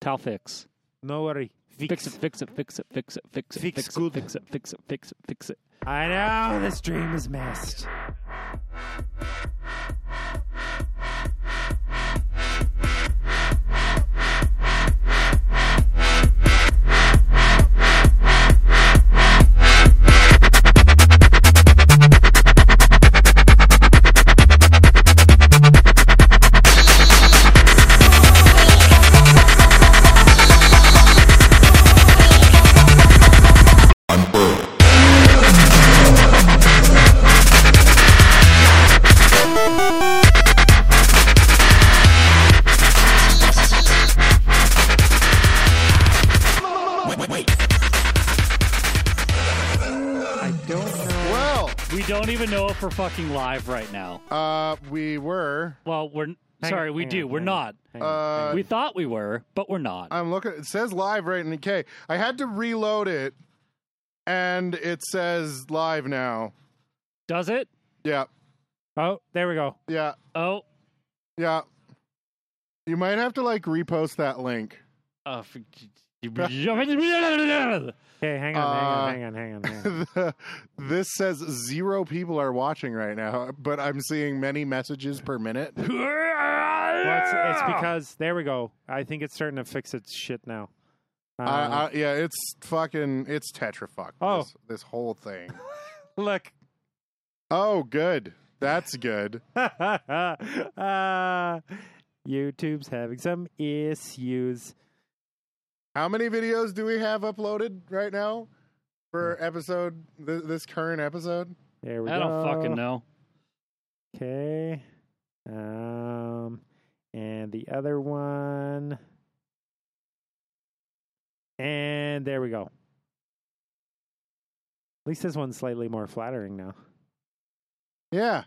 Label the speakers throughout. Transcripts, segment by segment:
Speaker 1: Tal fix.
Speaker 2: No worry.
Speaker 1: Fix it, fix it, fix it, fix it, fix it,
Speaker 2: Fix
Speaker 1: fix it, fix it, fix it, fix it, fix it.
Speaker 2: I know this dream is messed. Don't
Speaker 1: even know if we're fucking live right now.
Speaker 3: uh, we were.
Speaker 1: Well, we're
Speaker 2: Hang
Speaker 1: sorry,
Speaker 2: on,
Speaker 1: we
Speaker 2: hang
Speaker 1: do.
Speaker 2: on,
Speaker 1: we're
Speaker 2: hang
Speaker 1: not.
Speaker 2: Hang on,
Speaker 3: Uh,
Speaker 2: hang on.
Speaker 1: We thought we were, but we're not.
Speaker 3: I'm looking. It says live right in the K. I had to reload it, and it says live now.
Speaker 1: Does it?
Speaker 3: Yeah,
Speaker 2: oh, there we go.
Speaker 3: yeah,
Speaker 1: Oh,
Speaker 3: yeah. You might have to like repost that link.
Speaker 1: uh, f-
Speaker 2: Okay, hang on,
Speaker 3: Uh,
Speaker 2: hang on, hang on, hang on. Hang on.
Speaker 3: this says zero people are watching right now, but I'm seeing many messages per minute.
Speaker 2: Well, it's, it's because there we go. I think it's starting to fix its shit now. Uh,
Speaker 3: I, yeah, it's fucking it's tetrafuck.
Speaker 2: Oh.
Speaker 3: this, this whole thing.
Speaker 2: look.
Speaker 3: Oh, good. That's good.
Speaker 2: uh, YouTube's having some issues.
Speaker 3: How many videos do we have uploaded right now for episode th- this current episode?
Speaker 2: There we
Speaker 1: I
Speaker 2: go.
Speaker 1: don't fucking know.
Speaker 2: Okay. Um, and the other one. And there we go. At least this one's slightly more flattering now.
Speaker 3: Yeah.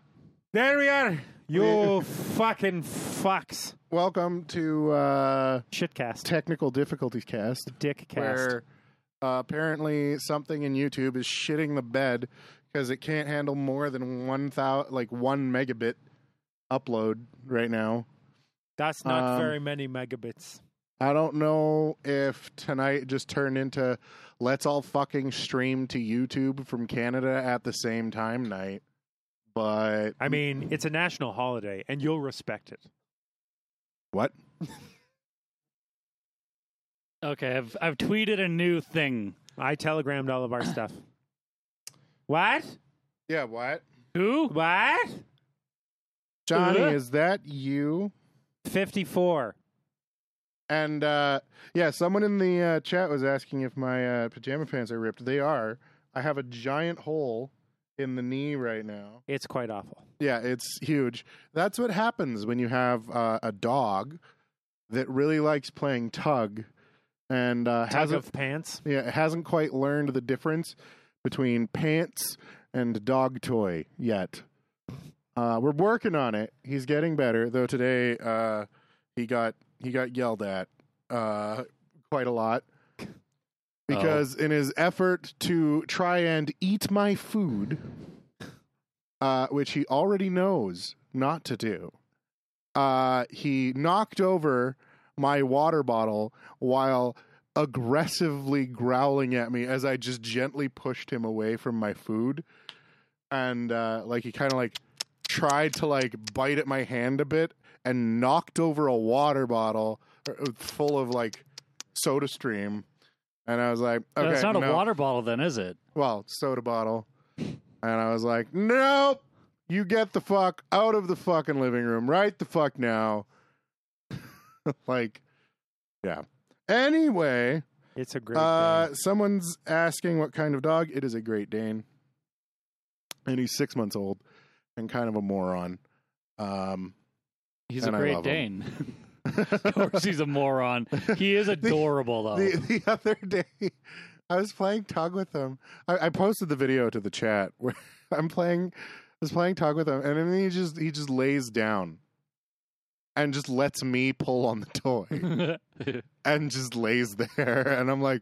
Speaker 2: There we are. You fucking fucks.
Speaker 3: Welcome to uh,
Speaker 2: Shitcast.
Speaker 3: Technical Difficulties Cast,
Speaker 2: Dick cast.
Speaker 3: where uh, apparently something in YouTube is shitting the bed because it can't handle more than one thousand, like one megabit upload right now.
Speaker 2: That's not
Speaker 3: um,
Speaker 2: very many megabits.
Speaker 3: I don't know if tonight just turned into let's all fucking stream to YouTube from Canada at the same time night. But
Speaker 2: I mean, it's a national holiday, and you'll respect it.
Speaker 3: what?
Speaker 1: Okay, I've I've tweeted a new thing.
Speaker 2: I telegrammed all of our stuff. What?
Speaker 3: Yeah, what?
Speaker 1: Who?
Speaker 2: What?
Speaker 3: Johnny,
Speaker 1: Uh?
Speaker 3: is that you?
Speaker 2: 54.
Speaker 3: And uh, yeah, someone in the uh, chat was asking if my uh, pajama pants are ripped. They are. I have a giant hole in the knee right now.
Speaker 2: It's quite awful.
Speaker 3: Yeah, it's huge. That's what happens when you have uh, a dog that really likes playing tug and uh,
Speaker 2: Tug
Speaker 3: hasn't
Speaker 2: of pants.
Speaker 3: yeah hasn't quite learned the difference between pants and dog toy yet. Uh, we're working on it. He's getting better, though. Today, uh, he got he got yelled at uh, quite a lot because in his effort to try and eat my food, uh, which he already knows not to do, uh, he knocked over my water bottle while aggressively growling at me as I just gently pushed him away from my food. And uh, like he kind of like tried to like bite at my hand a bit and knocked over a water bottle uh, full of like soda stream. And I was like, okay,
Speaker 1: That's not a water bottle, then, is it?
Speaker 3: well, soda bottle. And I was like, nope, you get the fuck out of the fucking living room right the fuck now. like, yeah. Anyway,
Speaker 2: It's a great
Speaker 3: uh,
Speaker 2: day.
Speaker 3: someone's asking what kind of dog. It is a Great Dane. And he's six months old and kind of a moron. Um,
Speaker 1: He's a Great. Dane. of course, he's a moron. He is adorable, though.
Speaker 3: the, the other day, I was playing tug with him. I, I posted the video to the chat where I'm playing, I was playing tug with him, and then he just he just lays down, and just lets me pull on the toy, and just lays there, and I'm like,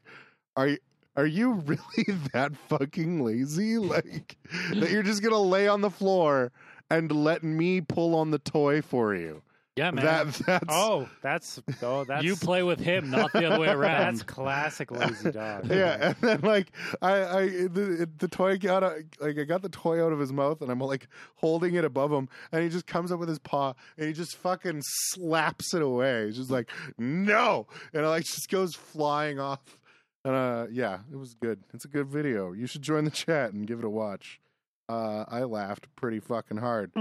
Speaker 3: are you? Are you really that fucking lazy? Like that you're just gonna lay on the floor and let me pull on the toy for you?
Speaker 1: Yeah, man.
Speaker 3: That that's
Speaker 2: Oh, that's oh, that's
Speaker 1: you play with him, not the other way around.
Speaker 2: That's classic lazy dog.
Speaker 3: yeah, and then like I, I the, the toy got out, like I got the toy out of his mouth, and I'm like holding it above him, and he just comes up with his paw, and he just fucking slaps it away. He's just like no, and it like just goes flying off. And uh, yeah, it was good. It's a good video. You should join the chat and give it a watch. Uh, I laughed pretty fucking hard.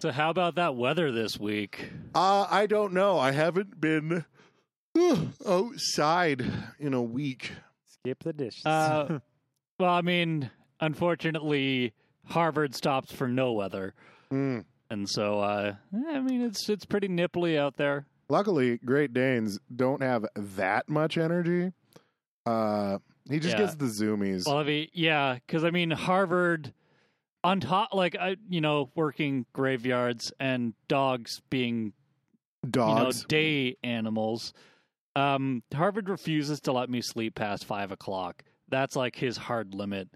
Speaker 1: So how about that weather this week?
Speaker 3: Uh, I don't know. I haven't been outside in a week.
Speaker 2: Skip the dishes.
Speaker 1: Uh, well, I mean, unfortunately, Harvard stops for no weather,
Speaker 3: Mm.
Speaker 1: and so uh, I mean, it's it's pretty nipply out there.
Speaker 3: Luckily, Great Danes don't have that much energy. Uh, he just
Speaker 1: Yeah.
Speaker 3: gets the zoomies.
Speaker 1: Well, I mean, yeah, because I mean, Harvard on top, like I, you know, working graveyards and dogs being
Speaker 3: Dogs.
Speaker 1: you know day animals. Um, Harvard refuses to let me sleep past five o'clock. That's like his hard limit.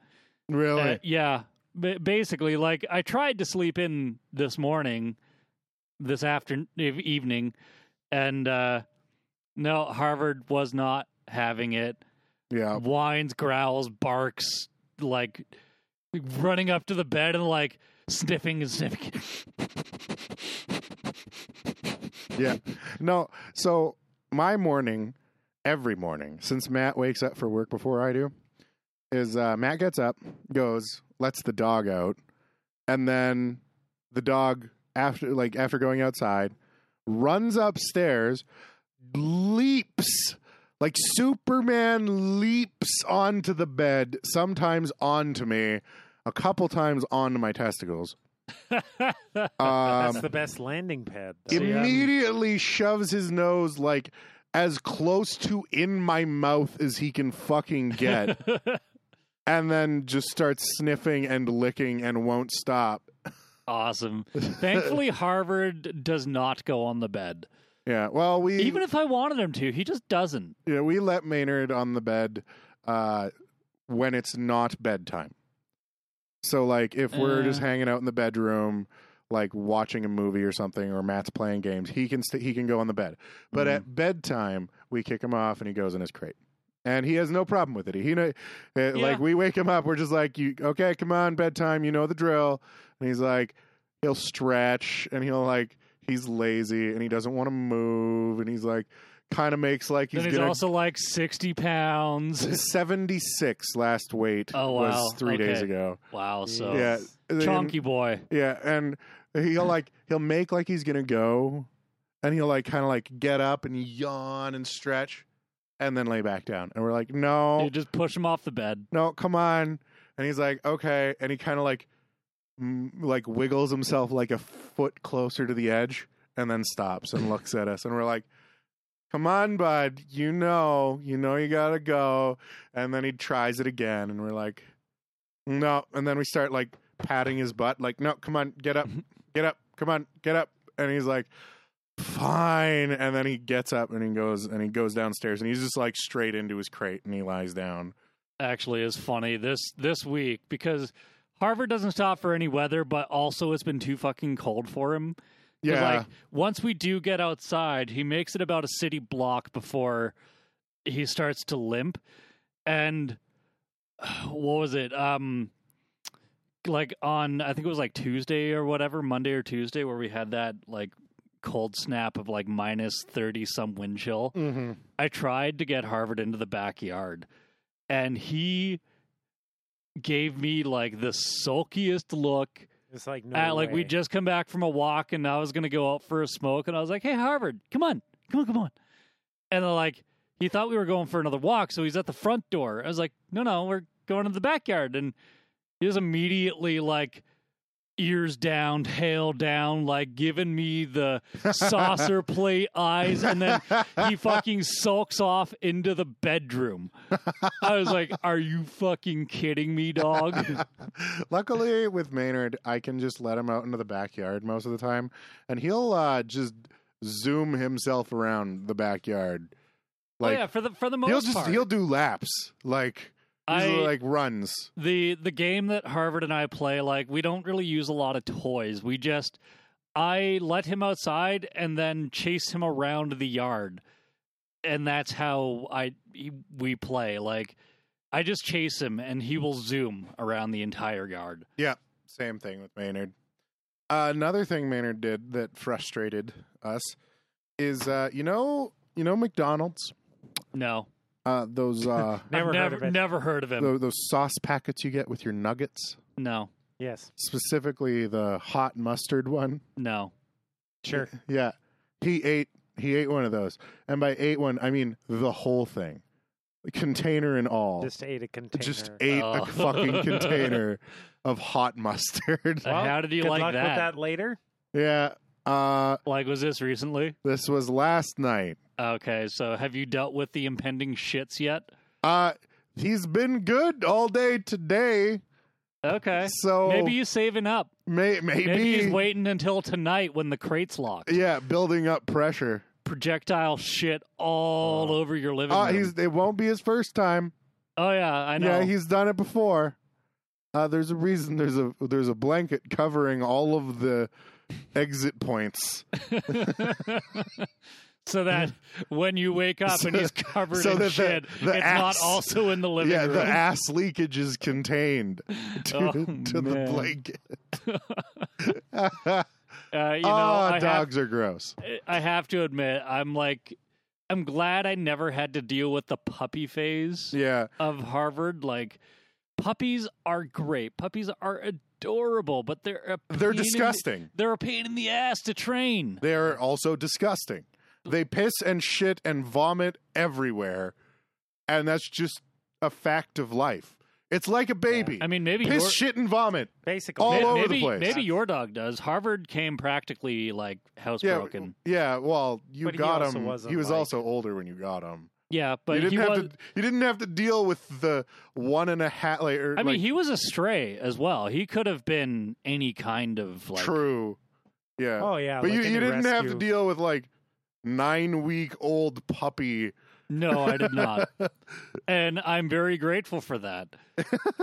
Speaker 3: really?
Speaker 1: Uh, yeah, ba- basically, like I tried to sleep in this morning, this afternoon, evening, and uh, no, Harvard was not having it.
Speaker 3: Yeah.
Speaker 1: Whines, growls, barks, like running up to the bed and like sniffing and sniffing.
Speaker 3: Yeah. No, so my morning, every morning, since Matt wakes up for work before I do, is uh, Matt gets up, goes, lets the dog out, and then the dog after like after going outside, runs upstairs, leaps like Superman leaps onto the bed, sometimes onto me, a couple times onto my testicles.
Speaker 2: That's
Speaker 3: Um,
Speaker 2: the best landing pad. though.
Speaker 1: See,
Speaker 3: immediately shoves his nose like as close to in my mouth as he can fucking get and then just starts sniffing and licking and won't stop
Speaker 1: awesome. Thankfully, Harvard does not go on the bed.
Speaker 3: Yeah well we
Speaker 1: Even if I wanted him to, he just doesn't.
Speaker 3: Yeah, we let maynard on the bed uh when it's not bedtime so like if we're
Speaker 1: Uh.
Speaker 3: just hanging out in the bedroom like watching a movie or something or matt's playing games he can st- he can go on the bed But at bedtime, we kick him off and he goes in his crate. And he has no problem with it. He know, uh, like we wake him up. We're just like, "You okay? Come on, bedtime. You know the drill." And he's like, he'll stretch and he'll like, he's lazy and he doesn't want to move and he's like, kind of makes like he's,
Speaker 1: then he's
Speaker 3: gonna.
Speaker 1: also like sixty pounds.
Speaker 3: Seventy six last weight
Speaker 1: Oh, wow.
Speaker 3: was three days ago.
Speaker 1: wow, so
Speaker 3: Yeah, and-
Speaker 1: chunky boy.
Speaker 3: Yeah, and he'll like he'll make like he's gonna go, and he'll like kind of like get up and yawn and stretch, and then lay back down. And we're like, no,
Speaker 1: You just push him off the bed.
Speaker 3: no, come on. And he's like, okay, and he kind of like like wiggles himself like a foot closer to the edge, and then stops and looks at us, and we're like. Come on, bud. You know, you know you gotta go. And then he tries it again, and we're like, no. And then we start like patting his butt, like, no, come on, get up, get up, come on, get up. And he's like, fine. And then he gets up and he goes and he goes downstairs and he's just like straight into his crate and he lies down.
Speaker 1: Actually, is funny this this week because Harvard doesn't stop for any weather, but also it's been too fucking cold for him.
Speaker 3: Yeah.
Speaker 1: Like once we do get outside, he makes it about a city block before he starts to limp. And what was it? Um like on I think it was like Tuesday or whatever, Monday or Tuesday where we had that like cold snap of like minus 30 some wind chill.
Speaker 3: mm-hmm.
Speaker 1: I tried to get Harvard into the backyard and he gave me like the sulkiest look
Speaker 2: It's like no
Speaker 1: at, like
Speaker 2: way.
Speaker 1: we just come back from a walk and I was gonna go out for a smoke and I was like, Hey Harvard, come on, come on, come on. And then like he thought we were going for another walk, so he's at the front door. I was like, No, no, we're going to the backyard and he was immediately like ears down, tail down, like giving me the saucer plate eyes, and then he fucking sulks off into the bedroom. I was like, Are you fucking kidding me, dog?
Speaker 3: Luckily, with Maynard, I can just let him out into the backyard most of the time, and he'll uh, just zoom himself around the backyard. Like
Speaker 1: oh yeah, for the for the most
Speaker 3: he'll just
Speaker 1: part.
Speaker 3: he'll do laps, like
Speaker 1: I
Speaker 3: are like runs.
Speaker 1: the the game that Harvard and I play, like we don't really use a lot of toys. We just I let him outside and then chase him around the yard, and that's how I he, we play. Like I just chase him, and he will zoom around the entire yard.
Speaker 3: Yeah, same thing with Maynard. Uh, another thing Maynard did that frustrated us is, uh, you know, you know McDonald's.
Speaker 1: No,
Speaker 3: Uh, those uh,
Speaker 2: Never
Speaker 1: I've
Speaker 2: heard
Speaker 1: never
Speaker 2: of it.
Speaker 1: never heard of him.
Speaker 3: tho- those sauce packets you get with your nuggets,
Speaker 1: No,
Speaker 2: Yes,
Speaker 3: specifically the hot mustard one.
Speaker 1: no.
Speaker 2: sure.
Speaker 3: Yeah, he ate he ate one of those, and by ate one I mean the whole thing, container and all.
Speaker 2: Just ate a container.
Speaker 3: Just ate
Speaker 1: Oh.
Speaker 3: a fucking container of hot mustard.
Speaker 1: Uh, How did you
Speaker 2: good
Speaker 1: like
Speaker 2: luck
Speaker 1: that?
Speaker 2: with that later.
Speaker 3: yeah. Uh,
Speaker 1: Like, was this recently?
Speaker 3: this was last night.
Speaker 1: Okay, so have you dealt with the impending shits yet?
Speaker 3: Uh, he's been good all day today.
Speaker 1: Okay.
Speaker 3: So
Speaker 1: Maybe he's saving up.
Speaker 3: may, maybe,
Speaker 1: Maybe he's waiting until tonight when the crate's locked.
Speaker 3: Yeah, building up pressure.
Speaker 1: Projectile shit all over your living
Speaker 3: Uh,
Speaker 1: room.
Speaker 3: it won't be his first time.
Speaker 1: oh yeah, I know.
Speaker 3: Yeah, he's done it before. Uh, there's a reason. There's a there's a blanket covering all of the exit points.
Speaker 1: so that when you wake up and
Speaker 3: So-
Speaker 1: he's covered
Speaker 3: so
Speaker 1: in
Speaker 3: that
Speaker 1: shit,
Speaker 3: the
Speaker 1: it's
Speaker 3: ass-
Speaker 1: not also in the living
Speaker 3: yeah,
Speaker 1: room.
Speaker 3: the ass leakage is contained to,
Speaker 1: Oh,
Speaker 3: to the blanket.
Speaker 1: Uh, you know,
Speaker 3: oh,
Speaker 1: I have
Speaker 3: dogs are gross.
Speaker 1: I have to admit, I'm like, I'm glad I never had to deal with the puppy phase
Speaker 3: Yeah,
Speaker 1: of Harvard. Like, puppies are great. Puppies are adorable, but they're a
Speaker 3: they're
Speaker 1: pain in the-
Speaker 3: disgusting.
Speaker 1: they're a pain in the ass to train.
Speaker 3: They're also disgusting. They piss and shit and vomit everywhere, and that's just a fact of life. It's like a baby.
Speaker 1: I mean, maybe
Speaker 3: piss,
Speaker 1: your,
Speaker 3: shit, and vomit.
Speaker 2: Basically,
Speaker 3: All
Speaker 1: may-
Speaker 3: over the place.
Speaker 1: Maybe your dog does. Harvard came practically like housebroken.
Speaker 3: yeah. Well, you
Speaker 2: But
Speaker 3: got
Speaker 2: also
Speaker 3: him.
Speaker 2: wasn't
Speaker 3: He was
Speaker 2: like-
Speaker 3: also older when you got him.
Speaker 1: Yeah, but
Speaker 3: you
Speaker 1: he
Speaker 3: didn't have
Speaker 1: was.
Speaker 3: to. You didn't have to deal with the one and a half. Like, or,
Speaker 1: I mean,
Speaker 3: like,
Speaker 1: he was a stray as well. He could have been any kind of like.
Speaker 3: true. Yeah,
Speaker 2: Oh yeah,
Speaker 3: but
Speaker 2: like
Speaker 3: you, you didn't have to deal with like nine week old puppy.
Speaker 1: No, I did not, and I'm very grateful for that.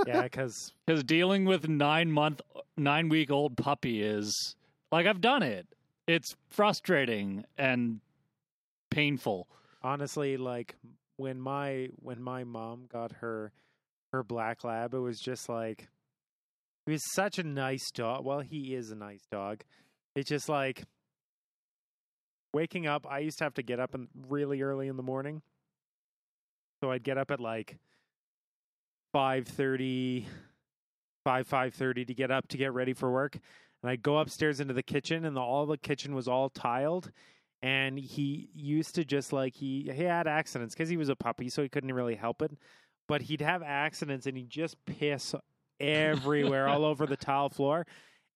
Speaker 2: Yeah, because
Speaker 1: Because dealing with nine month, nine week old puppy is like I've done it. It's frustrating and painful.
Speaker 2: Honestly, like when my when my mom got her her black lab, it was just like he was such a nice dog. Well, he is a nice dog. It's just like waking up. I used to have to get up and really early in the morning, so I'd get up at like five thirty, five five thirty to get up to get ready for work, and I'd go upstairs into the kitchen, and the, all the kitchen was all tiled, and he used to just like he he had accidents because he was a puppy, so he couldn't really help it. But he'd have accidents, and he'd just piss everywhere, all over the tile floor.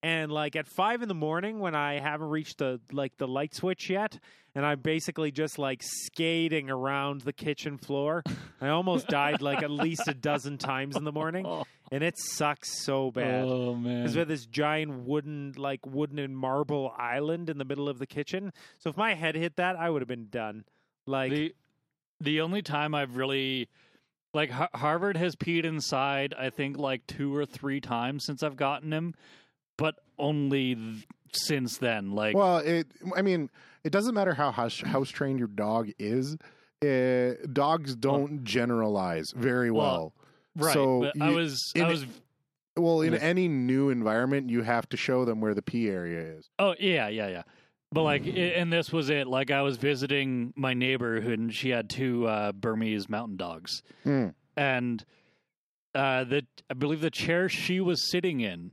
Speaker 2: And like at five in the morning, when I haven't reached the like the light switch yet, and I'm basically just like skating around the kitchen floor, I almost died like at least a dozen times in the morning, and it sucks so bad.
Speaker 1: oh, man.
Speaker 2: Because we had this giant wooden, like wooden and marble island in the middle of the kitchen. So if my head hit that, I would have been done. Like,
Speaker 1: the the only time I've really like Har- Harvard has peed inside I think like two or three times since I've gotten him, but only th- since then. Like
Speaker 3: Well, it. I mean, it doesn't matter how house, house trained your dog is. Uh, dogs don't generalize very well.
Speaker 1: well, right.
Speaker 3: so
Speaker 1: but I was
Speaker 3: in-
Speaker 1: I was
Speaker 3: Well, in any new environment, you have to show them where the pee area is.
Speaker 1: oh yeah yeah yeah. But like, i and this was it. Like, I was visiting my neighbor, who and she had two uh, Burmese mountain dogs,
Speaker 3: Hmm.
Speaker 1: and uh, the I believe the chair she was sitting in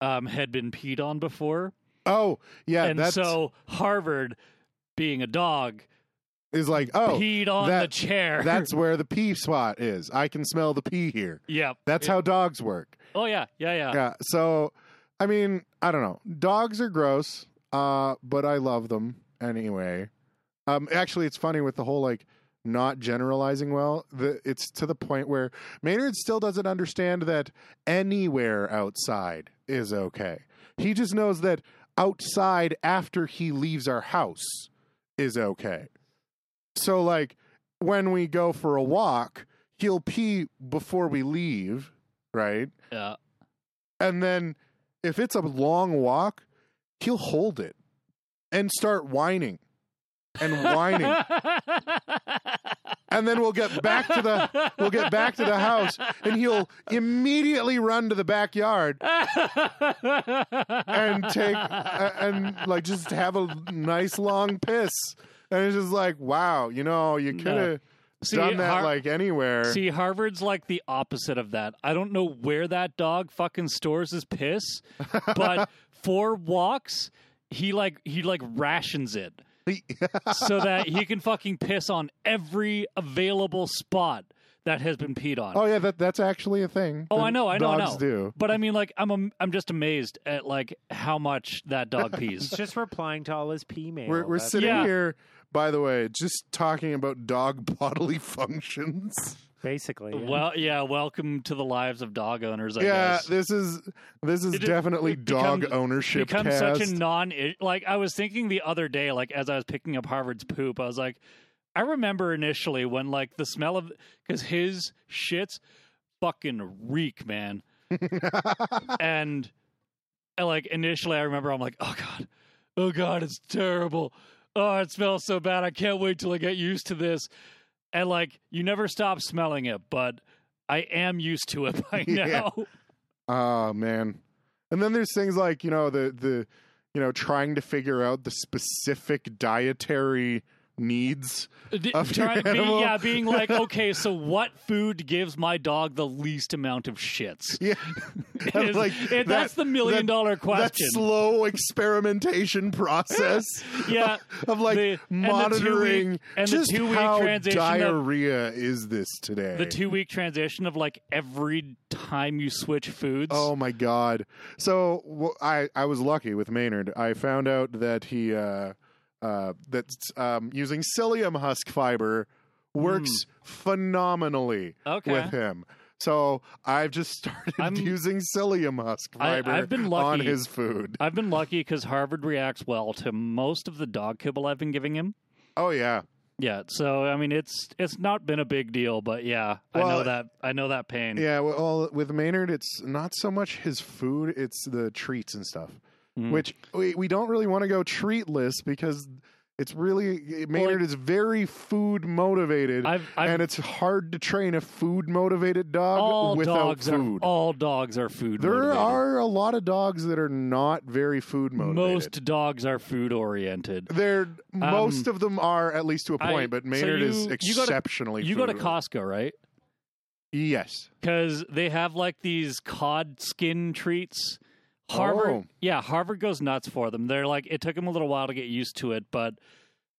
Speaker 1: um, had been peed on before,
Speaker 3: Oh, yeah,
Speaker 1: and
Speaker 3: that's
Speaker 1: so Harvard, being a dog,
Speaker 3: is like oh,
Speaker 1: peed on
Speaker 3: that-
Speaker 1: the chair.
Speaker 3: that's where the pee spot is. I can smell the pee here.
Speaker 1: yep.
Speaker 3: That's
Speaker 1: It-
Speaker 3: how dogs work.
Speaker 1: Oh yeah, yeah, yeah.
Speaker 3: Yeah. So, I mean, I don't know. Dogs are gross, uh, but I love them anyway. Um, actually, it's funny with the whole like not generalizing well. The, it's to the point where Maynard still doesn't understand that anywhere outside is okay. He just knows that outside after he leaves our house is okay. So, like, when we go for a walk, he'll pee before we leave, right?
Speaker 1: Yeah.
Speaker 3: And then if it's a long walk, he'll hold it and start whining and whining. and then we'll get back to the we'll get back to the house and he'll immediately run to the backyard and take uh, and like just have a nice long piss and it's just like wow you know you could have
Speaker 1: See,
Speaker 3: done that
Speaker 1: Har-
Speaker 3: like anywhere
Speaker 1: See, Harvard's like the opposite of that. I don't know where that dog fucking stores his piss, but for walks, he like he like rations it so that he can fucking piss on every available spot that has been peed on.
Speaker 3: oh yeah that that's actually a thing
Speaker 1: Oh, I know, I know, I know.
Speaker 3: do
Speaker 1: But I mean, like, I'm am- I'm just amazed at like how much that dog pees.
Speaker 2: He's just replying to all his P mail.
Speaker 3: we're, we're sitting
Speaker 1: Yeah.
Speaker 3: here by the way just talking about dog bodily functions
Speaker 2: basically. yeah.
Speaker 1: Well, yeah. Welcome to the lives of dog owners. I
Speaker 3: yeah
Speaker 1: guess.
Speaker 3: this is this is
Speaker 1: It-
Speaker 3: definitely
Speaker 1: it
Speaker 3: dog
Speaker 1: becomes-
Speaker 3: ownership
Speaker 1: becomes
Speaker 3: cast.
Speaker 1: such a non like I was thinking the other day like as I was picking up Harvard's poop I was like I remember initially when like the smell of cuz his shits fucking reek man and and, like initially I remember I'm like oh god oh god it's terrible oh it smells so bad I can't wait till I get used to this and like you never stop smelling it but I am used to it by
Speaker 3: Yeah.
Speaker 1: now
Speaker 3: Oh man. And then there's things like, you know, the the you know, trying to figure out the specific dietary needs.
Speaker 1: D-
Speaker 3: of your
Speaker 1: be-
Speaker 3: animal.
Speaker 1: yeah, being like, okay, so what food gives my dog the least amount of shits?
Speaker 3: Yeah.
Speaker 1: Is-
Speaker 3: like
Speaker 1: it- that's the million dollar
Speaker 3: That
Speaker 1: question.
Speaker 3: That slow experimentation process.
Speaker 1: Yeah,
Speaker 3: Of like
Speaker 1: the- and the
Speaker 3: monitoring
Speaker 1: two-week- and the
Speaker 3: just
Speaker 1: two-week
Speaker 3: how
Speaker 1: transition of-
Speaker 3: diarrhea is this today.
Speaker 1: the two week transition of like every time you switch foods.
Speaker 3: Oh my god! So I I was lucky with Maynard. I found out that he uh, uh, that um, using psyllium husk fiber works phenomenally
Speaker 1: Okay.
Speaker 3: with him. So I've just started
Speaker 1: I'm-
Speaker 3: using psyllium husk fiber
Speaker 1: I've been
Speaker 3: on his food.
Speaker 1: I've been lucky because Harvard reacts well to most of the dog kibble I've been giving him.
Speaker 3: Oh yeah,
Speaker 1: Yeah, so I mean, it's it's not been a big deal, but yeah, I know that I know that pain.
Speaker 3: yeah. Well, with Maynard, it's not so much his food; it's the treats and stuff.
Speaker 1: Mm.
Speaker 3: Which we, we don't really want to go treatless because it's really Maynard is very food motivated.
Speaker 1: I've, I've
Speaker 3: and it's hard to train a food motivated dog
Speaker 1: all
Speaker 3: without
Speaker 1: dogs
Speaker 3: food.
Speaker 1: are all dogs are food.
Speaker 3: there
Speaker 1: motivated.
Speaker 3: are a lot of dogs that are not very food motivated.
Speaker 1: most dogs are food oriented.
Speaker 3: They're most of them are at least to a point, but
Speaker 1: so
Speaker 3: Maynard is
Speaker 1: you- you go to-
Speaker 3: exceptionally.
Speaker 1: You go to Costco, right?
Speaker 3: Yes.
Speaker 1: Because they have like these cod skin treats. Harvard,
Speaker 3: Oh.
Speaker 1: yeah, Harvard goes nuts for them. They're like, it took him a little while to get used to it, but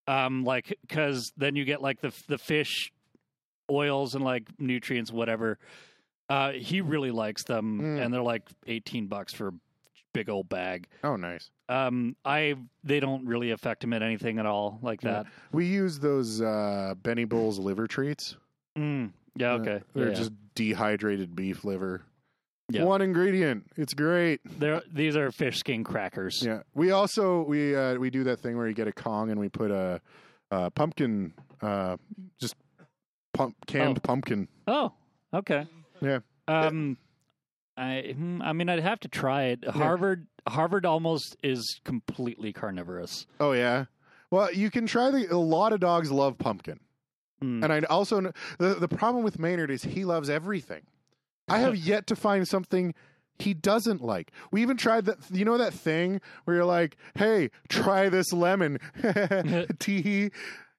Speaker 1: um, like, because then you get like the the fish oils and like nutrients, whatever. Uh, he really likes them,
Speaker 3: Mm.
Speaker 1: and they're like eighteen bucks for a big old bag.
Speaker 3: Oh, nice.
Speaker 1: Um, I they don't really affect him at anything at all like
Speaker 3: Yeah.
Speaker 1: that.
Speaker 3: We use those uh, Benny Bully's liver treats.
Speaker 1: Mm, yeah,
Speaker 3: Uh,
Speaker 1: okay.
Speaker 3: they're
Speaker 1: Yeah,
Speaker 3: just dehydrated beef liver.
Speaker 1: Yeah.
Speaker 3: One ingredient. It's great.
Speaker 1: They're, these are fish skin crackers.
Speaker 3: Yeah. We also we uh, we do that thing where you get a Kong and we put a, a pumpkin, uh, just pump canned
Speaker 1: Oh.
Speaker 3: pumpkin.
Speaker 1: Oh, okay.
Speaker 3: Yeah.
Speaker 1: Um, I hmm, I mean, I'd have to try it. Harvard Harvard almost is completely carnivorous.
Speaker 3: Oh yeah. Well, you can try the. A lot of dogs love pumpkin,
Speaker 1: Mm.
Speaker 3: and I also kn- the the problem with Maynard is he loves everything. I have yet to find something he doesn't like. We even tried that. You know that thing where you're like, "Hey, try this lemon." Tee hee.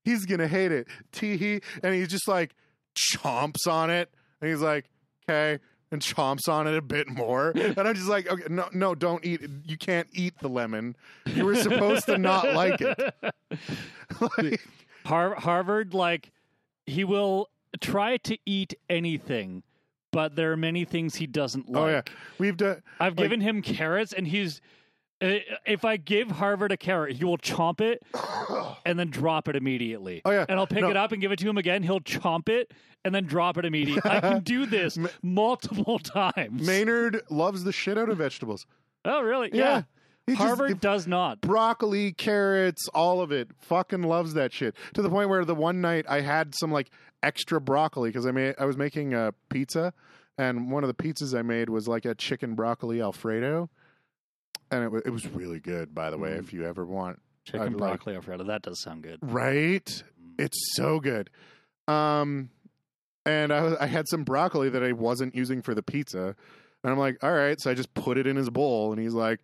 Speaker 3: He's gonna hate it. Tee hee. And he's just like chomps on it, and he's like, "Okay." And chomps on it a bit more, and I'm just like, okay, no, no, don't eat. it. You can't eat the lemon. You were supposed to not like it. like,
Speaker 1: Har- Harvard, like, he will try to eat anything, but there are many things he doesn't like.
Speaker 3: oh yeah, we've done.
Speaker 1: I've
Speaker 3: like-
Speaker 1: given him carrots, and he's. uh, If I give Harvard a carrot, he will chomp it and then drop it immediately.
Speaker 3: Oh, yeah.
Speaker 1: and I'll pick
Speaker 3: No.
Speaker 1: it up and give it to him again. He'll chomp it and then drop it immediately. I can do this multiple times.
Speaker 3: Maynard loves the shit out of vegetables.
Speaker 1: oh, really?
Speaker 3: Yeah.
Speaker 1: Yeah.
Speaker 3: He just-
Speaker 1: Harvard does not.
Speaker 3: broccoli, carrots, all of it. Fucking loves that shit. To the point where the one night I had some like extra broccoli because I made I was making a pizza, and one of the pizzas I made was like a chicken broccoli alfredo. and it was, it was really good. By the way,
Speaker 1: Mm.
Speaker 3: if you ever want,
Speaker 1: Chicken
Speaker 3: I'd like-
Speaker 1: broccoli Alfredo. That does sound good.
Speaker 3: right?
Speaker 1: Mm.
Speaker 3: It's so good. Um, and I I had some broccoli that I wasn't using for the pizza, and I'm like, all right, so I just put it in his bowl, and he's like,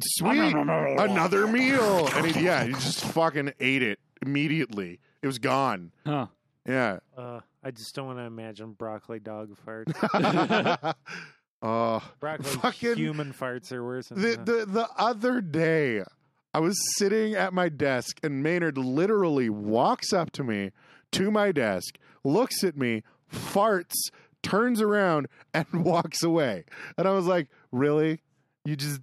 Speaker 3: sweet, another meal, and he, yeah, he just fucking ate it immediately. It was gone.
Speaker 1: Huh.
Speaker 3: Yeah.
Speaker 2: Uh, I just don't want to imagine broccoli dog farts.
Speaker 3: oh,
Speaker 2: broccoli
Speaker 3: Fucking-
Speaker 2: human farts are worse. Than
Speaker 3: the, the the other day, I was sitting at my desk, and Maynard literally walks up to me to my desk, looks at me, farts, turns around, and walks away. And I was like, "Really? You just."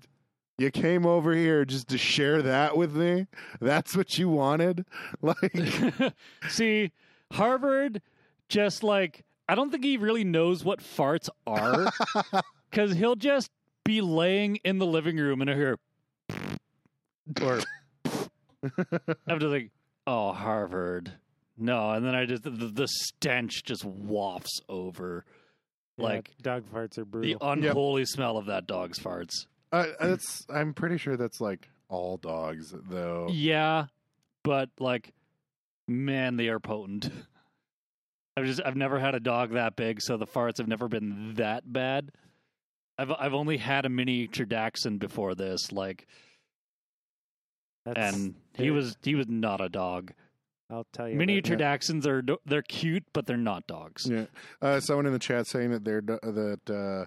Speaker 3: You came over here just to share that with me? That's what you wanted? Like,
Speaker 1: See, Harvard just like I don't think he really knows what farts are because he'll just be laying in the living room and I hear or I'm just like, oh Harvard, no, and then I just the, the stench just wafts over
Speaker 2: Yeah,
Speaker 1: like
Speaker 2: dog farts are brutal.
Speaker 1: the
Speaker 2: brutal.
Speaker 1: unholy smell of that dog's farts.
Speaker 3: Uh, that's, I'm pretty sure that's like all dogs, though.
Speaker 1: Yeah, but like, man, they are potent. I've just I've never had a dog that big, so the farts have never been that bad. I've I've only had a miniature Dachshund before this, like,
Speaker 2: That's,
Speaker 1: and he
Speaker 2: they're-
Speaker 1: was he was not a dog.
Speaker 2: I'll tell you.
Speaker 1: Miniature
Speaker 3: yeah.
Speaker 1: Dachshunds are they're cute, but they're not dogs.
Speaker 3: Yeah. Uh, someone in the chat saying that they're that uh,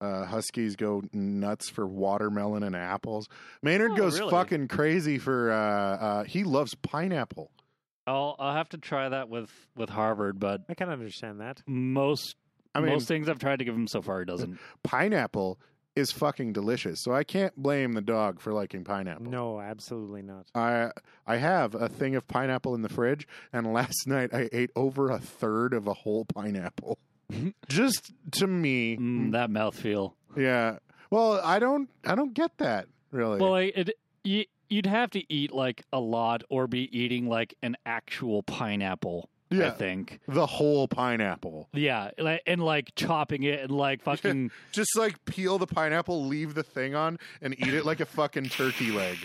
Speaker 3: uh, Huskies go nuts for watermelon and apples. Maynard
Speaker 1: Oh,
Speaker 3: goes
Speaker 1: really?
Speaker 3: fucking crazy for. Uh, uh, he loves pineapple.
Speaker 1: I'll I'll have to try that with with Harvard, but
Speaker 2: I can understand that.
Speaker 1: most
Speaker 3: I mean,
Speaker 1: most things I've tried to give him so far, he doesn't.
Speaker 3: pineapple is fucking delicious. So I can't blame the dog for liking pineapple.
Speaker 2: No, absolutely not.
Speaker 3: I I have a thing of pineapple in the fridge, and last night I ate over a third of a whole pineapple. Just to me,
Speaker 1: Mm, that mouthfeel.
Speaker 3: yeah. Well, I don't I don't get that really.
Speaker 1: Well, like, it you, you'd have to eat like a lot, or be eating like an actual pineapple. I
Speaker 3: yeah,
Speaker 1: think.
Speaker 3: the whole pineapple.
Speaker 1: Yeah, and like chopping it and like fucking.
Speaker 3: Just like peel the pineapple, leave the thing on, and eat it like a fucking turkey leg.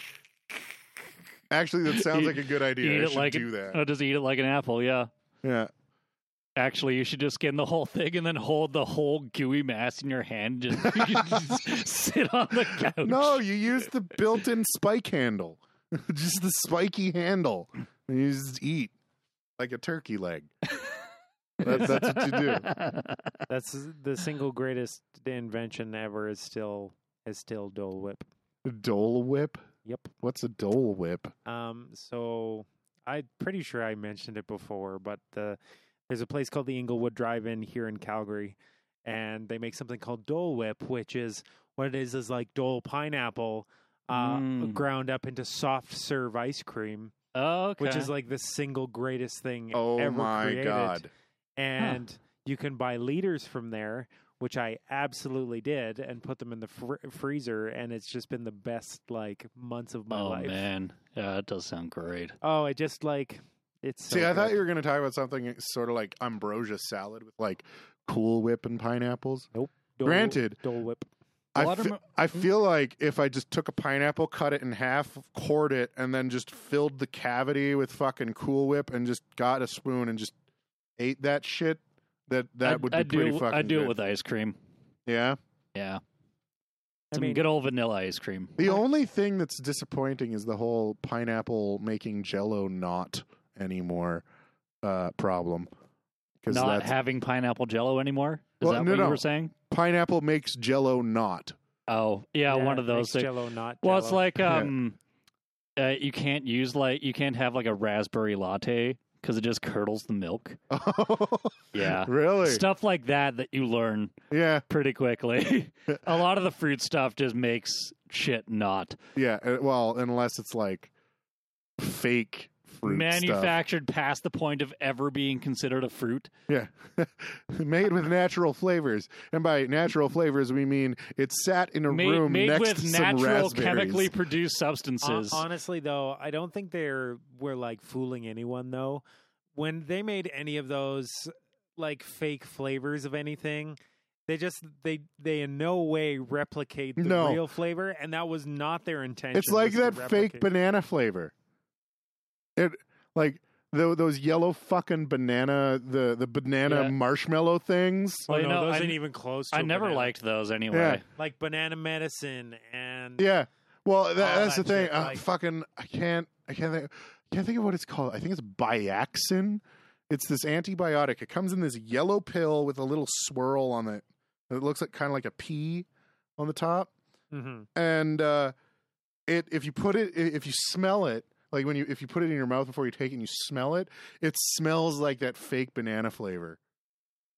Speaker 3: Actually, that sounds
Speaker 1: Eat-
Speaker 3: like a good idea.
Speaker 1: eat
Speaker 3: I
Speaker 1: it
Speaker 3: should
Speaker 1: like
Speaker 3: do that.
Speaker 1: Oh, just eat it like an apple. Yeah.
Speaker 3: yeah.
Speaker 1: Actually, you should just skin the whole thing and then hold the whole gooey mass in your hand. Just, you just sit on the couch.
Speaker 3: No, you use the built-in spike handle. just the spiky handle. And you just eat like a turkey leg. That, that's what you do.
Speaker 2: That's the single greatest invention ever. Is still is still Dole Whip.
Speaker 3: Dole Whip.
Speaker 2: Yep.
Speaker 3: What's a Dole Whip?
Speaker 2: Um. So I'm pretty sure I mentioned it before, but the there's a place called the Inglewood Drive-In here in Calgary, and they make something called Dole Whip, which is what it is is like Dole pineapple. Uh,
Speaker 1: Mm.
Speaker 2: ground up into soft serve ice cream,
Speaker 1: Oh, okay.
Speaker 2: which is like the single greatest thing
Speaker 3: Oh
Speaker 2: ever
Speaker 3: my
Speaker 2: created.
Speaker 3: god!
Speaker 2: and you can buy liters from there which i absolutely did and put them in the fr- freezer and it's just been the best like months of my
Speaker 1: oh
Speaker 2: life
Speaker 1: man, yeah, that does sound great.
Speaker 2: oh it just like it's so
Speaker 3: See, I thought you were going to talk about something sort of like ambrosia salad with like Cool Whip and pineapples.
Speaker 2: Dole-
Speaker 3: Granted,
Speaker 2: Dole Whip
Speaker 3: I, fe-
Speaker 1: Watermel-
Speaker 3: I hmm? feel like if I just took a pineapple, cut it in half, cored it, and then just filled the cavity with fucking Cool Whip and just got a spoon and just ate that shit, that that
Speaker 1: I'd,
Speaker 3: would be
Speaker 1: I'd
Speaker 3: pretty
Speaker 1: do,
Speaker 3: fucking
Speaker 1: I'd do
Speaker 3: good.
Speaker 1: it with ice cream.
Speaker 3: yeah.
Speaker 1: Yeah,
Speaker 2: I
Speaker 1: some
Speaker 2: mean-
Speaker 1: good old vanilla ice cream.
Speaker 3: The only thing that's disappointing is the whole pineapple making Jello not anymore uh, problem. Because
Speaker 1: Not
Speaker 3: that's
Speaker 1: having pineapple Jello anymore. Is
Speaker 3: Well,
Speaker 1: that
Speaker 3: no,
Speaker 1: what
Speaker 3: no.
Speaker 1: you were saying?
Speaker 3: pineapple makes Jello not.
Speaker 1: Oh, yeah, one of those
Speaker 2: makes
Speaker 1: things.
Speaker 2: Jell-O not
Speaker 1: Well, it's
Speaker 2: Jell-O.
Speaker 1: like
Speaker 3: Yeah.
Speaker 1: um, uh, you can't use like you can't have like a raspberry latte because it just curdles the milk. Yeah,
Speaker 3: really?
Speaker 1: stuff like that that you learn
Speaker 3: Yeah,
Speaker 1: pretty quickly. a lot of the fruit stuff just makes shit not
Speaker 3: yeah. uh, Well, unless it's like fake fruit stuff.
Speaker 1: manufactured past the point of ever being considered a fruit.
Speaker 3: Yeah, made with natural flavors, and by natural flavors we mean it sat in a
Speaker 1: Made,
Speaker 3: room
Speaker 1: made
Speaker 3: next
Speaker 1: with
Speaker 3: to some
Speaker 1: natural,
Speaker 3: raspberries.
Speaker 1: chemically produced substances.
Speaker 2: Hon- honestly though i don't think they're were like fooling anyone though when they made any of those like fake flavors of anything they just they they in no way replicate the
Speaker 3: No.
Speaker 2: real flavor, and that was not their intention.
Speaker 3: It's like that fake banana flavor. It like tho- those yellow fucking banana the the banana
Speaker 1: Yeah.
Speaker 3: marshmallow things.
Speaker 2: Oh,
Speaker 1: Well, you
Speaker 2: no,
Speaker 1: know,
Speaker 2: those
Speaker 1: I-
Speaker 2: ain't even close. to
Speaker 1: I
Speaker 2: a
Speaker 1: never
Speaker 2: banana.
Speaker 1: liked those anyway.
Speaker 3: Yeah.
Speaker 2: like banana medicine and
Speaker 3: Yeah. Well, that,
Speaker 2: All
Speaker 3: that's the thing.
Speaker 2: shit,
Speaker 3: uh,
Speaker 2: like-
Speaker 3: fucking, I can't, I can't think, I can't think of what it's called. I think it's Biaxin. It's this antibiotic. It comes in this yellow pill with a little swirl on it. It looks like kind of like a pea on the top.
Speaker 2: Mhm.
Speaker 3: And uh, it, if you put it, i- if you smell it, like when you, if you put it in your mouth before you take it and you smell it, it smells like that fake banana flavor.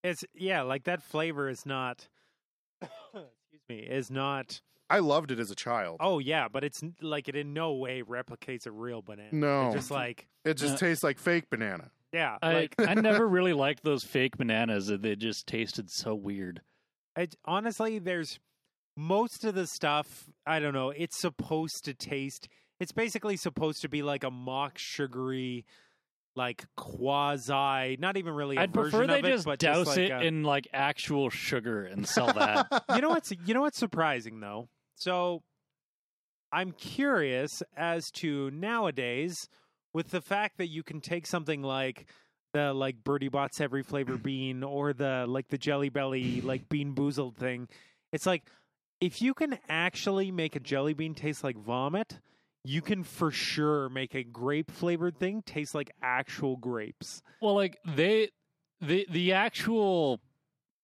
Speaker 2: it's yeah, like that flavor is not. excuse me, is not.
Speaker 3: I loved it as a child.
Speaker 2: Oh yeah, but it's like it in no way replicates a real banana.
Speaker 3: No.
Speaker 2: It's just like
Speaker 3: It just
Speaker 1: Uh,
Speaker 3: tastes like fake banana.
Speaker 2: yeah,
Speaker 1: I
Speaker 2: like
Speaker 1: I never really liked those fake bananas. They just tasted so weird.
Speaker 2: It, honestly, there's most of the stuff. I don't know. It's supposed to taste. It's basically supposed to be like a mock sugary, like quasi. Not even really.
Speaker 1: I'd prefer they
Speaker 2: of it,
Speaker 1: just
Speaker 2: but
Speaker 1: douse
Speaker 2: just like
Speaker 1: it
Speaker 2: a-
Speaker 1: in like actual sugar and sell that.
Speaker 2: you know what's you know what's surprising though. So, I'm curious as to nowadays with the fact that you can take something like the like Bertie Bott's every flavor bean or the like the Jelly Belly like BeanBoozled thing. It's like if you can actually make a jelly bean taste like vomit, you can for sure make a grape flavored thing taste like actual grapes.
Speaker 1: well, like they the the actual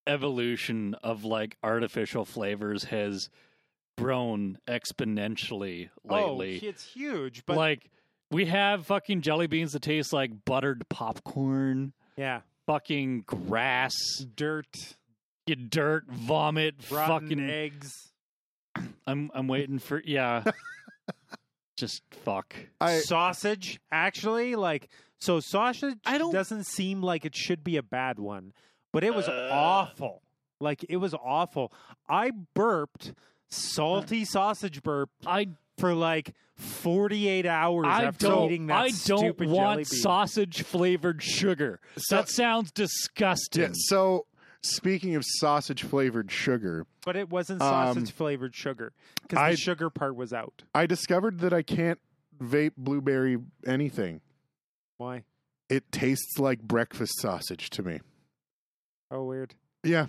Speaker 1: evolution of like artificial flavors has grown exponentially oh, lately.
Speaker 2: Oh, it's huge, but
Speaker 1: like we have fucking jelly beans that taste like buttered popcorn,
Speaker 2: yeah,
Speaker 1: fucking grass,
Speaker 2: dirt,
Speaker 1: you dirt, vomit,
Speaker 2: rotten
Speaker 1: fucking
Speaker 2: eggs.
Speaker 1: I'm I'm waiting for yeah. Just fuck.
Speaker 3: I,
Speaker 2: sausage actually like so sausage
Speaker 1: I don't-
Speaker 2: doesn't seem like it should be a bad one but it was
Speaker 1: Uh.
Speaker 2: awful like it was awful i burped salty sausage burp
Speaker 1: I
Speaker 2: for like 48 hours
Speaker 1: I
Speaker 2: after
Speaker 1: don't
Speaker 2: eating that
Speaker 1: I don't want sausage flavored sugar.
Speaker 3: So-
Speaker 1: that sounds disgusting.
Speaker 3: yeah, so speaking of sausage flavored sugar,
Speaker 2: but it wasn't sausage flavored sugar because
Speaker 3: I-
Speaker 2: the sugar part was out
Speaker 3: I discovered that I can't vape blueberry anything.
Speaker 2: why
Speaker 3: It tastes like breakfast sausage to me.
Speaker 2: oh weird
Speaker 3: Yeah,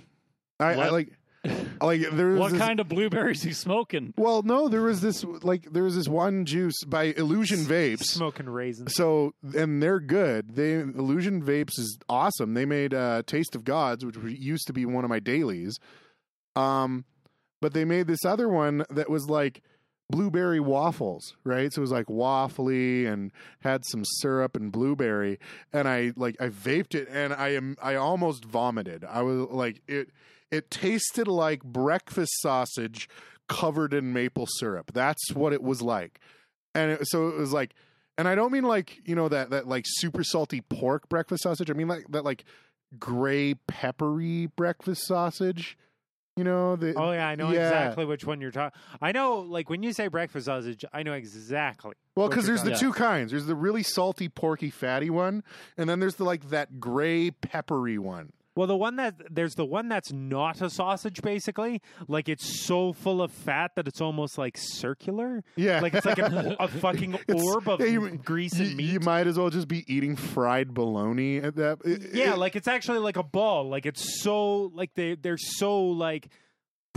Speaker 3: I, I
Speaker 1: What?
Speaker 3: like like there was
Speaker 1: What
Speaker 3: this,
Speaker 1: kind of blueberries he smoking?
Speaker 3: Well, no, there was this like there was this one juice by Illusion Vapes.
Speaker 2: smoking raisins
Speaker 3: So and they're good. They Illusion Vapes is awesome. They made uh, Taste of Gods, which used to be one of my dailies. Um, but they made this other one that was like blueberry waffles, right? So it was like waffly and had some syrup and blueberry. And I like I vaped it and I am I almost vomited. I was like it. It tasted like breakfast sausage covered in maple syrup. That's what it was like. And it, so it was like and I don't mean like, you know, that that like super salty pork breakfast sausage. I mean like that like gray peppery breakfast sausage. You know, the
Speaker 2: Oh yeah, I know
Speaker 3: yeah.
Speaker 2: exactly which one you're talking. I know, like when you say breakfast sausage, I know exactly.
Speaker 3: Well, because there's the two kinds. There's the really salty, porky, fatty one, and then there's the like that gray, peppery one.
Speaker 2: Well, the one that there's the one that's not a sausage, basically. Like it's so full of fat that it's almost like circular.
Speaker 3: Yeah,
Speaker 2: Like it's like a, a fucking orb of
Speaker 3: yeah, you-
Speaker 2: grease
Speaker 3: You,
Speaker 2: and meat.
Speaker 3: you might as well just be eating fried bologna at that. it-
Speaker 2: yeah,
Speaker 3: it-
Speaker 2: like it's actually like a ball. Like it's so like they they're so like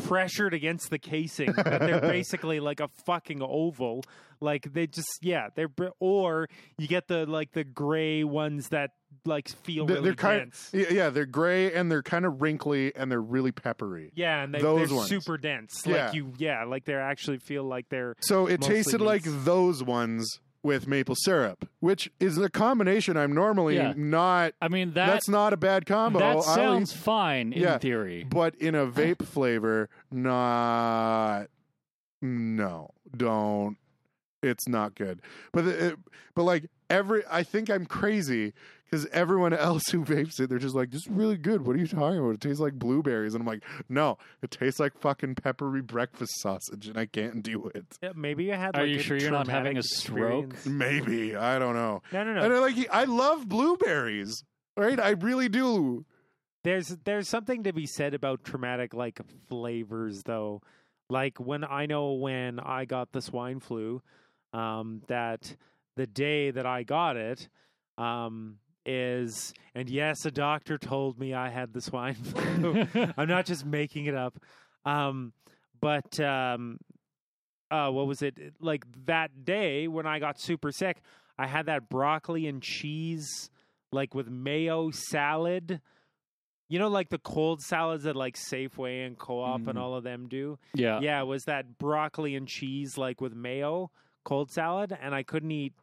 Speaker 2: pressured against the casing that they're basically like a fucking oval. Like they just yeah they're or you get the like the gray ones that like feel
Speaker 3: they're,
Speaker 2: really
Speaker 3: they're kind.
Speaker 2: dense.
Speaker 3: Yeah, yeah, they're gray and they're kind of wrinkly and they're really peppery.
Speaker 2: Yeah, and they,
Speaker 3: Those
Speaker 2: they're
Speaker 3: ones.
Speaker 2: super dense.
Speaker 3: Yeah.
Speaker 2: Like you, yeah, like they actually feel like they're.
Speaker 3: So it tasted like those ones with maple syrup, which is a combination I'm normally
Speaker 1: Yeah.
Speaker 3: not.
Speaker 1: I mean that
Speaker 3: that's not a bad combo.
Speaker 1: that
Speaker 3: I'll eat-
Speaker 1: sounds fine in
Speaker 3: Yeah.
Speaker 1: theory.
Speaker 3: but in a vape flavor, not. No, don't. It's not good. But the, it, but like every, I think I'm crazy because everyone else who vapes it, they're just like, "This is really good." What are you talking about? It tastes like blueberries, and I'm like, "No, it tastes like fucking peppery breakfast sausage, and I can't do it."
Speaker 2: Yeah, maybe you had.
Speaker 1: Are you
Speaker 2: a
Speaker 1: sure you're not having
Speaker 2: traumatic
Speaker 1: a stroke?
Speaker 2: experience.
Speaker 3: Maybe I don't know.
Speaker 2: No, no, no.
Speaker 3: And I like, I love blueberries. Right, I really do.
Speaker 2: There's there's something to be said about traumatic like flavors though. Like when I know when I got the swine flu, um, that the day that I got it, um, is and yes, a doctor told me I had the swine flu. I'm not just making it up. Um, but um, uh, what was it like that day when I got super sick? I had that broccoli and cheese, like with mayo salad. You know, like the cold salads that like Safeway and Co-op and
Speaker 1: Mhm.
Speaker 2: all of them do.
Speaker 1: yeah.
Speaker 2: Yeah, it was that broccoli and cheese, like with mayo cold salad, and I couldn't eat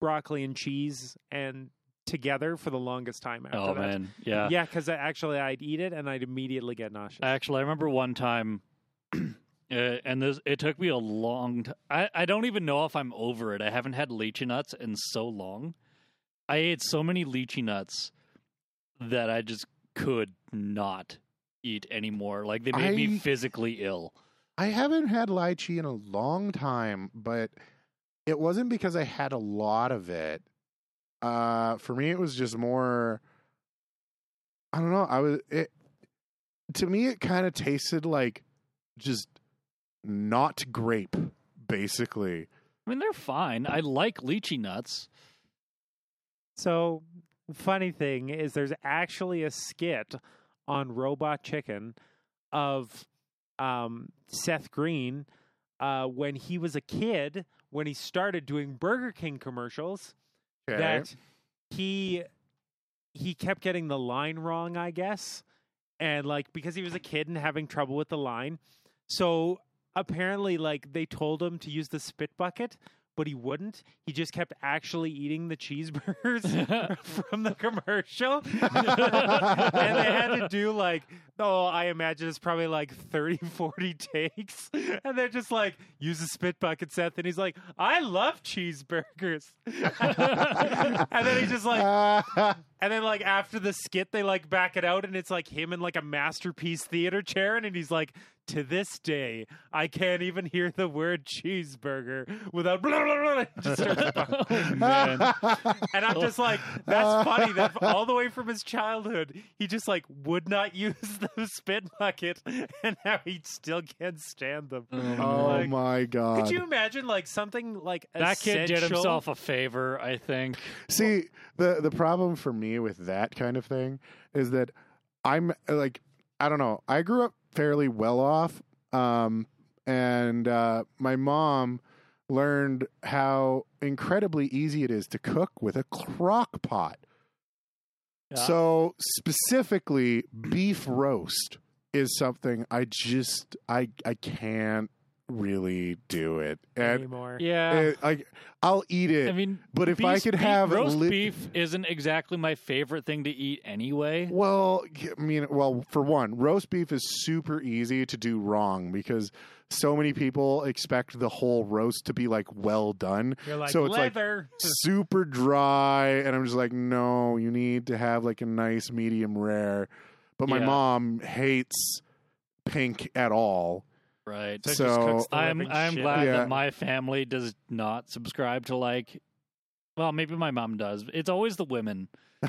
Speaker 2: broccoli and cheese and together for the longest time after
Speaker 1: Oh
Speaker 2: that.
Speaker 1: man, yeah.
Speaker 2: Yeah, because actually I'd eat it and I'd immediately get nauseous.
Speaker 1: Actually, I remember one time, uh, and this it took me a long. T- I I don't even know if I'm over it. I haven't had lychee nuts in so long. I ate so many lychee nuts that I just could not eat anymore. Like they made me physically ill.
Speaker 3: I haven't had lychee in a long time, but it wasn't because I had a lot of it. Uh, for me, it was just more. I don't know. I was it. To me, it kind of tasted like just not grape, basically.
Speaker 1: I mean, they're fine. I like lychee nuts.
Speaker 2: So, funny thing is, there's actually a skit on Robot Chicken of um, Seth Green uh, when he was a kid, when he started doing Burger King commercials,
Speaker 3: Okay.
Speaker 2: that he he kept getting the line wrong, I guess, and like because he was a kid and having trouble with the line, so apparently like they told him to use the spit bucket. But he wouldn't. He just kept actually eating the cheeseburgers from the commercial. and they had to do like, oh, I imagine it's probably like 30, 40 takes. And they're just like, use a spit bucket, Seth. And he's like, I love cheeseburgers. and then he just like, and then like after the skit, they like back it out, and it's like him in like a masterpiece theater chair, and he's like, "To this day, I can't even hear the word cheeseburger without." Blah, blah, blah, just starts
Speaker 1: oh
Speaker 2: and I'm just like, that's funny. That all the way from his childhood, he just like would not use the spit bucket, and now he still can't stand them.
Speaker 3: oh
Speaker 2: Like,
Speaker 3: my god!
Speaker 2: Could you imagine like something like
Speaker 1: that kid did
Speaker 2: essential-
Speaker 1: himself a favor. I think.
Speaker 3: See, the the problem for me with that kind of thing is that I'm like I don't know. I grew up fairly well off um and uh my mom learned how incredibly easy it is to cook with a crock pot.
Speaker 1: Yeah.
Speaker 3: So specifically beef roast is something I just I I can't really do it. And
Speaker 2: anymore.
Speaker 1: Yeah.
Speaker 3: it, like I'll eat it
Speaker 1: I mean,
Speaker 3: but if I
Speaker 1: beef-
Speaker 3: could
Speaker 1: beef-
Speaker 3: have
Speaker 1: roast
Speaker 3: lit-
Speaker 1: beef, isn't exactly my favorite thing to eat anyway.
Speaker 3: Well, I mean, well, for one, roast beef is super easy to do wrong because so many people expect the whole roast to be like well done,
Speaker 2: You're like
Speaker 3: So it's like-
Speaker 2: leather.
Speaker 3: super dry, and I'm just like, no, you need to have like a nice medium rare. But my
Speaker 1: Yeah.
Speaker 3: mom hates pink at all.
Speaker 1: Right.
Speaker 2: So
Speaker 3: So-
Speaker 1: I'm I'm
Speaker 2: shit.
Speaker 1: glad
Speaker 3: Yeah.
Speaker 1: that my family does not subscribe to like. Well, maybe my mom does. It's always the women.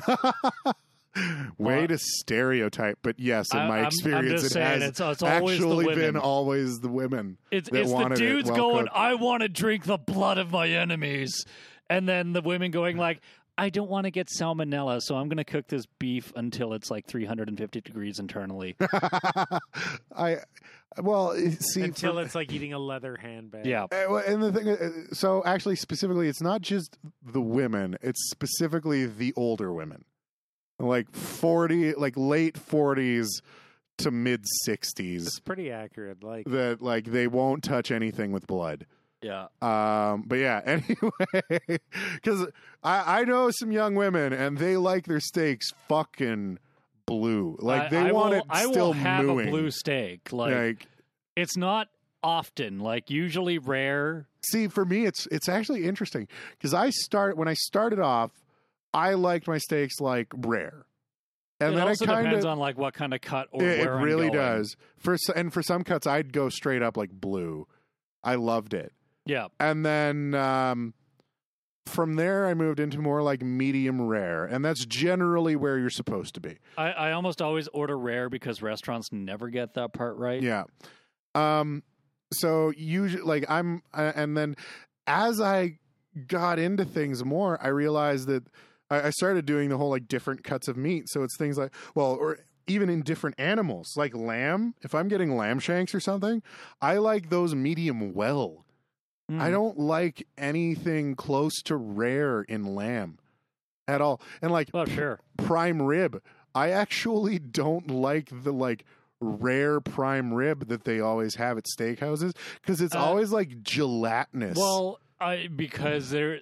Speaker 3: Way
Speaker 1: Well,
Speaker 3: to stereotype, but yes, in
Speaker 1: I-
Speaker 3: my
Speaker 1: I'm-
Speaker 3: experience,
Speaker 1: I'm
Speaker 3: it
Speaker 1: saying
Speaker 3: has
Speaker 1: it's, it's always the
Speaker 3: actually been always the women.
Speaker 1: it's
Speaker 3: that
Speaker 1: it's the
Speaker 3: wanted it
Speaker 1: dudes
Speaker 3: well
Speaker 1: going,
Speaker 3: cooked.
Speaker 1: "I want to drink the blood of my enemies," and then the women going like. I don't want to get salmonella, so I'm going to cook this beef until it's like 350 degrees internally.
Speaker 3: I well see
Speaker 2: until
Speaker 3: for-
Speaker 2: it's like eating a leather handbag.
Speaker 1: yeah.
Speaker 3: Well, and the thing, uh, so actually, specifically, it's not just the women; it's specifically the older women, like forty, like late forties to mid sixties,
Speaker 2: It's pretty accurate. Like
Speaker 3: that like they won't touch anything with blood.
Speaker 1: Yeah.
Speaker 3: Um, but yeah, anyway, because I I know some young women and they like their steaks fucking blue, like they
Speaker 1: I
Speaker 3: want
Speaker 1: will,
Speaker 3: it
Speaker 1: I
Speaker 3: still
Speaker 1: will have
Speaker 3: mooing.
Speaker 1: a blue steak. Like,
Speaker 3: like
Speaker 1: it's not often, like usually rare.
Speaker 3: See, for me, it's it's actually interesting because I start when I started off, I liked my steaks like rare, and
Speaker 1: it
Speaker 3: then
Speaker 1: also
Speaker 3: I kind
Speaker 1: depends on like what kind of cut or
Speaker 3: it, it really does for and for some cuts I'd go straight up like blue. I loved it,
Speaker 1: Yeah.
Speaker 3: and then um, from there, I moved into more like medium rare, and that's generally where you're supposed to be.
Speaker 1: I, I almost always order rare because restaurants never get that part right.
Speaker 3: Yeah. Um. So usually, like I'm, uh, and then as I got into things more, I realized that I, I started doing the whole like different cuts of meat. So it's things like, well, or even in different animals, like lamb. If I'm getting lamb shanks or something, I like those medium well.
Speaker 1: Mm.
Speaker 3: I don't like anything close to rare in lamb at all. And like
Speaker 1: Oh, sure.
Speaker 3: prime rib, I actually don't like the like rare prime rib that they always have at steakhouses because it's
Speaker 1: Uh,
Speaker 3: always like gelatinous.
Speaker 1: Well, I because there,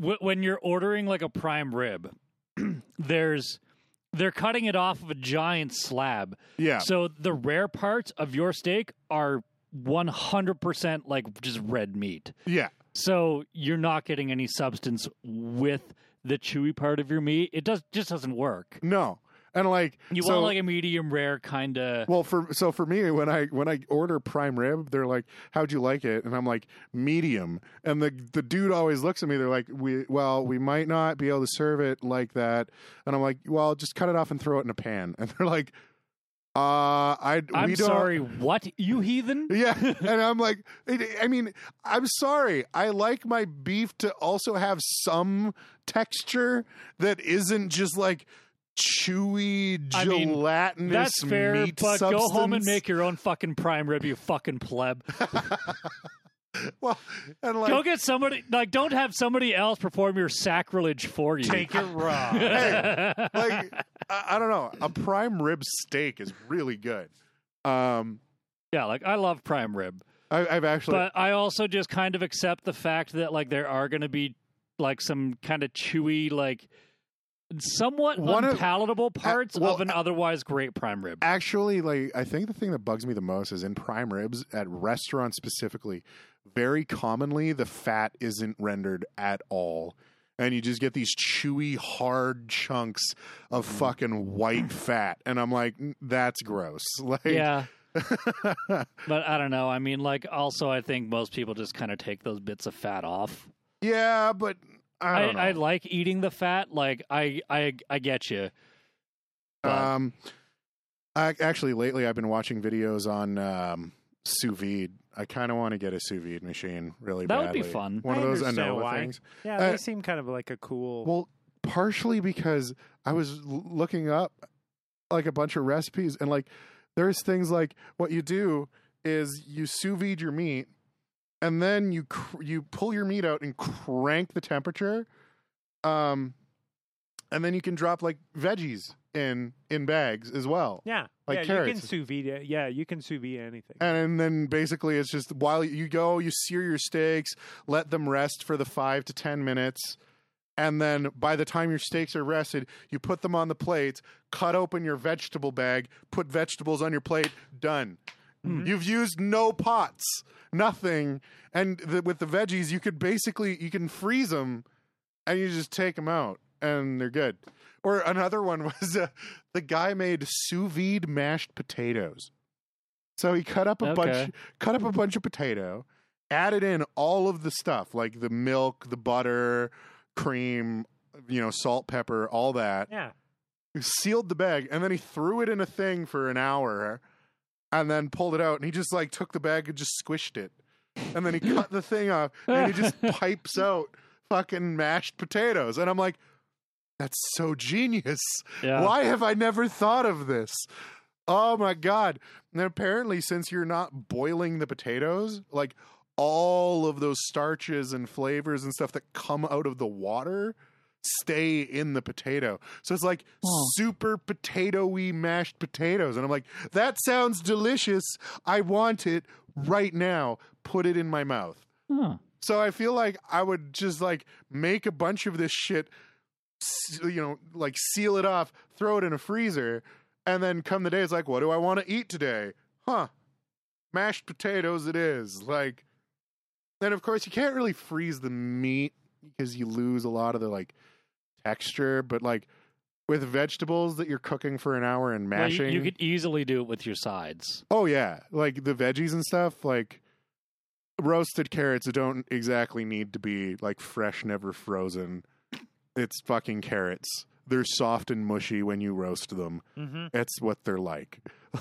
Speaker 1: wh- when you're ordering like a prime rib, there's they're cutting it off of a giant slab.
Speaker 3: yeah,
Speaker 1: So the rare parts of your steak are 100% like just red meat.
Speaker 3: yeah,
Speaker 1: So you're not getting any substance with the chewy part of your meat. It does just doesn't work.
Speaker 3: no, and like
Speaker 1: You
Speaker 3: so,
Speaker 1: want like a medium rare kind of.
Speaker 3: Well, for so for me, when I when I order prime rib, they're like, "How'd you like it?" And I'm like, "Medium." And the the dude always looks at me. They're like, "We well, we might not be able to serve it like that." And I'm like, "Well, just cut it off and throw it in a pan." And they're like, "Uh, I
Speaker 1: I'm sorry, what you heathen?
Speaker 3: Yeah, and I'm like, I mean, I'm sorry. I like my beef to also have some texture that isn't just like chewy,
Speaker 1: I mean,
Speaker 3: gelatinous
Speaker 1: That's fair,
Speaker 3: meat
Speaker 1: but go home and make your own fucking prime rib, you fucking pleb.
Speaker 3: Well, and like,
Speaker 1: go get somebody like don't have somebody else perform your sacrilege for you.
Speaker 2: Take it raw.
Speaker 3: Hey. like I, I don't know, a prime rib steak is really good. Um,
Speaker 1: yeah, like I love prime rib.
Speaker 3: I, I've actually,
Speaker 1: but I also just kind of accept the fact that like there are going to be like some kind of chewy, like somewhat
Speaker 3: One of-
Speaker 1: unpalatable parts
Speaker 3: well,
Speaker 1: of an otherwise great prime rib.
Speaker 3: actually, like I think the thing that bugs me the most is in prime ribs at restaurants specifically. Very commonly, the fat isn't rendered at all. And you just get these chewy, hard chunks of
Speaker 1: Mm-hmm.
Speaker 3: fucking white fat, and I'm like, "Mm, that's gross. Like,
Speaker 1: Yeah, but I don't know. I mean, like also, I think most people just kind of take those bits of fat off.
Speaker 3: yeah, but I
Speaker 1: I,
Speaker 3: don't know.
Speaker 1: I, like eating the fat. Like I, I, I get you. But-
Speaker 3: Um, I, actually, lately I've been watching videos on um, sous vide. I kind of want to get a sous vide machine really
Speaker 1: That would
Speaker 3: badly.
Speaker 1: be fun.
Speaker 3: One
Speaker 2: I
Speaker 3: of those
Speaker 2: understand
Speaker 3: Anoa
Speaker 2: why.
Speaker 3: things.
Speaker 2: Yeah,
Speaker 3: Uh,
Speaker 2: they seem kind of like a cool.
Speaker 3: Well, partially because I was l- looking up like a bunch of recipes, and like there's things like what you do is you sous vide your meat, and then you cr- you pull your meat out and crank the temperature, um, and then you can drop like veggies in in bags as well.
Speaker 2: yeah,
Speaker 3: like
Speaker 2: yeah, you can sous vide. it. Yeah, you can sous vide anything.
Speaker 3: And then basically it's just while you go, you sear your steaks, let them rest for the five to ten minutes. And then by the time your steaks are rested, you put them on the plates, cut open your vegetable bag, put vegetables on your plate, done.
Speaker 2: Mhm.
Speaker 3: You've used no pots, nothing. And the, with the veggies, you could basically you can freeze them, and you just take them out, and they're good. Or another one was uh, the guy made sous vide mashed potatoes. So he cut up a
Speaker 1: Okay.
Speaker 3: bunch, cut up a bunch of potato, added in all of the stuff like the milk, the butter, cream, you know, salt, pepper, all that
Speaker 2: yeah,
Speaker 3: he sealed the bag and then he threw it in a thing for an hour and then pulled it out and he just like took the bag and just squished it and then he cut the thing off and he just pipes out fucking mashed potatoes and i'm like that's so genius
Speaker 1: Yeah.
Speaker 3: why have i never thought of this oh my god and apparently since you're not boiling the potatoes like all of those starches and flavors and stuff that come out of the water stay in the potato. So it's like
Speaker 1: Oh.
Speaker 3: super potatoy mashed potatoes. And I'm like, that sounds delicious. I want it right now. Put it in my mouth.
Speaker 1: Huh.
Speaker 3: So I feel like I would just like make a bunch of this shit, you know, like seal it off, throw it in a freezer, and then come the day, it's like, what do I want to eat today? Huh. Mashed potatoes it is. Like, then of course you can't really freeze the meat because you lose a lot of the like texture, but like with vegetables that you're cooking for an hour and
Speaker 1: Well, you-
Speaker 3: mashing.
Speaker 1: you, could easily do it with your sides.
Speaker 3: Oh yeah, like the veggies and stuff. Like roasted carrots don't exactly need to be like fresh, never frozen. It's fucking carrots. They're soft and mushy when you roast them.
Speaker 2: Mm-hmm.
Speaker 3: That's what they're like.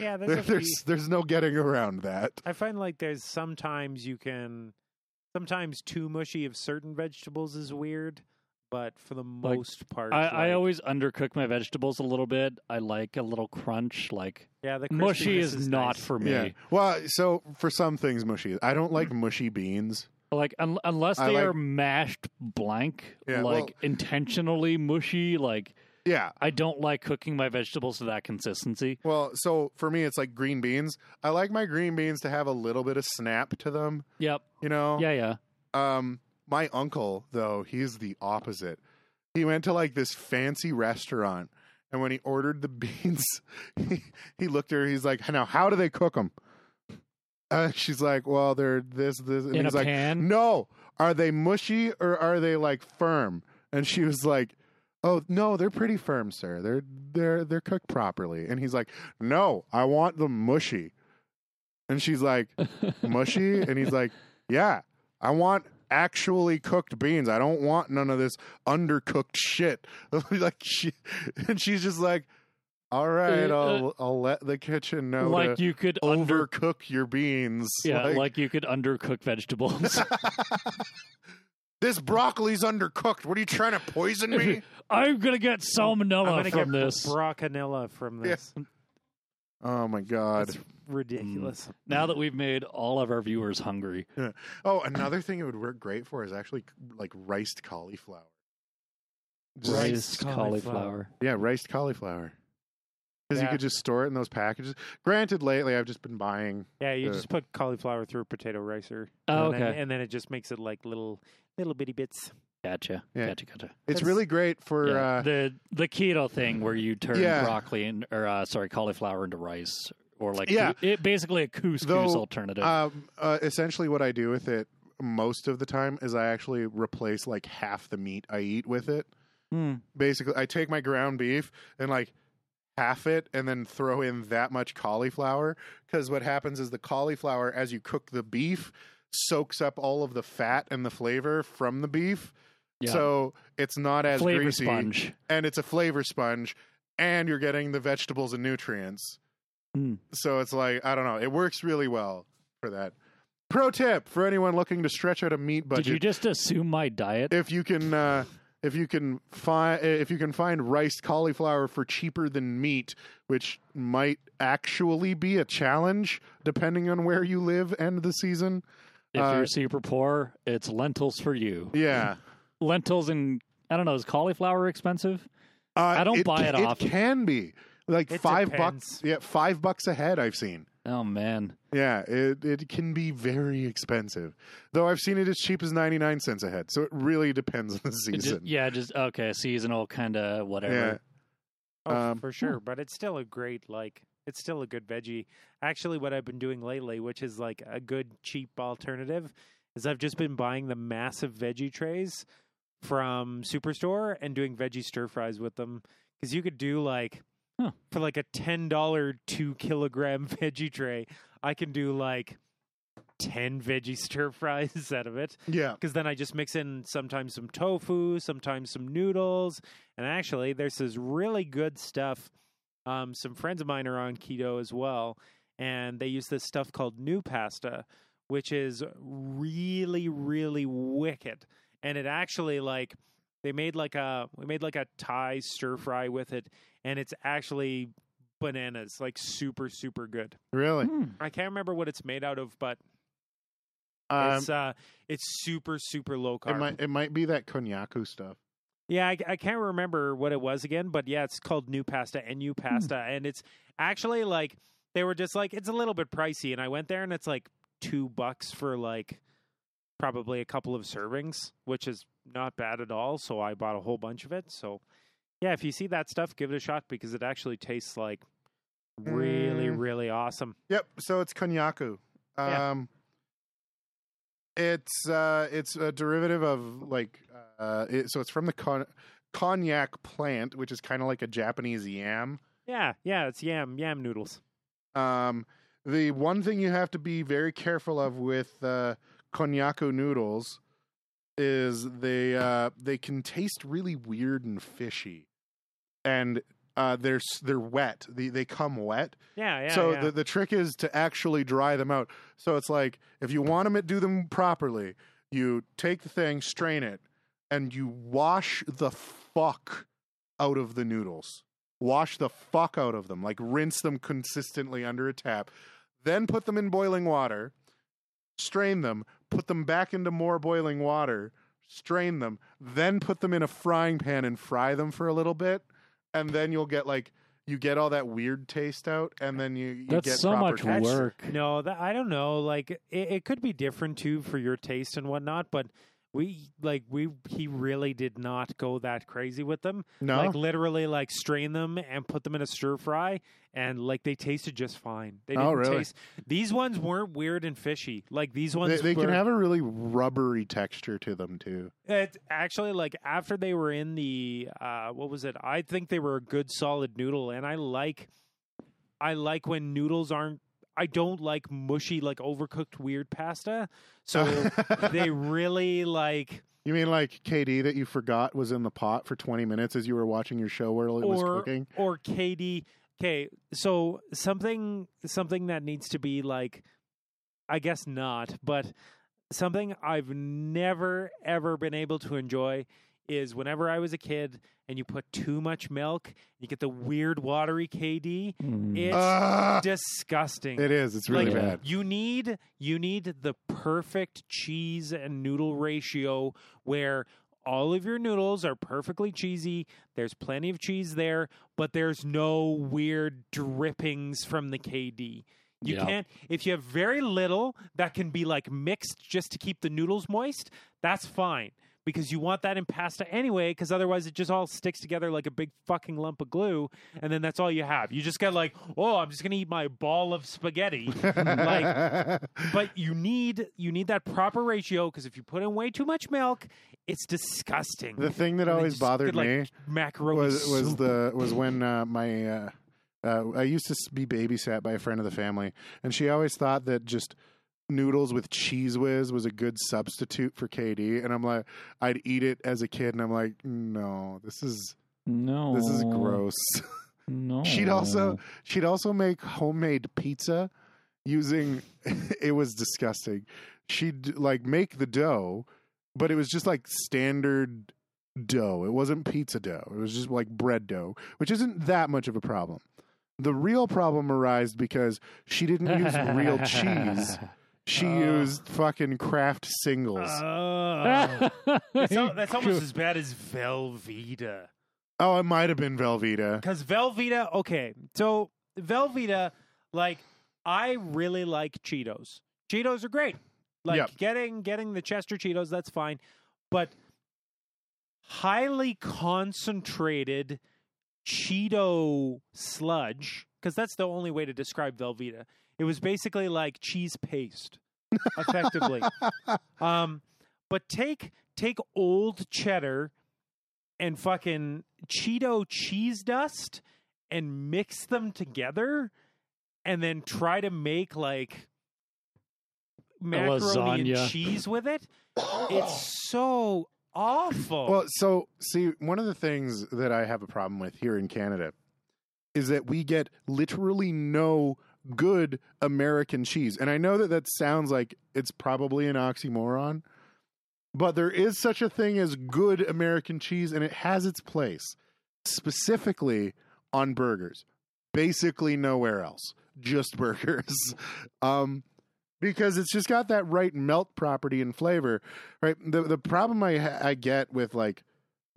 Speaker 2: Yeah, there's
Speaker 3: There- there's
Speaker 2: few-
Speaker 3: there's no getting around that.
Speaker 2: I find like there's sometimes you can, sometimes too mushy of certain vegetables is weird, but for the
Speaker 1: Like,
Speaker 2: most part,
Speaker 1: I, I always undercook my vegetables a little bit. I like a little crunch. Like
Speaker 2: yeah the
Speaker 1: mushy
Speaker 2: crispiness
Speaker 1: is, not for me.
Speaker 3: Yeah. Well, so for some things, mushy. I don't like mushy beans.
Speaker 1: Like un- unless
Speaker 3: I
Speaker 1: they
Speaker 3: like-
Speaker 1: are mashed blank,
Speaker 3: Yeah,
Speaker 1: like
Speaker 3: well-
Speaker 1: intentionally mushy. Like
Speaker 3: Yeah.
Speaker 1: I don't like cooking my vegetables to that consistency.
Speaker 3: Well, so for me, it's like green beans. I like my green beans to have a little bit of snap to them.
Speaker 1: Yep.
Speaker 3: You know.
Speaker 1: Yeah. Yeah.
Speaker 3: Um, my uncle though, he's the opposite. He went to like this fancy restaurant, and when he ordered the beans, he, he looked at her. He's like, "Now, how do they cook them?" Uh, she's like, "Well, they're this, this." And
Speaker 1: In a
Speaker 3: like,
Speaker 1: pan.
Speaker 3: "No, are they mushy or are they like firm?" And she was like, "Oh no, they're pretty firm, sir. They're they're they're cooked properly." And he's like, "No, I want them mushy." And she's like, "Mushy?" And he's like, "Yeah, I want actually cooked beans. I don't want none of this undercooked shit." like she, and she's just like, "All right,
Speaker 1: Uh,
Speaker 3: I'll I'll let the kitchen know
Speaker 1: like
Speaker 3: to
Speaker 1: you could under.
Speaker 3: overcook your beans."
Speaker 1: Yeah, like, you could undercook vegetables.
Speaker 3: this broccoli's undercooked. What are you trying to poison me?
Speaker 1: I'm gonna get salmonella I'm
Speaker 2: gonna
Speaker 1: from
Speaker 2: get
Speaker 1: this.
Speaker 2: brocanilla from
Speaker 3: Yeah.
Speaker 2: this.
Speaker 3: oh my god.
Speaker 2: That's ridiculous.
Speaker 1: now that we've made all of our viewers hungry,
Speaker 3: Oh, another thing it would work great for is actually like riced cauliflower. Just-
Speaker 2: Riced
Speaker 1: riced
Speaker 2: cauliflower.
Speaker 1: cauliflower.
Speaker 3: Yeah, riced cauliflower. Because you could just store it in those packages. Granted, lately I've just been buying.
Speaker 2: Yeah, you
Speaker 3: Uh,
Speaker 2: just put cauliflower through a potato ricer.
Speaker 1: Oh,
Speaker 2: and then,
Speaker 1: okay.
Speaker 2: and then it just makes it like little little bitty bits.
Speaker 1: Gotcha.
Speaker 3: Yeah.
Speaker 1: Gotcha. Gotcha.
Speaker 3: It's
Speaker 2: That's-
Speaker 3: really great for.
Speaker 1: Yeah,
Speaker 3: Uh,
Speaker 1: the the keto thing where you turn
Speaker 3: Yeah.
Speaker 1: broccoli and or uh, sorry cauliflower into rice or like
Speaker 3: Yeah.
Speaker 1: cou- it basically a couscous
Speaker 3: Though,
Speaker 1: alternative.
Speaker 3: um, uh, essentially, what I do with it most of the time is I actually replace like half the meat I eat with it.
Speaker 1: Hmm.
Speaker 3: Basically, I take my ground beef and like half it and then throw in that much cauliflower because what happens is the cauliflower as you cook the beef soaks up all of the fat and the flavor from the beef
Speaker 1: Yeah.
Speaker 3: so it's not as
Speaker 1: Flavor
Speaker 3: greasy
Speaker 1: sponge.
Speaker 3: and it's a flavor sponge and you're getting the vegetables and nutrients
Speaker 1: Hmm.
Speaker 3: so it's like i don't know it works really well for that pro tip for anyone looking to stretch out a meat budget
Speaker 1: Did you just assume my diet?
Speaker 3: if you can uh, if you can find if you can find riced cauliflower for cheaper than meat, which might actually be a challenge depending on where you live and the season.
Speaker 1: If
Speaker 3: uh,
Speaker 1: you're super poor, it's lentils for you.
Speaker 3: Yeah,
Speaker 1: Lentils and I don't know. Is cauliflower expensive?
Speaker 3: uh,
Speaker 1: I don't buy it
Speaker 3: It
Speaker 1: often.
Speaker 3: It can be like
Speaker 2: It
Speaker 3: five
Speaker 2: depends.
Speaker 3: bucks. Yeah, five bucks a head. I've seen.
Speaker 1: Oh man.
Speaker 3: Yeah, it it can be very expensive. Though I've seen it as cheap as ninety nine cents a head. So it really depends on the
Speaker 1: It just-
Speaker 3: season.
Speaker 1: yeah, just okay, seasonal kind of whatever.
Speaker 2: Oh,
Speaker 3: Um,
Speaker 2: for sure. But it's still a great like it's still a good veggie. Actually, what I've been doing lately, which is like a good cheap alternative, is I've just been buying the massive veggie trays from Superstore and doing veggie stir fries with them because you could do like
Speaker 1: Huh.
Speaker 2: for like a ten dollar two kilogram veggie tray, I can do like ten veggie stir fries out of it
Speaker 3: Yeah.
Speaker 2: because then I just mix in sometimes some tofu, sometimes some noodles, and actually there's this really good stuff. Um, some friends of mine are on keto as well, and they use this stuff called Nupasta, which is really, really wicked. And it actually like they made like a we made like a Thai stir fry with it, and it's actually bananas, like super, super good.
Speaker 3: Really.
Speaker 1: Hmm.
Speaker 2: I can't remember what it's made out of, but
Speaker 3: Um,
Speaker 2: it's uh, it's super, super low carb.
Speaker 3: it might it might be that konyaku stuff.
Speaker 2: Yeah, I, I can't remember what it was again, but yeah, it's called Nupasta and Nupasta, and it's actually like they were just like it's a little bit pricey, and I went there and it's like two bucks for like probably a couple of servings, which is not bad at all. So I bought a whole bunch of it. So yeah, if you see that stuff, give it a shot because it actually tastes like really,
Speaker 3: Mm.
Speaker 2: really awesome.
Speaker 3: Yep. So it's konyaku.
Speaker 2: Yeah.
Speaker 3: Um, it's uh, it's a derivative of like uh, it, so it's from the con- konjac plant, which is kind of like a Japanese yam.
Speaker 2: Yeah, yeah, it's yam yam noodles.
Speaker 3: Um, the one thing you have to be very careful of with uh, konyaku noodles is they uh, they can taste really weird and fishy, and uh, they're they're wet. They they come wet.
Speaker 2: Yeah, yeah.
Speaker 3: so
Speaker 2: yeah.
Speaker 3: the the trick is to actually dry them out. So it's like if you want them to do them properly, you take the thing, strain it, and you wash the fuck out of the noodles. Wash the fuck out of them. Like rinse them consistently under a tap. Then put them in boiling water, strain them, put them back into more boiling water, strain them, then put them in a frying pan and fry them for a little bit, and then you'll get like you get all that weird taste out, and then you, you
Speaker 1: That's
Speaker 3: get
Speaker 1: so
Speaker 3: proper
Speaker 1: much
Speaker 3: texture.
Speaker 1: work.
Speaker 2: No, that I don't know. Like it, it could be different too for your taste and whatnot, but we like we he really did not go that crazy with them.
Speaker 3: No,
Speaker 2: Like literally, like strain them and put them in a stir fry, and like they tasted just fine. They didn't
Speaker 3: Oh, really?
Speaker 2: taste. These ones weren't weird and fishy. Like these ones,
Speaker 3: they can
Speaker 2: were-
Speaker 3: have a really rubbery texture to them too.
Speaker 2: It actually like after they were in the uh what was it? I think they were a good solid noodle and I like I like when noodles aren't I don't like mushy like overcooked weird pasta. So they really like
Speaker 3: You mean like KD that you forgot was in the pot for 20 minutes as you were watching your show while it was cooking?
Speaker 2: or KD Okay, so something something that needs to be like I guess not, but something I've never ever been able to enjoy is whenever I was a kid and you put too much milk, you get the weird watery KD.
Speaker 1: Mm.
Speaker 2: It's
Speaker 3: Ah,
Speaker 2: disgusting.
Speaker 3: it is. It's really
Speaker 2: like,
Speaker 3: bad.
Speaker 2: You need you need the perfect cheese and noodle ratio where all of your noodles are perfectly cheesy. There's plenty of cheese there, but there's no weird drippings from the KD. You
Speaker 1: Yeah.
Speaker 2: can't if you have very little that can be like mixed just to keep the noodles moist, that's fine. Because you want that in pasta anyway, because otherwise it just all sticks together like a big fucking lump of glue, and then that's all you have. You just get like, oh, I'm just gonna eat my ball of spaghetti. like, but you need you need that proper ratio because if you put in way too much milk, it's disgusting.
Speaker 3: the thing that
Speaker 2: And
Speaker 3: always bothered
Speaker 2: get, like,
Speaker 3: me
Speaker 2: macaroni
Speaker 3: was was the was when uh, my uh, uh, I used to be babysat by a friend of the family, and she always thought that just noodles with Cheez Whiz was a good substitute for KD, and I'm like, I'd eat it as a kid, and I'm like, no, this is
Speaker 1: No,
Speaker 3: this is gross.
Speaker 1: No,
Speaker 3: She'd also she'd also make homemade pizza using it was disgusting. She'd like make the dough, but it was just like standard dough. It wasn't pizza dough. It was just like bread dough, which isn't that much of a problem. The real problem arose because she didn't use real cheese. She
Speaker 2: Oh.
Speaker 3: used fucking Kraft Singles.
Speaker 2: Oh. that's, al- that's almost as bad as Velveeta.
Speaker 3: oh, it might have been Velveeta.
Speaker 2: Because Velveeta, okay, so Velveeta, like I really like Cheetos. Cheetos are great. Like
Speaker 3: Yep.
Speaker 2: getting getting the Chester Cheetos, that's fine. But highly concentrated Cheeto sludge, because that's the only way to describe Velveeta. It was basically like cheese paste, effectively. um, but take take old cheddar and fucking Cheeto cheese dust and mix them together and then try to make like macaroni and cheese with it. It's so awful.
Speaker 3: Well, so see, one of the things that I have a problem with here in Canada is that we get literally no good American cheese. And I know that that sounds like it's probably an oxymoron, but there is such a thing as good American cheese and it has its place, specifically on burgers. Basically nowhere else, just burgers. um because it's just got that right melt property and flavor right the the problem i i get with like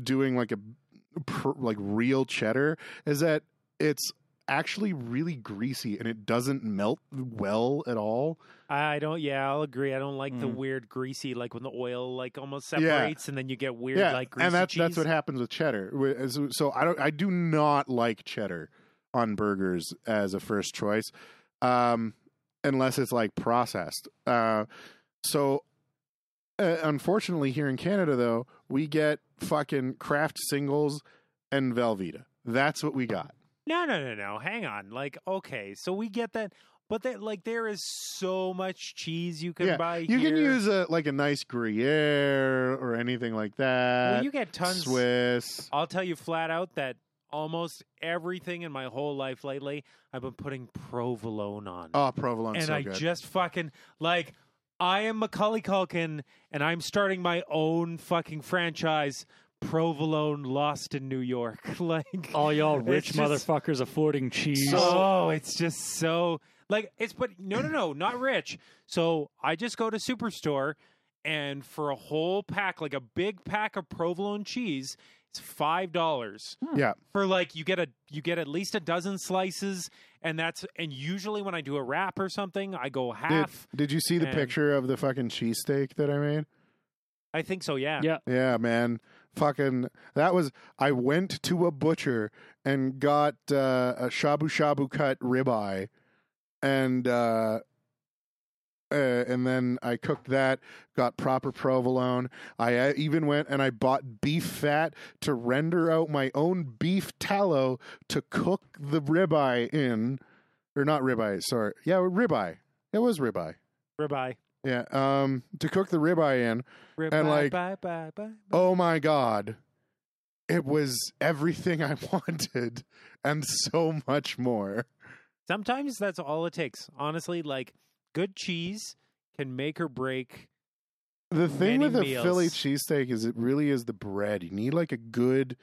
Speaker 3: doing like a like real cheddar is that it's actually really greasy and it doesn't melt well at all
Speaker 2: I don't. Yeah, I'll agree. I don't like the
Speaker 1: Mm.
Speaker 2: weird greasy, like when the oil like almost
Speaker 3: Yeah.
Speaker 2: separates, and then you get weird
Speaker 3: yeah
Speaker 2: like greasy
Speaker 3: and that's
Speaker 2: cheese.
Speaker 3: that's what happens with cheddar so- so i don't i do not like cheddar on burgers as a first choice um unless it's like processed uh so uh, unfortunately here in canada though we get fucking Kraft Singles and velveeta that's what we got
Speaker 2: No, no, no, no. Hang on. Like, okay, so we get that. But that like there is so much cheese you can
Speaker 3: Yeah,
Speaker 2: buy.
Speaker 3: You can
Speaker 2: here.
Speaker 3: use a like a nice Gruyere or anything like that.
Speaker 2: well, you get tons.
Speaker 3: Swiss.
Speaker 2: I'll tell you flat out that almost everything in my whole life lately, I've been putting provolone on,
Speaker 3: Oh, provolone,
Speaker 2: and
Speaker 3: so
Speaker 2: I
Speaker 3: good.
Speaker 2: just fucking like. I am Macaulay Culkin, and I'm starting my own fucking franchise, Provolone Lost in New York. like,
Speaker 1: All y'all rich
Speaker 2: just-
Speaker 1: motherfuckers affording cheese.
Speaker 2: oh, it's just so like it's but no no no not rich. So I just go to Superstore and for a whole pack, like a big pack of provolone cheese, it's five dollars. Hmm.
Speaker 3: yeah,
Speaker 2: For like you get a you get at least a dozen slices and that's and usually when I do a wrap or something, I go
Speaker 3: did,
Speaker 2: half.
Speaker 3: did you see the
Speaker 2: and-
Speaker 3: picture of the fucking cheesesteak that I made?
Speaker 2: I think so, yeah.
Speaker 1: yeah.
Speaker 3: Yeah, man. Fucking that was I went to a butcher and got uh, a shabu shabu cut ribeye and uh uh, and then I cooked that, got proper provolone. I even went and I bought beef fat to render out my own beef tallow to cook the ribeye in, or not ribeye, sorry, yeah, ribeye. It was ribeye.
Speaker 2: Ribeye.
Speaker 3: Yeah, um, to cook the ribeye in.
Speaker 2: Ribeye
Speaker 3: like-
Speaker 2: bye, bye, bye.
Speaker 3: Oh my god. It was everything I wanted and so much more.
Speaker 2: Sometimes that's all it takes. Honestly, like good cheese can make or break
Speaker 3: The thing with a
Speaker 2: meals.
Speaker 3: Philly cheesesteak is it really is the bread. You need like a good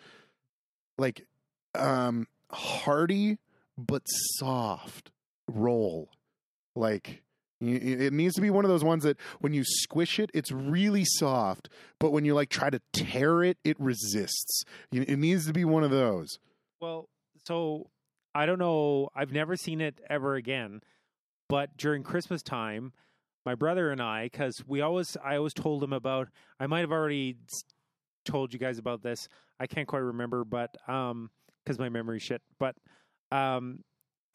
Speaker 3: like um hearty but soft roll. Like it needs to be one of those ones that when you squish it, it's really soft, but when you like try to tear it, it resists. It needs to be one of those.
Speaker 2: Well, so I don't know. I've never seen it ever again. But during Christmas time, my brother and I, because we always, I always told him about. I might have already told you guys about this. I can't quite remember, but um, because my memory shit. But um,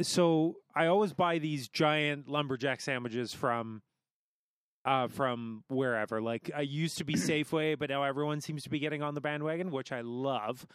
Speaker 2: so I always buy these giant lumberjack sandwiches from. Uh, from wherever, like I used to be Safeway, but now everyone seems to be getting on the bandwagon, which I love.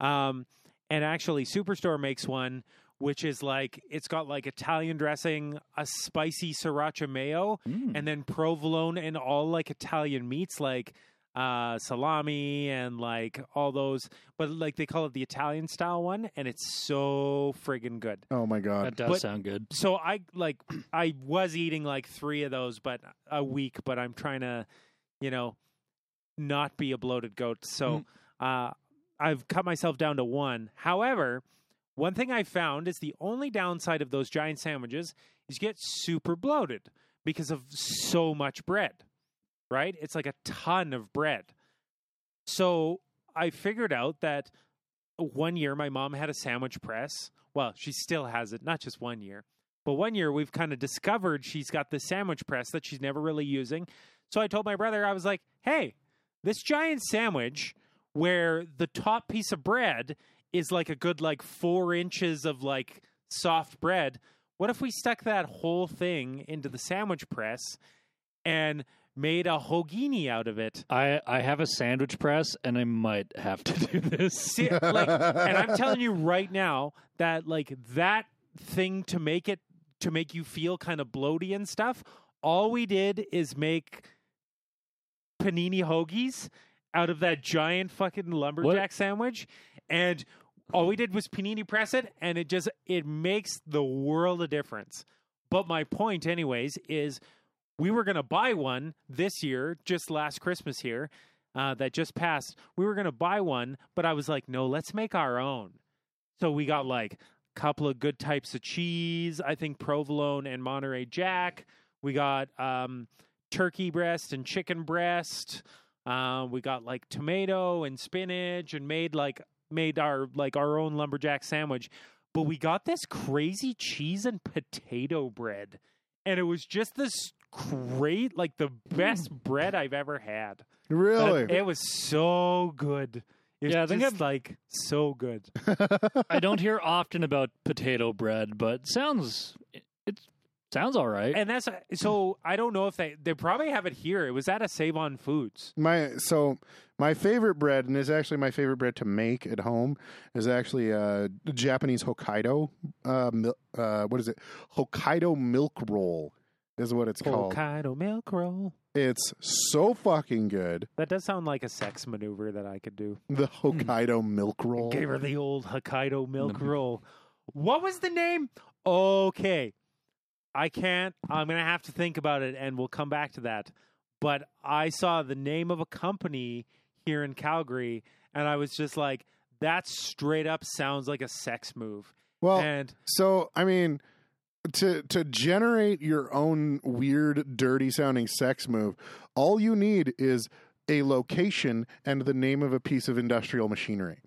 Speaker 2: Um, and actually, Superstore makes one which is like it's got like Italian dressing, a spicy sriracha mayo,
Speaker 1: Mm.
Speaker 2: and then provolone and all like Italian meats like uh salami and like all those but like they call it the Italian style one and it's so friggin' good.
Speaker 3: Oh my god.
Speaker 1: that does
Speaker 2: but-
Speaker 1: sound good.
Speaker 2: So I like I was eating like 3 of those but a week but I'm trying to you know not be a bloated goat. So uh I've cut myself down to one. However, one thing I found is the only downside of those giant sandwiches is you get super bloated because of so much bread, right? It's like a ton of bread. So I figured out that one year my mom had a sandwich press. Well, she still has it, not just one year. But one year we've kind of discovered she's got this sandwich press that she's never really using. So I told my brother, I was like, hey, this giant sandwich where the top piece of bread is like a good like four inches of like soft bread. What if we stuck that whole thing into the sandwich press and made a hoagie out of it?
Speaker 1: I I have a sandwich press, and I might have to do this.
Speaker 2: See, like, and I'm telling you right now that like that thing to make it to make you feel kind of bloaty and stuff. All we did is make panini hoagies out of that giant fucking lumberjack sandwich, and all we did was panini press it, and it just it makes the world a difference. But my point, anyways, is we were gonna buy one this year, just last Christmas here, uh, that just passed. We were gonna buy one, but I was like, no, let's make our own. So we got like a couple of good types of cheese. I think provolone and Monterey Jack. We got um, turkey breast and chicken breast. Uh, we got like tomato and spinach, and made like made our like our own lumberjack sandwich. But we got this crazy cheese and potato bread, and it was just this great, like the best bread I've ever had.
Speaker 3: really?
Speaker 2: It was so good. It
Speaker 1: Yeah, I think
Speaker 2: just like so good.
Speaker 1: I don't hear often about potato bread, but sounds it, it sounds all right.
Speaker 2: And that's so I don't know if they they probably have it here. It was at a Save on Foods.
Speaker 3: my so My favorite bread, and is actually my favorite bread to make at home, is actually a Japanese Hokkaido. Uh, mil- uh, what is it? Hokkaido milk roll is what it's called.
Speaker 2: Hokkaido milk roll.
Speaker 3: It's so fucking good.
Speaker 2: That does sound like a sex maneuver that I could do.
Speaker 3: The Hokkaido milk roll.
Speaker 2: Gave her the old Hokkaido milk roll. What was the name? Okay. I can't. I'm going to have to think about it and we'll come back to that. But I saw the name of a company here in Calgary and I was just like, that straight up sounds like a sex move.
Speaker 3: Well,
Speaker 2: and
Speaker 3: so I mean, to to generate your own weird, dirty sounding sex move, all you need is a location and the name of a piece of industrial machinery.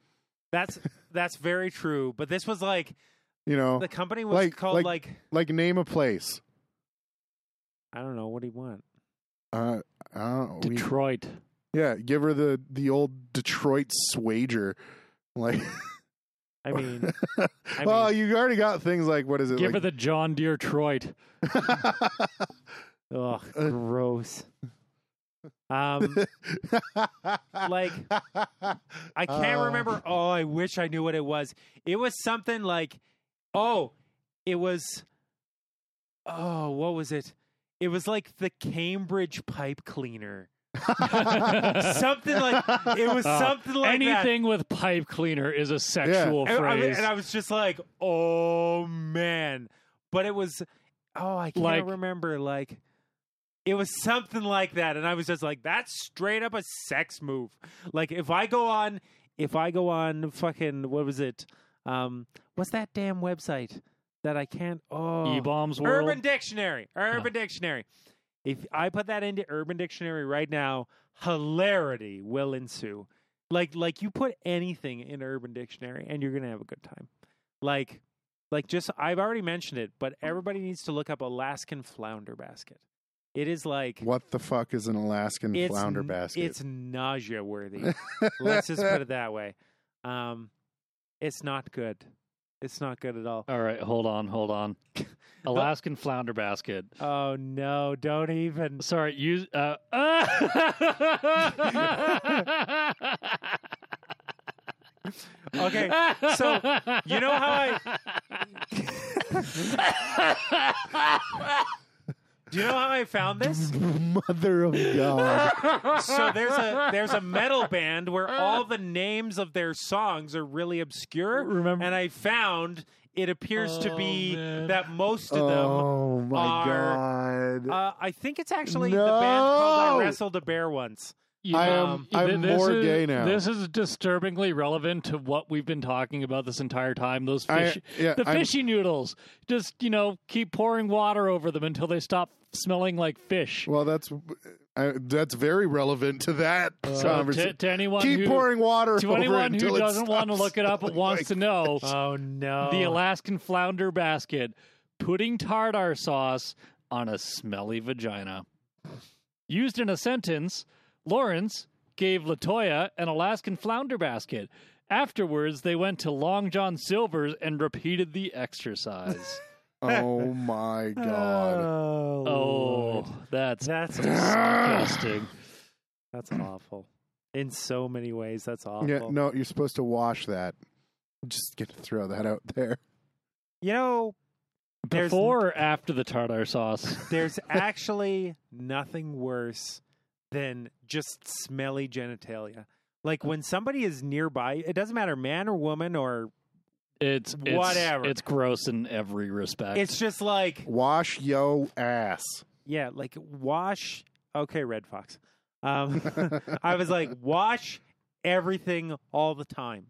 Speaker 2: that's that's very true. But this was like
Speaker 3: You know,
Speaker 2: the company was
Speaker 3: Like-
Speaker 2: called
Speaker 3: like-
Speaker 2: like,
Speaker 3: like name a place.
Speaker 2: I don't know, what do you want?
Speaker 3: Uh, I don't know. We-
Speaker 1: Detroit.
Speaker 3: yeah, give her the the old Detroit swager. Like,
Speaker 2: I mean, I
Speaker 3: well,
Speaker 2: mean-
Speaker 3: you already got things like what is it?
Speaker 1: Give her
Speaker 3: like,
Speaker 1: the John Deere Troit.
Speaker 2: ugh,
Speaker 3: Uh,
Speaker 2: gross. Um like I can't
Speaker 3: Uh,
Speaker 2: remember. Oh, I wish I knew what it was. It was something like, oh, it was, oh, what was it? It was like the Cambridge pipe cleaner. something like it was
Speaker 1: Uh,
Speaker 2: something like
Speaker 1: Anything with pipe cleaner is a sexual
Speaker 2: that. And I,
Speaker 1: phrase.
Speaker 2: and I was just like, oh man, but it was, oh, I can't
Speaker 1: Like-
Speaker 2: remember. Like, it was something like that, and I was just like, that's straight up a sex move. Like, if I go on, if I go on, fucking, what was it? Um, what's that damn website that I can't? Oh,
Speaker 1: E-bombs.
Speaker 2: Urban Dictionary. Urban Dictionary. If I put that into Urban Dictionary right now, hilarity will ensue. Like like you put anything in Urban Dictionary and you're gonna have a good time. Like like just I've already mentioned it, but everybody needs to look up Alaskan flounder basket. It is like
Speaker 3: what the fuck is an Alaskan flounder basket?
Speaker 2: It's nausea worthy. Let's just put it that way. Um, it's not good. It's not good at all.
Speaker 1: All right, hold on, hold on. Alaskan flounder basket.
Speaker 2: Oh no! Don't even.
Speaker 1: Sorry, use. Uh,
Speaker 2: Okay, so, you know how Do you know how I found this?
Speaker 3: Mother of God.
Speaker 2: so there's a there's a metal band where all the names of their songs are really obscure.
Speaker 1: Remember-
Speaker 2: and I found it appears to
Speaker 1: Oh,
Speaker 2: be
Speaker 1: man.
Speaker 2: that most of them.
Speaker 3: oh my
Speaker 2: are-
Speaker 3: God.
Speaker 2: Uh, I think it's actually the band called "I Wrestled a Bear Once."
Speaker 1: You
Speaker 3: I am- I'm
Speaker 1: this
Speaker 3: more
Speaker 1: is-
Speaker 3: gay now.
Speaker 1: This is disturbingly relevant to what we've been talking about this entire time. Those
Speaker 3: I-
Speaker 1: fish,
Speaker 3: yeah,
Speaker 1: the
Speaker 3: I'm-
Speaker 1: fishy noodles. Just you know, keep pouring water over them until they stop smelling like fish.
Speaker 3: well, that's uh, that's very relevant to that
Speaker 1: So
Speaker 3: conversation.
Speaker 1: to, to anyone
Speaker 3: Keep
Speaker 1: who,
Speaker 3: pouring water
Speaker 1: to
Speaker 3: over
Speaker 1: anyone
Speaker 3: it
Speaker 1: who
Speaker 3: it
Speaker 1: doesn't want to look it up but wants
Speaker 3: like
Speaker 1: to know,
Speaker 2: Oh no!
Speaker 1: the Alaskan flounder basket, putting tartar sauce on a smelly vagina. Used in a sentence, Lawrence gave Latoya an Alaskan flounder basket. Afterwards, they went to Long John Silver's and repeated the exercise.
Speaker 3: Oh my oh, God.
Speaker 2: Oh,
Speaker 1: oh,
Speaker 2: Lord.
Speaker 1: that's
Speaker 2: that's
Speaker 1: disgusting.
Speaker 2: that's awful. In so many ways, that's awful.
Speaker 3: Yeah, no, you're supposed to wash that. Just get to throw that out there.
Speaker 2: You know, There's-
Speaker 1: Before or after the tartar sauce?
Speaker 2: there's actually nothing worse than just smelly genitalia. Like when somebody is nearby, it doesn't matter man or woman or
Speaker 1: It's, it's
Speaker 2: Whatever.
Speaker 1: It's gross in every respect.
Speaker 2: it's just like
Speaker 3: Wash yo ass.
Speaker 2: yeah, like wash okay, Redd Foxx. Um I was like wash everything all the time.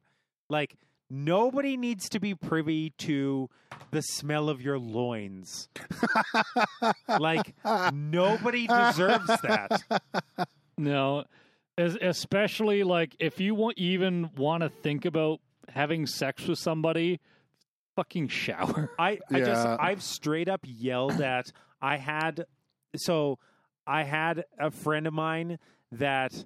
Speaker 2: Like nobody needs to be privy to the smell of your loins. Like nobody deserves that.
Speaker 1: No, especially like if you want even want to think about having sex with somebody, fucking shower.
Speaker 2: I, I just
Speaker 3: Yeah.
Speaker 2: I've straight up yelled at I had so I had a friend of mine that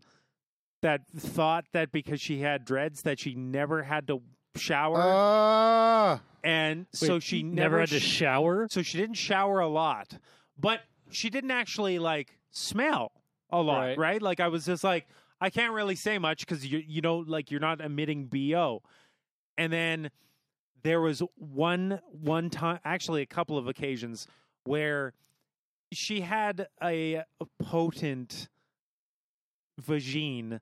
Speaker 2: that thought that because she had dreads that she never had to shower
Speaker 3: Ah,
Speaker 2: and so
Speaker 1: Wait,
Speaker 2: she
Speaker 1: never,
Speaker 2: never,
Speaker 1: had to
Speaker 2: sh-
Speaker 1: shower.
Speaker 2: so she didn't shower a lot but she didn't actually like smell a lot
Speaker 1: Right.
Speaker 2: right, like I was just like I can't really say much because you you know like you're not emitting bo. And then there was one one time, actually a couple of occasions where she had a, a potent vagine,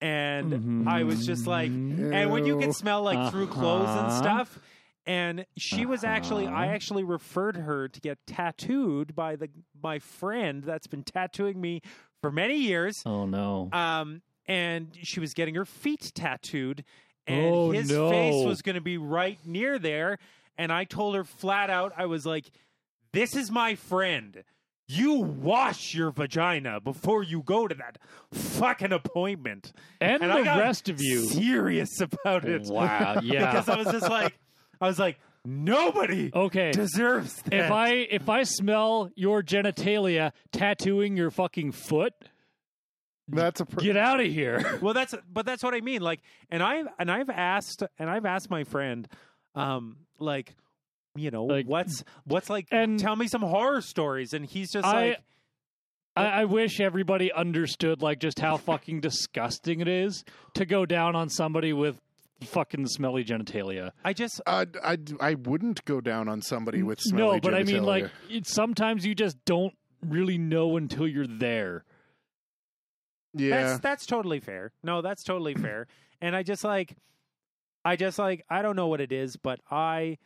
Speaker 2: and I was just like, and when you can smell like through clothes and
Speaker 1: Uh-huh.
Speaker 2: stuff. And she was actually, I
Speaker 1: Uh-huh.
Speaker 2: actually referred her to get tattooed by the my friend that's been tattooing me for many years.
Speaker 1: Oh no.
Speaker 2: Um, and she was getting her feet tattooed, and
Speaker 1: Oh,
Speaker 2: his
Speaker 1: no.
Speaker 2: face was going to be right near there. And I told her flat out, I was like, "This is my friend. You wash your vagina before you go to that fucking appointment."
Speaker 1: and,
Speaker 2: And
Speaker 1: the rest of you.
Speaker 2: serious about it.
Speaker 1: Wow. Yeah.
Speaker 2: because I was just like, I was like, nobody
Speaker 1: okay.
Speaker 2: deserves that.
Speaker 1: If I if I smell your genitalia tattooing your fucking foot,
Speaker 3: That's a pr-
Speaker 1: get out of here.
Speaker 2: well that's but that's what i mean like and i and i've asked and i've asked my friend um like you know
Speaker 1: Like-
Speaker 2: what's what's like
Speaker 1: And-
Speaker 2: tell me some horror stories and he's just
Speaker 1: I-
Speaker 2: like
Speaker 1: I, I wish everybody understood like just how fucking disgusting it is to go down on somebody with fucking smelly genitalia.
Speaker 2: i just
Speaker 3: I, I, I wouldn't go down on somebody with smelly
Speaker 1: no, but I mean
Speaker 3: genitalia.
Speaker 1: like it, sometimes you just don't really know until you're there.
Speaker 3: Yeah.
Speaker 2: that's that's totally fair. No that's totally fair. And i just like i just like i don't know what it is but i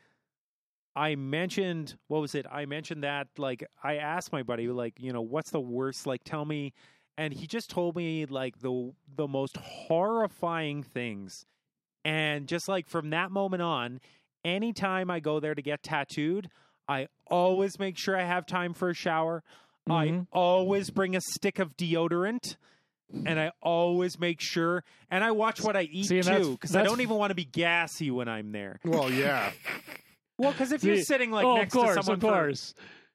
Speaker 2: i mentioned what was it? I mentioned that like i asked my buddy like you know what's the worst? Like tell me. And he just told me like the the most horrifying things. And just like from that moment on anytime i go there to get tattooed i always make sure i have time for a shower. I
Speaker 1: Mhm.
Speaker 2: always bring a stick of deodorant and I always make sure, and I watch what I eat
Speaker 1: See,
Speaker 2: too, because I don't even want to be gassy when I'm there.
Speaker 3: well, yeah.
Speaker 2: Well, because if you're sitting like
Speaker 1: oh,
Speaker 2: next
Speaker 1: of course,
Speaker 2: to someone,
Speaker 1: of
Speaker 2: for-
Speaker 1: course.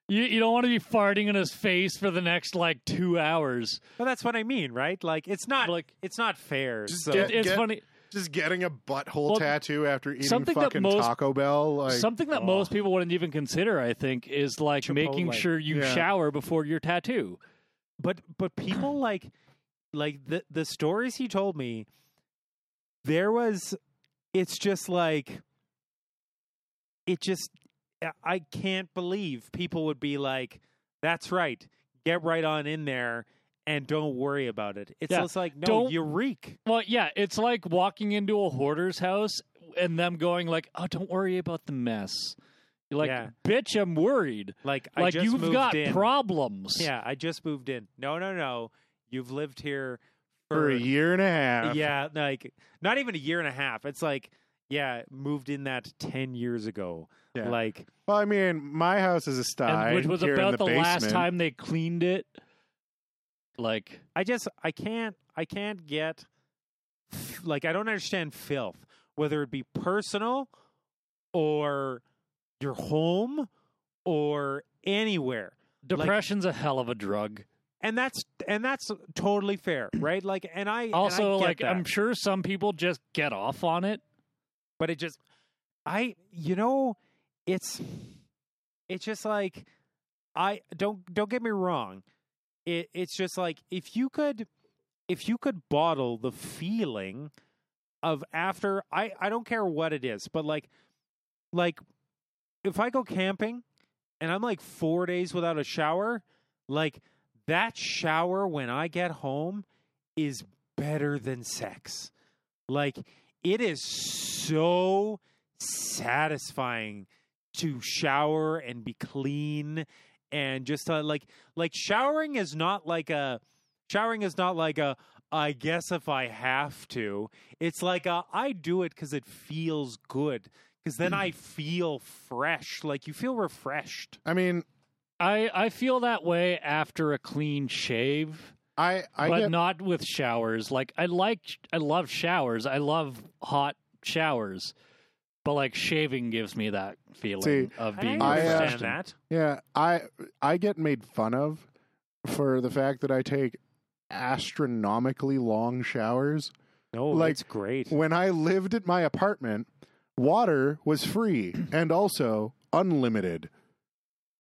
Speaker 1: You you don't want to be farting in his face for the next like two hours.
Speaker 2: well, that's what I mean, right? Like it's not
Speaker 1: Like
Speaker 2: it's not fair.
Speaker 3: Just
Speaker 2: so
Speaker 3: get-
Speaker 1: it, it's funny.
Speaker 3: Just getting a butthole
Speaker 1: Well,
Speaker 3: tattoo after eating
Speaker 1: something that
Speaker 3: fucking
Speaker 1: most-
Speaker 3: Taco Bell. Like,
Speaker 1: Something that
Speaker 2: oh.
Speaker 1: most people wouldn't even consider, I think, is like making sure you
Speaker 3: Yeah.
Speaker 1: shower before your tattoo.
Speaker 2: but but people like like the the stories he told me there was it's just like it just i can't believe people would be like that's right get right on in there and don't worry about it it's
Speaker 1: Yeah,
Speaker 2: just like no
Speaker 1: don't-
Speaker 2: you reek
Speaker 1: Well, yeah, it's like walking into a hoarder's house and them going like, "Oh, don't worry about the mess." You're like,
Speaker 2: Yeah.
Speaker 1: "Bitch, I'm worried."
Speaker 2: like i
Speaker 1: like you've got
Speaker 2: in
Speaker 1: problems.
Speaker 2: yeah i just moved in no no no you've lived here
Speaker 3: for a year and a half.
Speaker 2: Yeah, like not even a year and a half. It's like, yeah, moved in that ten years ago.
Speaker 3: Yeah.
Speaker 2: Like,
Speaker 3: Well, I mean, my house is a sty,
Speaker 1: and which was
Speaker 3: here in
Speaker 1: about
Speaker 3: the,
Speaker 1: the, last time they cleaned it. Like,
Speaker 2: I just, I can't, I can't get, like, I don't understand filth, whether it be personal or your home or anywhere.
Speaker 1: depression's a hell of a drug.
Speaker 2: And that's and that's totally fair, right? Like, and I and I
Speaker 1: Also, like,
Speaker 2: that.
Speaker 1: I'm sure some people just get off on it.
Speaker 2: but it just i you know it's it's just like i don't don't get me wrong it it's just like if you could if you could bottle the feeling of after i i don't care what it is but like like if i go camping and i'm like 4 days without a shower like that shower when i get home is better than sex like it is so satisfying to shower and be clean and just uh, like like showering is not like a showering is not like a I guess if I have to. It's like a, I do it cuz it feels good cuz then I feel fresh. Like you feel refreshed.
Speaker 3: I mean,
Speaker 1: I I feel that way after a clean shave,
Speaker 3: I I
Speaker 1: but
Speaker 3: get
Speaker 1: not with showers. Like I like I love showers. I love hot showers. But like shaving gives me that feeling
Speaker 3: See,
Speaker 1: of
Speaker 2: I
Speaker 1: being
Speaker 3: I, uh,
Speaker 2: understand that.
Speaker 3: yeah I I get made fun of for the fact that I take astronomically long showers.
Speaker 2: No,
Speaker 3: like,
Speaker 2: it's great.
Speaker 3: When I lived at my apartment, water was free and also unlimited.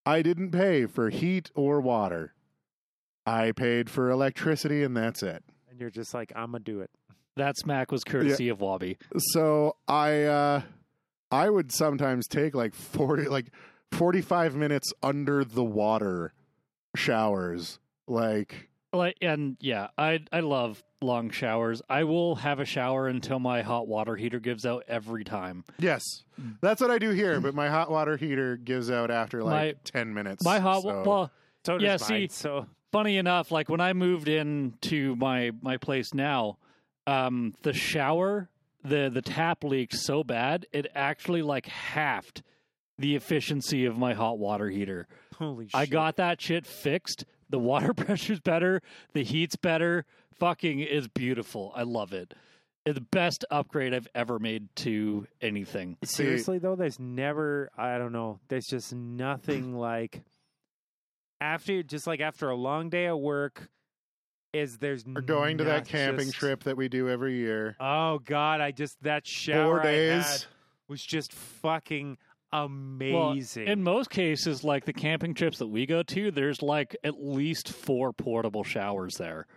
Speaker 3: I didn't pay for heat or water. I paid for electricity and that's it.
Speaker 2: and you're just like, I'm gonna do it.
Speaker 1: That smack was courtesy of Wobby.
Speaker 3: So I uh I would sometimes take like 40 like 45 minutes under the water showers. Like
Speaker 1: Like and yeah, I I love long showers. I will have a shower until my hot water heater gives out every time.
Speaker 3: yes. That's what I do here, but my hot water heater gives out after like
Speaker 1: My-
Speaker 3: 10 minutes.
Speaker 1: My hot
Speaker 3: so-
Speaker 1: well,
Speaker 2: So does
Speaker 1: Yeah,
Speaker 2: mine.
Speaker 1: see-
Speaker 2: so
Speaker 1: funny enough, like when I moved into my my place now, um, the shower, the the tap leaked so bad it actually like halved the efficiency of my hot water heater.
Speaker 2: holy shit.
Speaker 1: I got that shit fixed. The water pressure's better. The heat's better. Fucking is beautiful. I love it. It's the best upgrade I've ever made to anything.
Speaker 2: Seriously though, there's never I don't know. There's just nothing like after just like after a long day at work is there's
Speaker 3: We're going to that
Speaker 2: not
Speaker 3: camping
Speaker 2: just-
Speaker 3: trip that we do every year.
Speaker 2: Oh god, I just that shower
Speaker 3: Four
Speaker 2: I
Speaker 3: days.
Speaker 2: had was just fucking
Speaker 1: Well,
Speaker 2: amazing.
Speaker 1: in most cases, like the camping trips that we go to, there's like at least four portable showers there,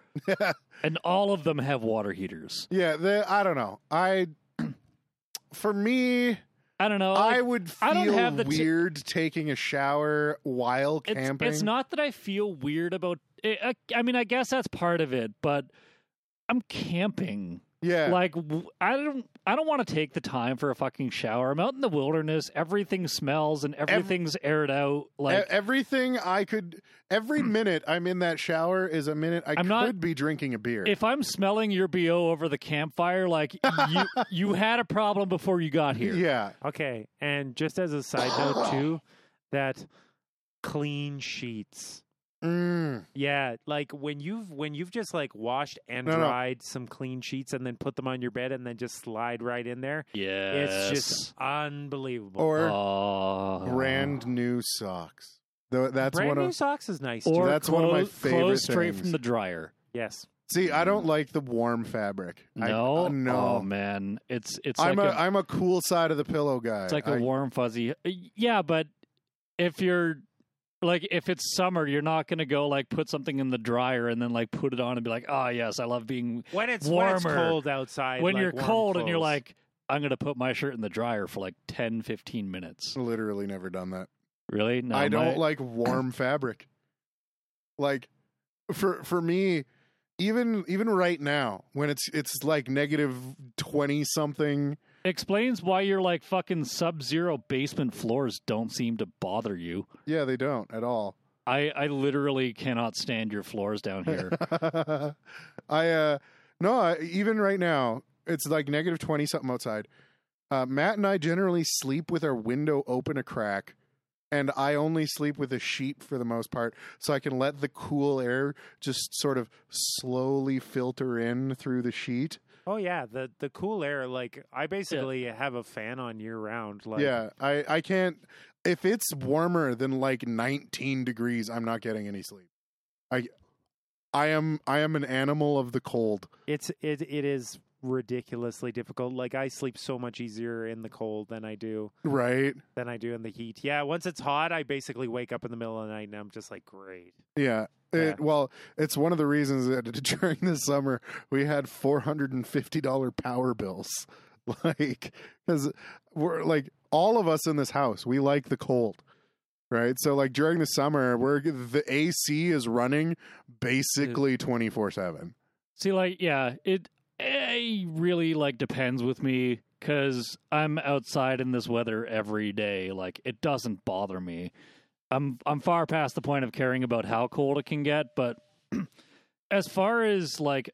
Speaker 1: and all of them have water heaters.
Speaker 3: yeah, the, I don't know. I for me,
Speaker 1: I don't know.
Speaker 3: I
Speaker 1: like,
Speaker 3: would
Speaker 1: I don't have the t-
Speaker 3: weird taking a shower while
Speaker 1: it's,
Speaker 3: camping.
Speaker 1: it's not that I feel weird about. It. I, I mean, I guess that's part of it, but I'm camping.
Speaker 3: Yeah.
Speaker 1: Like I don't, I don't want to take the time for a fucking shower. I'm out in the wilderness. Everything smells and everything's aired out.
Speaker 3: E-
Speaker 1: Like
Speaker 3: everything I could, every hmm. minute I'm in that shower is a minute I
Speaker 1: I'm
Speaker 3: could
Speaker 1: not-
Speaker 3: be drinking a beer.
Speaker 1: if I'm smelling your bo over the campfire, like you, you had a problem before you got here.
Speaker 3: yeah,
Speaker 2: okay, and just as a side note too, that clean sheets.
Speaker 3: Mm,
Speaker 2: Yeah, like when you've when you've just like washed and
Speaker 3: No, no.
Speaker 2: dried some clean sheets and then put them on your bed and then just slide right in there.
Speaker 1: Yes.
Speaker 2: It's just unbelievable.
Speaker 3: or
Speaker 1: oh.
Speaker 3: brand new socks. Though that's
Speaker 2: Brand
Speaker 3: one
Speaker 2: new
Speaker 3: of.
Speaker 2: socks is nice
Speaker 1: or
Speaker 2: too.
Speaker 3: That's one of my
Speaker 1: clothes-
Speaker 3: favorite
Speaker 1: clothes straight
Speaker 3: things.
Speaker 1: from the dryer.
Speaker 2: Yes.
Speaker 3: See, I don't like the warm fabric. I-
Speaker 1: No,
Speaker 3: uh, no.
Speaker 1: Oh man, it's it's
Speaker 3: I'm
Speaker 1: like
Speaker 3: a,
Speaker 1: a,
Speaker 3: am a cool side of the pillow guy.
Speaker 1: it's like a
Speaker 3: I-
Speaker 1: warm fuzzy. Uh, Yeah, but if you're like if it's summer, you're not gonna go like put something in the dryer and then like put it on and be like, oh yes, I love being
Speaker 2: When it's when it's
Speaker 1: Warmer.
Speaker 2: cold outside.
Speaker 1: when
Speaker 2: like
Speaker 1: you're
Speaker 2: warm
Speaker 1: cold and you're like, I'm gonna put my shirt in the dryer for like 10, 15 minutes.
Speaker 3: literally never done that.
Speaker 1: Really? No,
Speaker 3: I don't
Speaker 1: my-
Speaker 3: like warm fabric. Like for for me, even even right now when it's it's like negative twenty something.
Speaker 1: Explains why your like fucking sub-zero basement floors don't seem to bother you.
Speaker 3: Yeah, they don't at all.
Speaker 1: I I literally cannot stand your floors down here.
Speaker 3: I uh no, I, even right now it's like negative twenty something outside. Uh, Matt and I generally sleep with our window open a crack, and I only sleep with a sheet for the most part, so I can let the cool air just sort of slowly filter in through the sheet.
Speaker 2: Oh yeah, the the cool air. Like I basically have a fan on year round. Like
Speaker 3: yeah, I I can't. If it's warmer than like 19 degrees, I'm not getting any sleep. I I am I am an animal of the cold.
Speaker 2: it's it it is ridiculously difficult. Like I sleep so much easier in the cold than I do
Speaker 3: Right?
Speaker 2: than I do in the heat. Yeah, once it's hot, I basically wake up in the middle of the night and I'm just like, great.
Speaker 3: Yeah.
Speaker 2: Yeah.
Speaker 3: It, well, it's one of the reasons that during the summer we had four hundred and fifty dollar power bills, like because we're like all of us in this house we like the cold, right? So like during the summer, we're the AC is running basically twenty four seven.
Speaker 1: See, like, yeah, it, it really like depends with me because I'm outside in this weather every day. Like, it doesn't bother me. I'm I'm far past the point of caring about how cold it can get, but as far as like,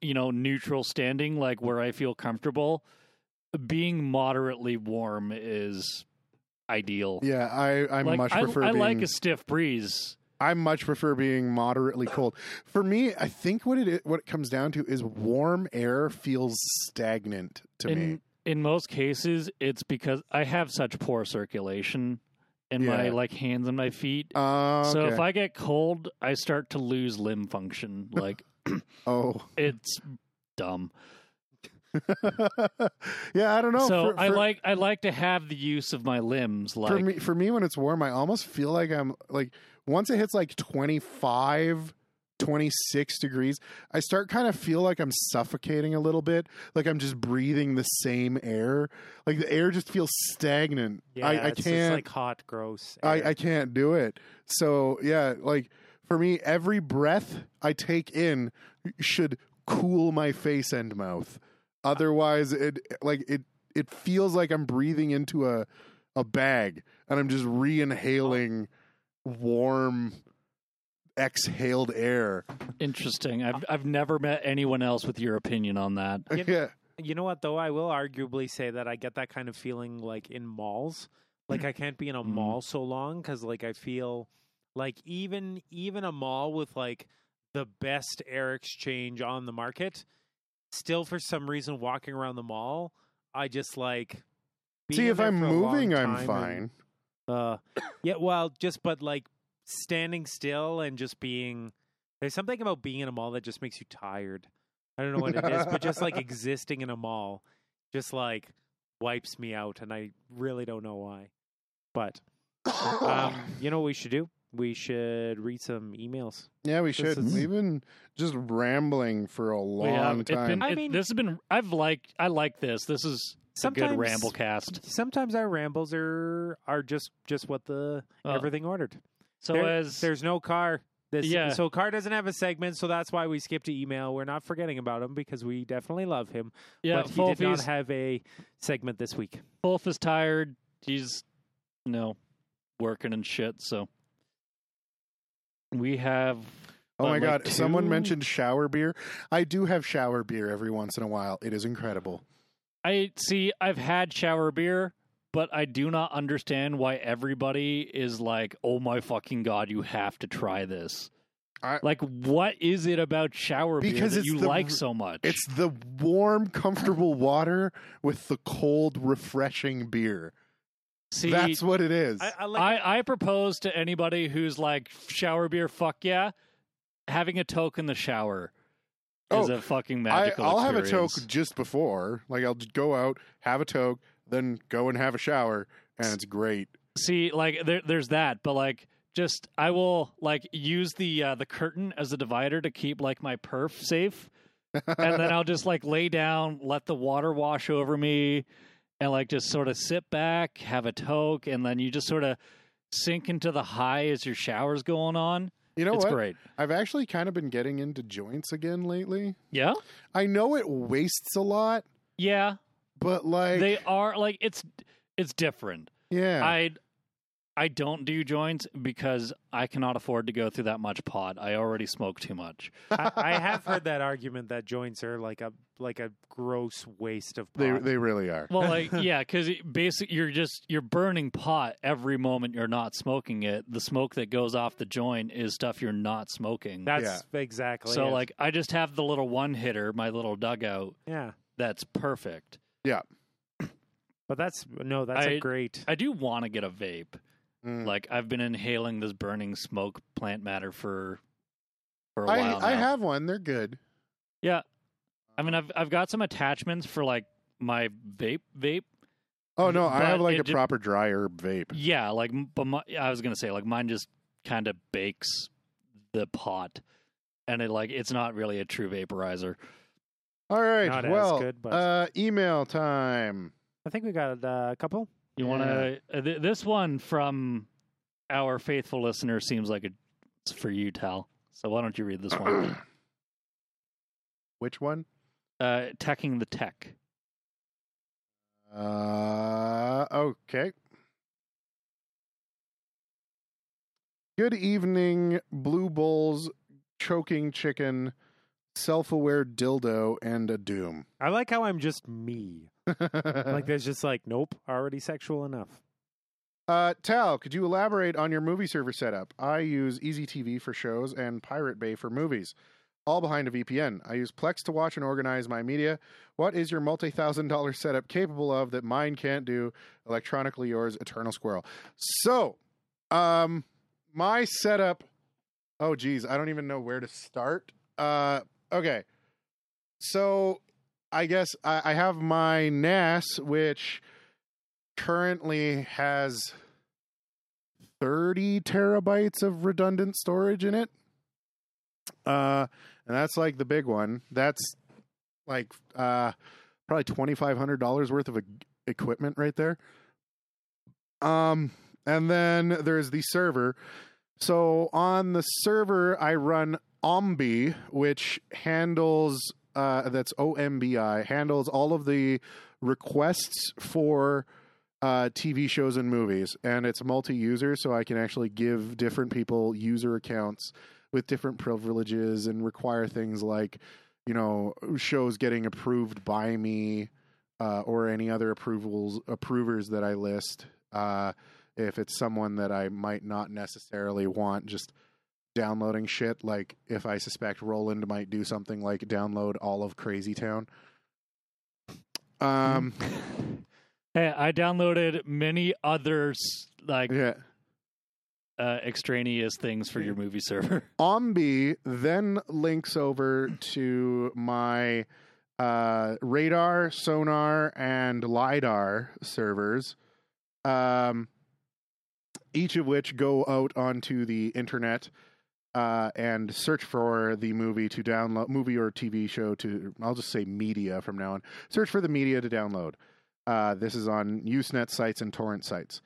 Speaker 1: you know, neutral standing, like where I feel comfortable, being moderately warm is ideal.
Speaker 3: Yeah, I I
Speaker 1: like,
Speaker 3: much
Speaker 1: I,
Speaker 3: prefer.
Speaker 1: I
Speaker 3: being,
Speaker 1: like a stiff breeze.
Speaker 3: I much prefer being moderately cold. For me, I think what it is, what it comes down to is warm air feels stagnant to
Speaker 1: in
Speaker 3: me.
Speaker 1: in most cases it's because I have such poor circulation in my like hands and my feet.
Speaker 3: Uh,
Speaker 1: So if. I get cold, I start to lose limb function. Like
Speaker 3: oh
Speaker 1: it's dumb.
Speaker 3: yeah, I don't know.
Speaker 1: so
Speaker 3: For-
Speaker 1: I like I like to have the use of my limbs. Like
Speaker 3: for me for me when it's warm, I almost feel like I'm like once it hits like 25 26 degrees, I start kind of feel like I'm suffocating a little bit, like I'm just breathing the same air. Like the air just feels stagnant.
Speaker 2: Yeah,
Speaker 3: I, I
Speaker 2: it's
Speaker 3: can't
Speaker 2: like hot, gross.
Speaker 3: I. I can't do it. So yeah, like for me, every breath I take in should cool my face and mouth. Otherwise, it like it it feels like I'm breathing into a a bag and I'm just re-inhaling warm exhaled air.
Speaker 1: Interesting. I've I've never met anyone else with your opinion on that.
Speaker 2: You-
Speaker 3: yeah.
Speaker 2: You know what though? I will arguably say that I get that kind of feeling like in malls. Like I can't be in a
Speaker 1: Mhm.
Speaker 2: mall so long because like I feel like even even a mall with like the best air exchange on the market, still for some reason walking around the mall, I just like.
Speaker 3: See if I'm
Speaker 2: for a long
Speaker 3: moving, I'm fine.
Speaker 2: and, uh, yeah, well, just but like standing still and just being. There's something about being in a mall that just makes you tired. I don't know what it is, but just like existing in a mall, just like wipes me out, and I really don't know why. But um, you know what we should do? We should read some emails.
Speaker 3: yeah, we
Speaker 2: this
Speaker 3: should.
Speaker 2: is-
Speaker 3: We've been just rambling for a long
Speaker 1: it's
Speaker 3: time.
Speaker 1: been,
Speaker 2: I mean-
Speaker 1: this has been. I've liked. I like this. This is a
Speaker 2: Sometimes
Speaker 1: good ramble cast.
Speaker 2: Sometimes our rambles are are just just what the
Speaker 1: Oh.
Speaker 2: everything ordered.
Speaker 1: So
Speaker 2: There-
Speaker 1: as
Speaker 2: there's no car. This,
Speaker 1: Yeah.
Speaker 2: So car doesn't have a segment, so that's why we skipped to email. We're not forgetting about him because we definitely love him.
Speaker 1: yeah,
Speaker 2: but he did not have a segment this week.
Speaker 1: Wolf is tired. He's you know working and shit. So we have.
Speaker 3: Oh
Speaker 1: uh,
Speaker 3: my
Speaker 1: like
Speaker 3: god! Someone mentioned shower beer. I do have shower beer every once in a while. It is incredible.
Speaker 1: I see. I've had shower beer, but I do not understand why everybody is like, "Oh my fucking god, you have to try this."
Speaker 3: I-
Speaker 1: like, what is it about shower beer
Speaker 3: Because
Speaker 1: that you
Speaker 3: the
Speaker 1: like so much?
Speaker 3: It's the warm, comfortable water with the cold, refreshing beer.
Speaker 1: see.
Speaker 3: That's what it is.
Speaker 2: I, I like.
Speaker 1: I, I propose to anybody who's like shower beer, fuck yeah, having a toke in the shower is
Speaker 3: Oh,
Speaker 1: a fucking magical.
Speaker 3: I'll have a toke just before. Like I'll go out, have a toke, then go and have a shower, and it's great.
Speaker 1: See, like there, there's that, but like just I will like use the uh, the curtain as a divider to keep like my perf safe, and then I'll just like lay down, let the water wash over me, and like just sort of sit back, have a toke, and then you just sort of sink into the high as your shower's going on.
Speaker 3: You know
Speaker 1: it's
Speaker 3: what?
Speaker 1: great.
Speaker 3: I've actually kind of been getting into joints again lately.
Speaker 1: Yeah,
Speaker 3: I know it wastes a lot,
Speaker 1: yeah.
Speaker 3: but like,
Speaker 1: they are like it's it's different.
Speaker 3: yeah,
Speaker 1: I I don't do joints because I cannot afford to go through that much pot. I already smoke too much.
Speaker 2: I, I have heard that argument that joints are like a like a gross waste of pot.
Speaker 3: they they really are.
Speaker 1: Well, like yeah, because basically you're just you're burning pot every moment you're not smoking it. The smoke that goes off the joint is stuff you're not smoking.
Speaker 2: That's exactly
Speaker 1: so
Speaker 2: it.
Speaker 1: like I just have the little one hitter, my little dugout.
Speaker 2: yeah.
Speaker 1: That's perfect. Yeah.
Speaker 2: But that's no, that's a
Speaker 1: I-
Speaker 2: great.
Speaker 1: I do want to get a vape.
Speaker 3: Mm.
Speaker 1: Like I've been inhaling this burning smoke plant matter for for a
Speaker 3: I
Speaker 1: while.
Speaker 3: I
Speaker 1: now.
Speaker 3: have one. They're good.
Speaker 1: Yeah. I mean, I've I've got some attachments for like my vape vape.
Speaker 3: Oh no, I have like a
Speaker 1: ju-
Speaker 3: proper dry herb vape.
Speaker 1: Yeah, like but my, I was gonna say like mine just kind of bakes the pot, and it like it's not really a true vaporizer.
Speaker 3: All right.
Speaker 2: Not as
Speaker 3: well,
Speaker 2: good, but-
Speaker 3: uh, email time.
Speaker 2: I think we got uh, a couple.
Speaker 1: You want to uh, th- this one from our faithful listener seems like it's for you, Tal. So why don't you read this one?
Speaker 3: Which one?
Speaker 1: uh, teching the tech.
Speaker 3: Uh, okay. Good evening, Blue Bulls, choking chicken, self-aware dildo, and a doom.
Speaker 2: I like how I'm just me. Like there's just like nope, already sexual enough.
Speaker 3: Uh, Tal, could you elaborate on your movie server setup? I use EZTV for shows and Pirate Bay for movies, all behind a VPN. I use Plex to watch and organize my media. What is your multi thousand dollar setup capable of that mine can't do? Electronically yours, Eternal Squirrel. So, um, my setup. Oh, geez, I don't even know where to start. Uh, okay, so I guess I, I have my NAS, which currently has 30 terabytes of redundant storage in it. Uh, and that's like the big one. That's like uh, probably twenty five hundred dollars worth of e- equipment right there. Um, and then there's the server. So on the server, I run Ombi, which handles uh, that's O M B I handles all of the requests for uh, TV shows and movies, and it's multi-user, so I can actually give different people user accounts with different privileges and require things like, you know, shows getting approved by me uh, or any other approvals approvers that I list. Uh, if it's someone that I might not necessarily want, just downloading shit. Like if I suspect Roland might do something like download all of Crazy Town. Um,
Speaker 1: Hey, I downloaded many others like
Speaker 3: yeah.
Speaker 1: uh, extraneous things for your movie server.
Speaker 3: Ombi then links over to my uh, Radarr, Sonarr, and Lidarr servers, um, each of which go out onto the internet uh, and search for the movie to download, movie or TV show to. I'll just say media from now on. Search for the media to download. Uh, this is on Usenet sites and torrent sites.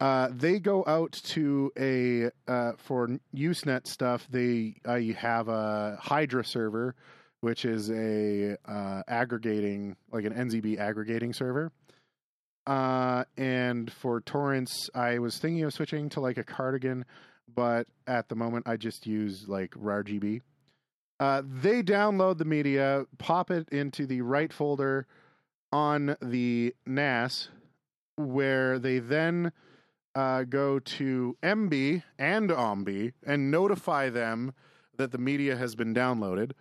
Speaker 3: Uh, they go out to a uh, for Usenet stuff. They uh, have a Hydra server, which is a uh, aggregating like an NZB aggregating server. Uh, and for torrents, I was thinking of switching to like a Cardigann, but at the moment I just use like RARBG. Uh, they download the media, pop it into the right folder on the NAS, where they then uh, go to Emby and Ombi and notify them that the media has been downloaded.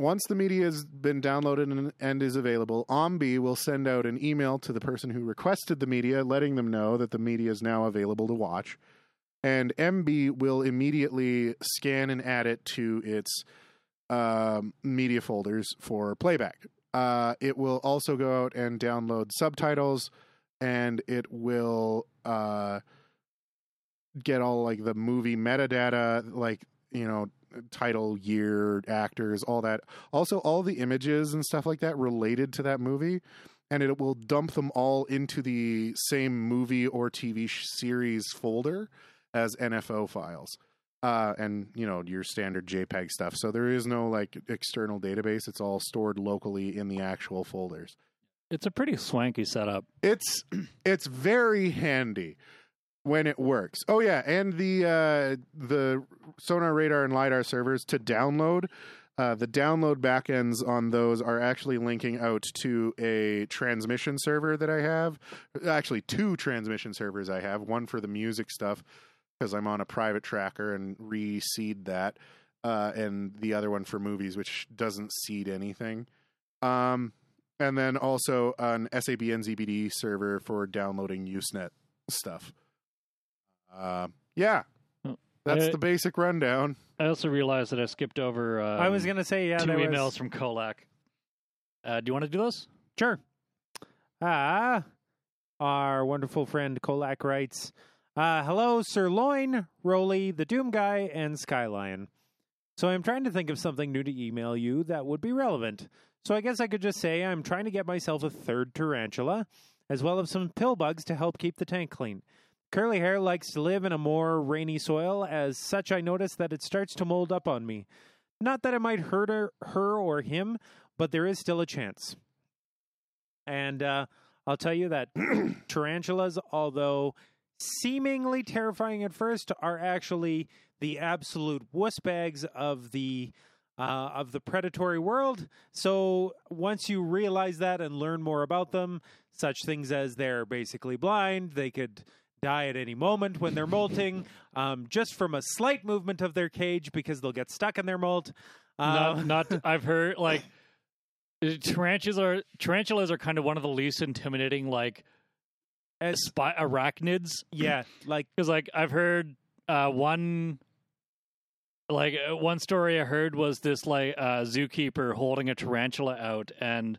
Speaker 3: Once the media has been downloaded and, and is available, Ombi will send out an email to the person who requested the media, letting them know that the media is now available to watch. And Emby will immediately scan and add it to its um, media folders for playback. Uh, it will also go out and download subtitles, and it will uh, get all like the movie metadata, like you know, title, year, actors, all that. Also, all the images and stuff like that related to that movie, and it will dump them all into the same movie or TV series folder as NFO files. Uh, and you know your standard JPEG stuff. So there is no like external database. It's all stored locally in the actual folders.
Speaker 1: It's a pretty swanky setup.
Speaker 3: It's it's very handy when it works. Oh yeah, and the uh, the Sonarr Radarr and Lidarr servers to download. Uh, the download backends on those are actually linking out to a transmission server that I have. Actually, two transmission servers I have. One for the music stuff because I'm on a private tracker and reseed that, uh, and the other one for movies, which doesn't seed anything. Um, and then also an SABnzbd server for downloading Usenet stuff. Uh, yeah, that's
Speaker 1: I-
Speaker 3: the basic rundown.
Speaker 1: I also realized that I skipped over. Um,
Speaker 2: I was gonna say yeah.
Speaker 1: two
Speaker 2: there was-
Speaker 1: emails from Kolak. Uh, do you want to do those?
Speaker 2: Sure. Ah, our wonderful friend Kolak writes, uh, "Hello, Sirloin, Roly, the Doom Guy, and Skylion. So I'm trying to think of something new to email you that would be relevant. So I guess I could just say I'm trying to get myself a third tarantula, as well as some pill bugs to help keep the tank clean." Curly hair likes to live in a more rainy soil. As such, I notice that it starts to mold up on me. Not that it might hurt her, her or him, but there is still a chance. And uh, I'll tell you that tarantulas, although seemingly terrifying at first, are actually the absolute wuss bags of the uh, of the predatory world. So once you realize that and learn more about them, such things as they're basically blind, they could die at any moment when they're molting, um, just from a slight movement of their cage because they'll get stuck in their molt. Uh,
Speaker 1: not, not. I've heard like tarantulas are tarantulas are kind of one of the least intimidating like
Speaker 2: as
Speaker 1: spy arachnids.
Speaker 2: yeah, like
Speaker 1: Because like I've heard uh, one like uh, one story I heard was this like uh, zookeeper holding a tarantula out and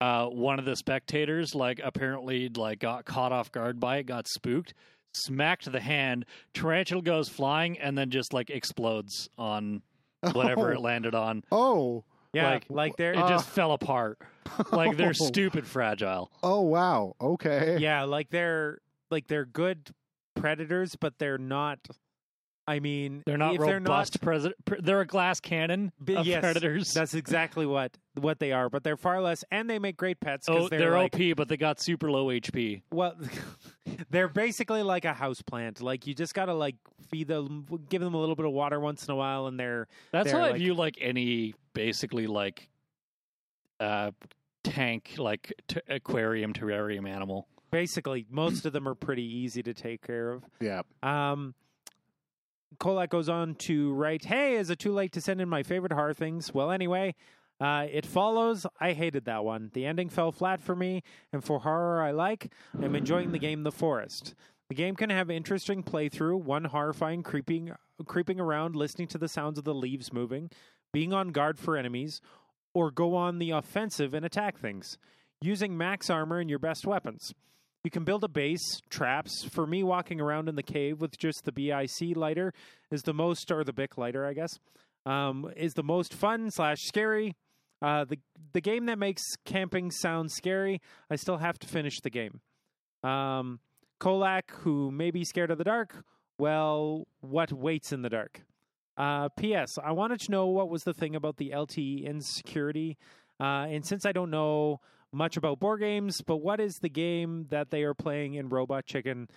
Speaker 1: uh, one of the spectators like apparently like got caught off guard by it, got spooked, smacked the hand, tarantula goes flying and then just like explodes on whatever
Speaker 3: Oh.
Speaker 1: it landed on.
Speaker 3: Oh,
Speaker 2: Yeah,
Speaker 1: like-
Speaker 2: like, they're
Speaker 1: It
Speaker 3: Uh,
Speaker 1: just fell apart. Like they're
Speaker 3: Oh.
Speaker 1: stupid fragile.
Speaker 3: oh wow. Okay.
Speaker 2: yeah, like they're like they're good predators, but they're not. I mean,
Speaker 1: They're not
Speaker 2: if
Speaker 1: robust.
Speaker 2: They're
Speaker 1: They're, pre- they're a glass cannon
Speaker 2: Bi-
Speaker 1: of
Speaker 2: yes,
Speaker 1: predators.
Speaker 2: That's exactly what what they are, but they're far less, and they make great pets. 'cause
Speaker 1: oh,
Speaker 2: they're,
Speaker 1: they're,
Speaker 2: like,
Speaker 1: OP, but they got super low HP.
Speaker 2: Well, they're basically like a house plant. Like you just gotta like feed them, give them a little bit of water once in a while, and they're
Speaker 1: That's
Speaker 2: They're
Speaker 1: how I view like any basically like uh tank like t- aquarium terrarium animal.
Speaker 2: basically most of them are pretty easy to take care of.
Speaker 3: Yeah.
Speaker 2: Um, Kolak goes on to write, "Hey, is it too late to send in my favorite horror things?" Well, anyway, uh, it follows. I hated that one. The ending fell flat for me, and for horror I like, I'm enjoying the game The Forest. The game can have interesting playthrough, one horrifying creeping creeping around, listening to the sounds of the leaves moving, being on guard for enemies, or go on the offensive and attack things, using max armor and your best weapons. You can build a base, traps. For me, walking around in the cave with just the BIC lighter is the most, or the BIC lighter, I guess, um, is the most fun slash scary. Uh, the the game that makes camping sound scary. I still have to finish the game. Um, Kolak, who may be scared of the dark, well, what waits in the dark? Uh, P.S. I wanted to know what was the thing about the LTE insecurity, uh, and since I don't know much about board games, but what is the game that they are playing in Robot Chicken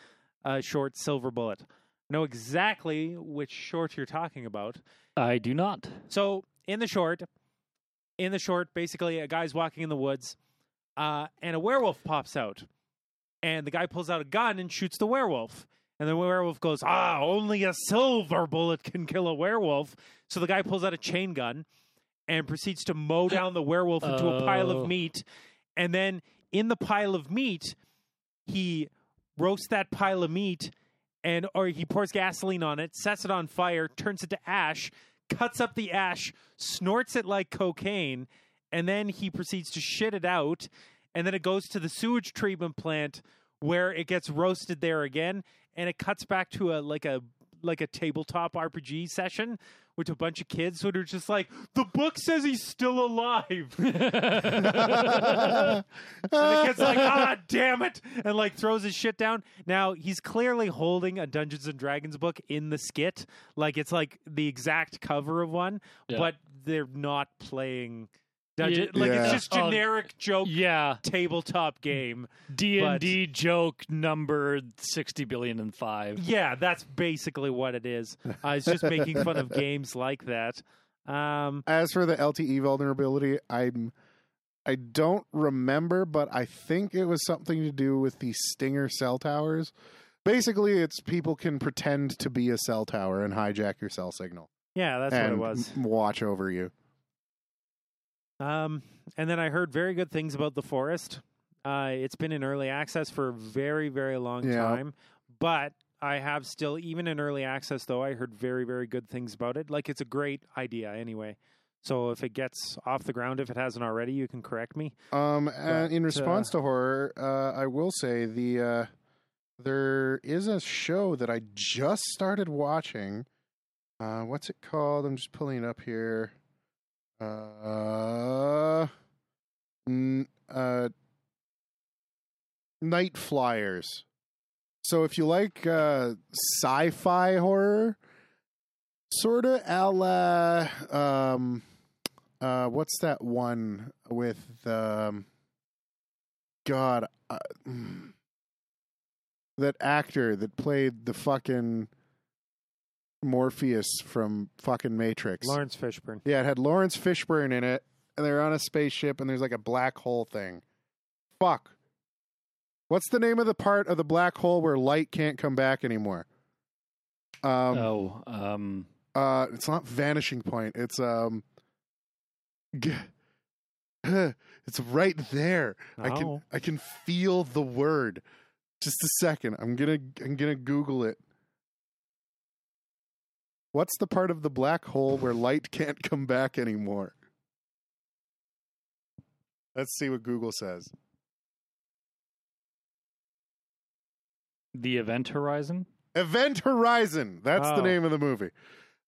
Speaker 2: uh, Short Silver Bullet? Know exactly which short you're talking about.
Speaker 1: I do not.
Speaker 2: So in the short, in the short, basically a guy's walking in the woods, uh, and a werewolf pops out, and the guy pulls out a gun and shoots the werewolf. And the werewolf goes, "Ah, only a silver bullet can kill a werewolf." So the guy pulls out a chain gun and proceeds to mow down the werewolf into a pile
Speaker 1: Oh.
Speaker 2: of meat. And then in the pile of meat, he roasts that pile of meat and or he pours gasoline on it, sets it on fire, turns it to ash, cuts up the ash, snorts it like cocaine, and then he proceeds to shit it out, and then it goes to the sewage treatment plant where it gets roasted there again, and it cuts back to a like a like a tabletop RPG session with a bunch of kids who are just like, the book says he's still alive. And the kid's like, ah, damn it, and like throws his shit down. Now he's clearly holding a Dungeons and Dragons book in the skit, like it's like the exact cover of one,
Speaker 1: Yeah.
Speaker 2: but they're not playing. Dungeon,
Speaker 1: Yeah.
Speaker 2: like
Speaker 3: Yeah.
Speaker 2: it's just
Speaker 1: Oh,
Speaker 2: generic joke
Speaker 1: yeah,
Speaker 2: tabletop game.
Speaker 1: D and D joke number sixty billion and five.
Speaker 2: Yeah, that's basically what it is. Uh, it's just making fun of games like that. Um,
Speaker 3: As for the LTE vulnerability, I'm I don't remember, but I think it was something to do with the Stinger cell towers. Basically, it's people can pretend to be a cell tower and hijack your cell signal
Speaker 2: yeah, that's
Speaker 3: and
Speaker 2: what it was.
Speaker 3: m- watch over you.
Speaker 2: Um, and then I heard very good things about the forest. Uh, it's been in early access for a very, very long
Speaker 3: Yeah.
Speaker 2: time, but I have still, even in early access, though, I heard very, very good things about it. Like it's a great idea, anyway. So if it gets off the ground, if it hasn't already, you can correct me.
Speaker 3: Um, and in
Speaker 2: But,
Speaker 3: response to horror, uh, I will say the uh, there is a show that I just started watching. Uh, what's it called? I'm just pulling it up here. Uh, n- uh, Night Flyers. So if you like uh, sci-fi horror, sort of a la, um, uh, what's that one with um, God, uh, that actor that played the fucking Morpheus from fucking Matrix.
Speaker 2: Laurence Fishburne.
Speaker 3: Yeah, it had Laurence Fishburne in it, and they're on a spaceship, and there's like a black hole thing. Fuck. What's the name of the part of the black hole where light can't come back anymore? Um,
Speaker 1: oh, um,
Speaker 3: uh, it's not vanishing point. It's um, g- it's right there. I can
Speaker 2: Oh.
Speaker 3: I can feel the word. Just a second. I'm gonna I'm gonna Google it. What's the part of the black hole where light can't come back anymore? Let's see what Google says.
Speaker 1: the Event Horizon.
Speaker 3: Event Horizon. That's the
Speaker 2: Oh.
Speaker 3: name of the movie.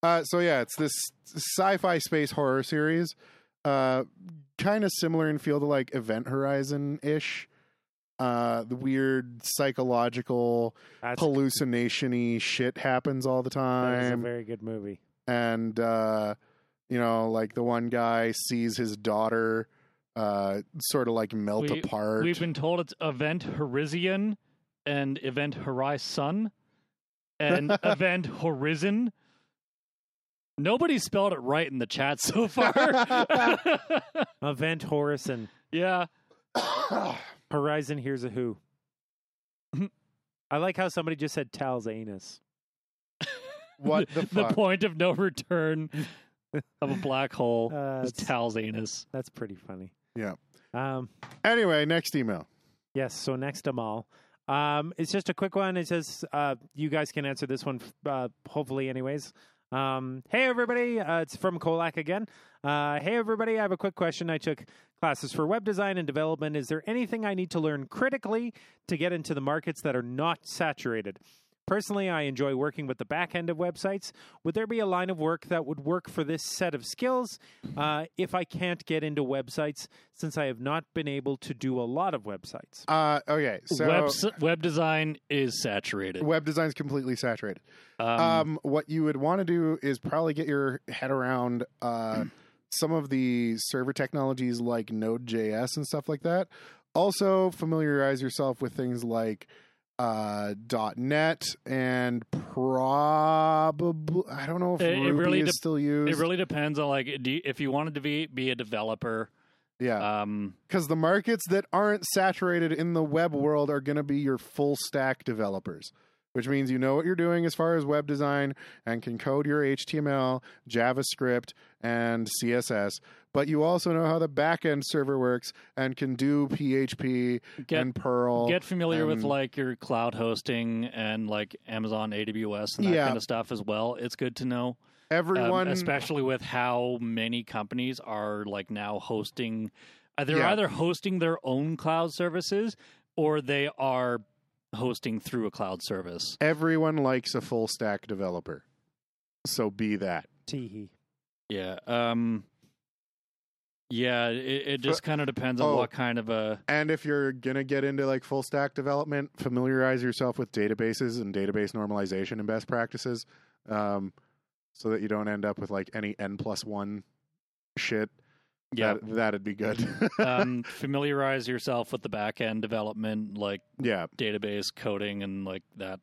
Speaker 3: Uh, so yeah, it's this sci-fi space horror series, uh, kind of similar in feel to like Event Horizon ish. Uh, the weird psychological
Speaker 2: That's
Speaker 3: hallucination-y shit happens all the
Speaker 2: that is a very good movie.
Speaker 3: and uh, you know, like the one guy sees his daughter uh, sort of like melt
Speaker 1: We-
Speaker 3: apart.
Speaker 1: We've been told it's Event Horizon and Event Horizon and Event Horizon. Nobody spelled it right in the chat so far.
Speaker 2: Event Horizon.
Speaker 1: yeah.
Speaker 2: Horizon, here's a who. I like how somebody just said Tal's anus.
Speaker 3: what the
Speaker 1: the
Speaker 3: fuck?
Speaker 1: point of no return of a black hole
Speaker 2: Uh,
Speaker 1: is
Speaker 2: it's-
Speaker 1: Tal's anus.
Speaker 2: That's pretty funny.
Speaker 3: Yeah.
Speaker 2: Um,
Speaker 3: Anyway, next email.
Speaker 2: yes. So next Amal. Um, it's just a quick one. It says uh, you guys can answer this one, uh, hopefully, anyways. Um, hey everybody, uh, it's from Kolak again. Uh, hey everybody, I have a quick question. I took classes for web design and development. Is there anything I need to learn critically to get into the markets that are not saturated? Personally, I enjoy working with the back end of websites. Would there be a line of work that would work for this set of skills uh, if I can't get into websites since I have not been able to do a lot of websites?
Speaker 3: Uh, okay, so
Speaker 1: web, web design is saturated.
Speaker 3: web design is completely saturated.
Speaker 1: Um,
Speaker 3: Um, what you would want to do is probably get your head around uh, some of the server technologies like Node.js and stuff like that. Also, familiarize yourself with things like uh, .NET and probably I don't know if
Speaker 1: It- it
Speaker 3: Ruby
Speaker 1: really
Speaker 3: is still used.
Speaker 1: it really depends on like do you, if you wanted to be be a developer.
Speaker 3: yeah,
Speaker 1: Um,
Speaker 3: because the markets that aren't saturated in the web world are going to be your full stack developers, which means you know what you're doing as far as web design and can code your HTML, JavaScript, and CSS. But you also know how the backend server works and can do PHP
Speaker 1: get
Speaker 3: and Perl.
Speaker 1: get familiar with like your cloud hosting and like Amazon AWS and that
Speaker 3: Yeah.
Speaker 1: kind of stuff as well. It's good to know. Um,
Speaker 3: Everyone,
Speaker 1: especially with how many companies are like now hosting they're
Speaker 3: Yeah.
Speaker 1: either hosting their own cloud services or they are hosting through a cloud service
Speaker 3: everyone likes a full stack developer. So be that.
Speaker 2: Teehee.
Speaker 1: yeah um yeah it, it just kind of depends on
Speaker 3: oh.
Speaker 1: what kind of a
Speaker 3: And if you're gonna get into like full stack development, familiarize yourself with databases and database normalization and best practices, um, so that you don't end up with like any n plus one shit.
Speaker 1: Yeah
Speaker 3: that, that'd be good.
Speaker 1: um familiarize yourself with the back end development like
Speaker 3: yeah,
Speaker 1: database coding and like that.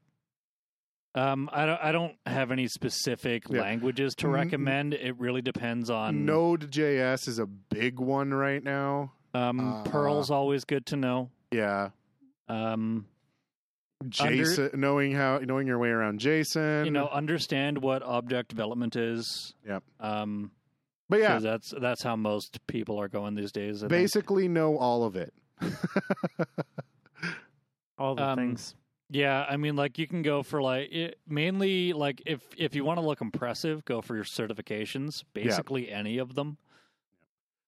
Speaker 1: Um, I don't. I don't have any specific
Speaker 3: Yeah.
Speaker 1: languages to
Speaker 3: Mm, mm.
Speaker 1: recommend. It really depends on.
Speaker 3: Node.js is a big one right now.
Speaker 1: Um,
Speaker 3: uh,
Speaker 1: Perl's always good to know.
Speaker 3: Yeah,
Speaker 1: Um,
Speaker 3: JSON, knowing how knowing your way around JSON.
Speaker 1: you know, understand what object development is.
Speaker 3: Yep.
Speaker 1: Um,
Speaker 3: but yeah,
Speaker 1: 'cause that's that's how most people are going these days. I think.
Speaker 3: basically know all of it.
Speaker 2: All the
Speaker 1: Um,
Speaker 2: things.
Speaker 1: Yeah, I mean, like you can go for like it, mainly like if if you want to look impressive, go for your certifications. Basically, any of them.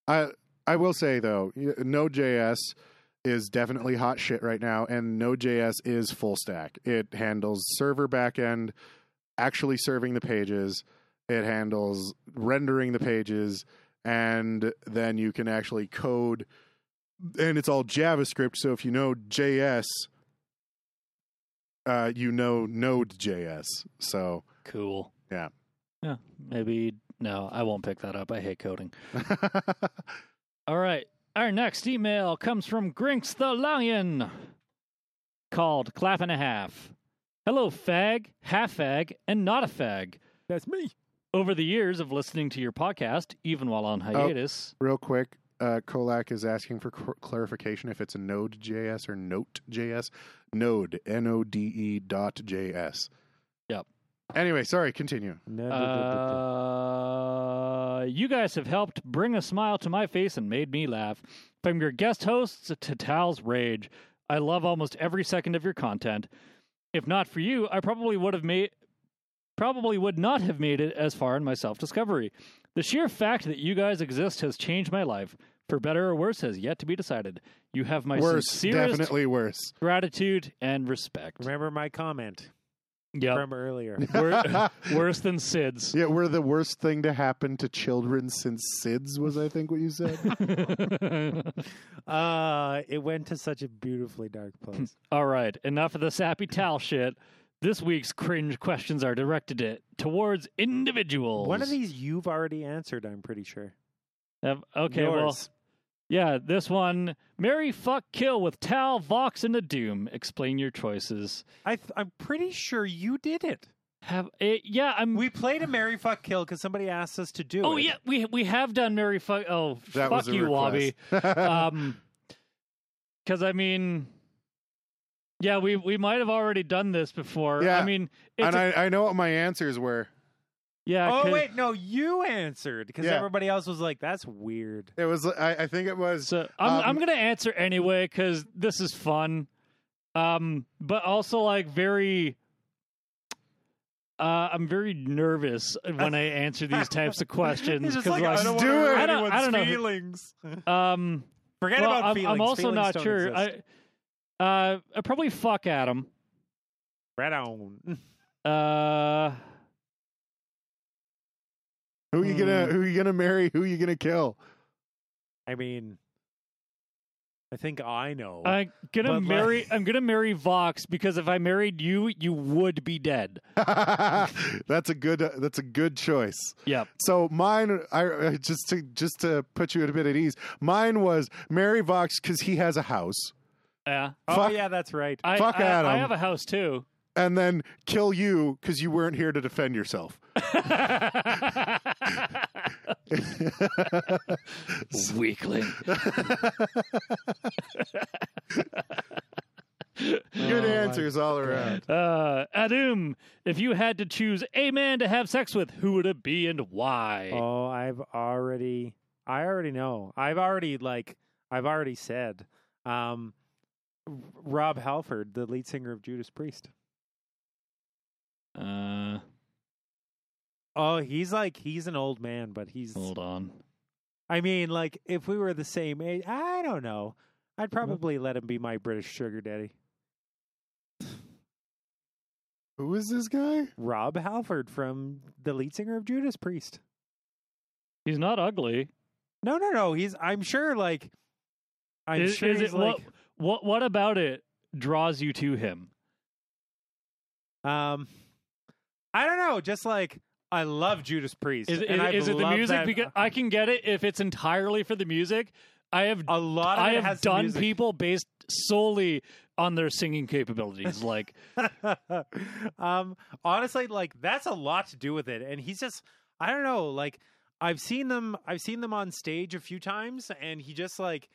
Speaker 3: I I will say though, y- Node.js is definitely hot shit right now, and Node.js is full stack. It handles server backend, actually serving the pages. It handles rendering the pages, and then you can actually code. And it's all JavaScript. So if you know JS, uh, you know Node.js. So
Speaker 1: Cool.
Speaker 3: Yeah.
Speaker 1: Yeah. Maybe no, I won't pick that up. I hate coding. All right. Our next email comes from Grinks the Lion called Clap and a Half. Hello, fag, half fag, and not a fag.
Speaker 2: That's me.
Speaker 1: Over the years of listening to your podcast, even while
Speaker 3: Oh.
Speaker 1: on hiatus,
Speaker 3: Real quick, uh, Kolak is asking for cl- clarification if it's a Node.js or Note.js. Node, N O D E dot JS.
Speaker 1: Yep.
Speaker 3: Anyway, sorry, continue.
Speaker 1: Uh, you guys have helped bring a smile to my face and made me laugh. From your guest hosts to Tal's Rage, I love almost every second of your content. If not for you, I probably would have made probably would not have made it as far in my self-discovery. The sheer fact that you guys exist has changed my life. For better or worse has yet to be decided. You have my
Speaker 3: worse,
Speaker 1: sincerest
Speaker 3: definitely worse.
Speaker 1: gratitude and respect.
Speaker 2: Remember my comment.
Speaker 1: Yep.
Speaker 2: from earlier.
Speaker 1: Wor- worse than SIDS.
Speaker 3: Yeah, we're the worst thing to happen to children since SIDS was, I think, what you said.
Speaker 2: Uh, it went to such a beautifully dark place.
Speaker 1: All right, enough of the sappy towel shit. This week's cringe questions are directed at, towards individuals.
Speaker 2: One of these you've already answered, I'm pretty sure.
Speaker 1: Have- okay, well, yeah, this one. Mary fuck kill with Tal, Vox, and the Doom. Explain your choices.
Speaker 2: I th- I'm pretty sure you did it.
Speaker 1: Have it, yeah, I'm.
Speaker 2: We played a Mary Fuck Kill because somebody asked us to do
Speaker 1: oh
Speaker 2: it.
Speaker 1: yeah, we we have done Mary fuck. Oh
Speaker 3: That
Speaker 1: fuck
Speaker 3: was a
Speaker 1: you, Wobby.
Speaker 3: request.
Speaker 1: um because i mean yeah we we might have already done this before
Speaker 3: Yeah,
Speaker 1: i mean it's
Speaker 3: and
Speaker 1: a-
Speaker 3: I, I know what my answers were.
Speaker 1: yeah
Speaker 2: Oh
Speaker 1: 'cause-
Speaker 2: wait, no, you answered because
Speaker 3: Yeah.
Speaker 2: everybody else was like, "That's weird."
Speaker 3: It was, I, I think it was.
Speaker 1: so i'm
Speaker 3: Um,
Speaker 1: i'm gonna answer anyway because this is fun um but also like very uh, I'm very nervous when I answer these types of questions
Speaker 2: He's just
Speaker 1: because
Speaker 2: like, I don't
Speaker 3: do
Speaker 2: want to
Speaker 3: it.
Speaker 2: hurt
Speaker 1: I don't- I
Speaker 2: anyone's
Speaker 1: don't know.
Speaker 2: feelings.
Speaker 1: um,
Speaker 2: Forget
Speaker 1: well,
Speaker 2: about
Speaker 1: I'm,
Speaker 2: feelings.
Speaker 1: I'm also
Speaker 2: Feelings
Speaker 1: not
Speaker 2: don't
Speaker 1: sure.
Speaker 2: exist.
Speaker 1: I, uh, I probably fuck Adam.
Speaker 2: Right on.
Speaker 1: Uh,
Speaker 3: who you gonna
Speaker 1: Hmm.
Speaker 3: Who you gonna marry? Who you gonna kill?
Speaker 2: I mean, I think I know.
Speaker 1: I'm gonna
Speaker 2: But, like-
Speaker 1: marry. I'm gonna marry Vox because if I married you, you would be dead.
Speaker 3: that's a good. That's a good choice.
Speaker 1: Yep.
Speaker 3: So mine, I I- just to just to put you a bit at ease. Mine was marry Vox because he has a house,
Speaker 1: Yeah.
Speaker 2: oh
Speaker 3: fuck-
Speaker 2: yeah, that's right.
Speaker 1: I,
Speaker 3: Fuck
Speaker 1: I,
Speaker 3: Adam.
Speaker 1: I have a house too.
Speaker 3: and then kill you because you weren't here to defend yourself.
Speaker 1: Weakling.
Speaker 3: Good
Speaker 2: Oh,
Speaker 3: answers all around.
Speaker 1: Uh, Adum, if you had to choose a man to have sex with, who would it be and why?
Speaker 2: Oh, I've already. I already know. I've already like. I've already said. Um, Rob Halford, the lead singer of Judas Priest.
Speaker 1: Uh,
Speaker 2: Oh, he's like he's an old man, but he's.
Speaker 1: hold on.
Speaker 2: I mean, like if we were the same age, I don't know. I'd probably let him be my British sugar daddy.
Speaker 3: Who is this guy?
Speaker 2: Rob Halford from the lead singer of Judas Priest.
Speaker 1: He's not ugly.
Speaker 2: No, no, no. He's. I'm sure. Like, I'm
Speaker 1: Is-
Speaker 2: sure
Speaker 1: is
Speaker 2: he's
Speaker 1: it-
Speaker 2: like.
Speaker 1: What What what about it draws you to him?
Speaker 2: Um, I don't know. Just like I love Judas Priest.
Speaker 1: Is, is, is it the music?
Speaker 2: that-
Speaker 1: Because I can get it if it's entirely for the music. I have
Speaker 2: a lot of
Speaker 1: I have done people based solely on their singing capabilities. Like,
Speaker 2: um, honestly, like that's a lot to do with it, and he's just I don't know. Like I've seen them, I've seen them on stage a few times, and he just like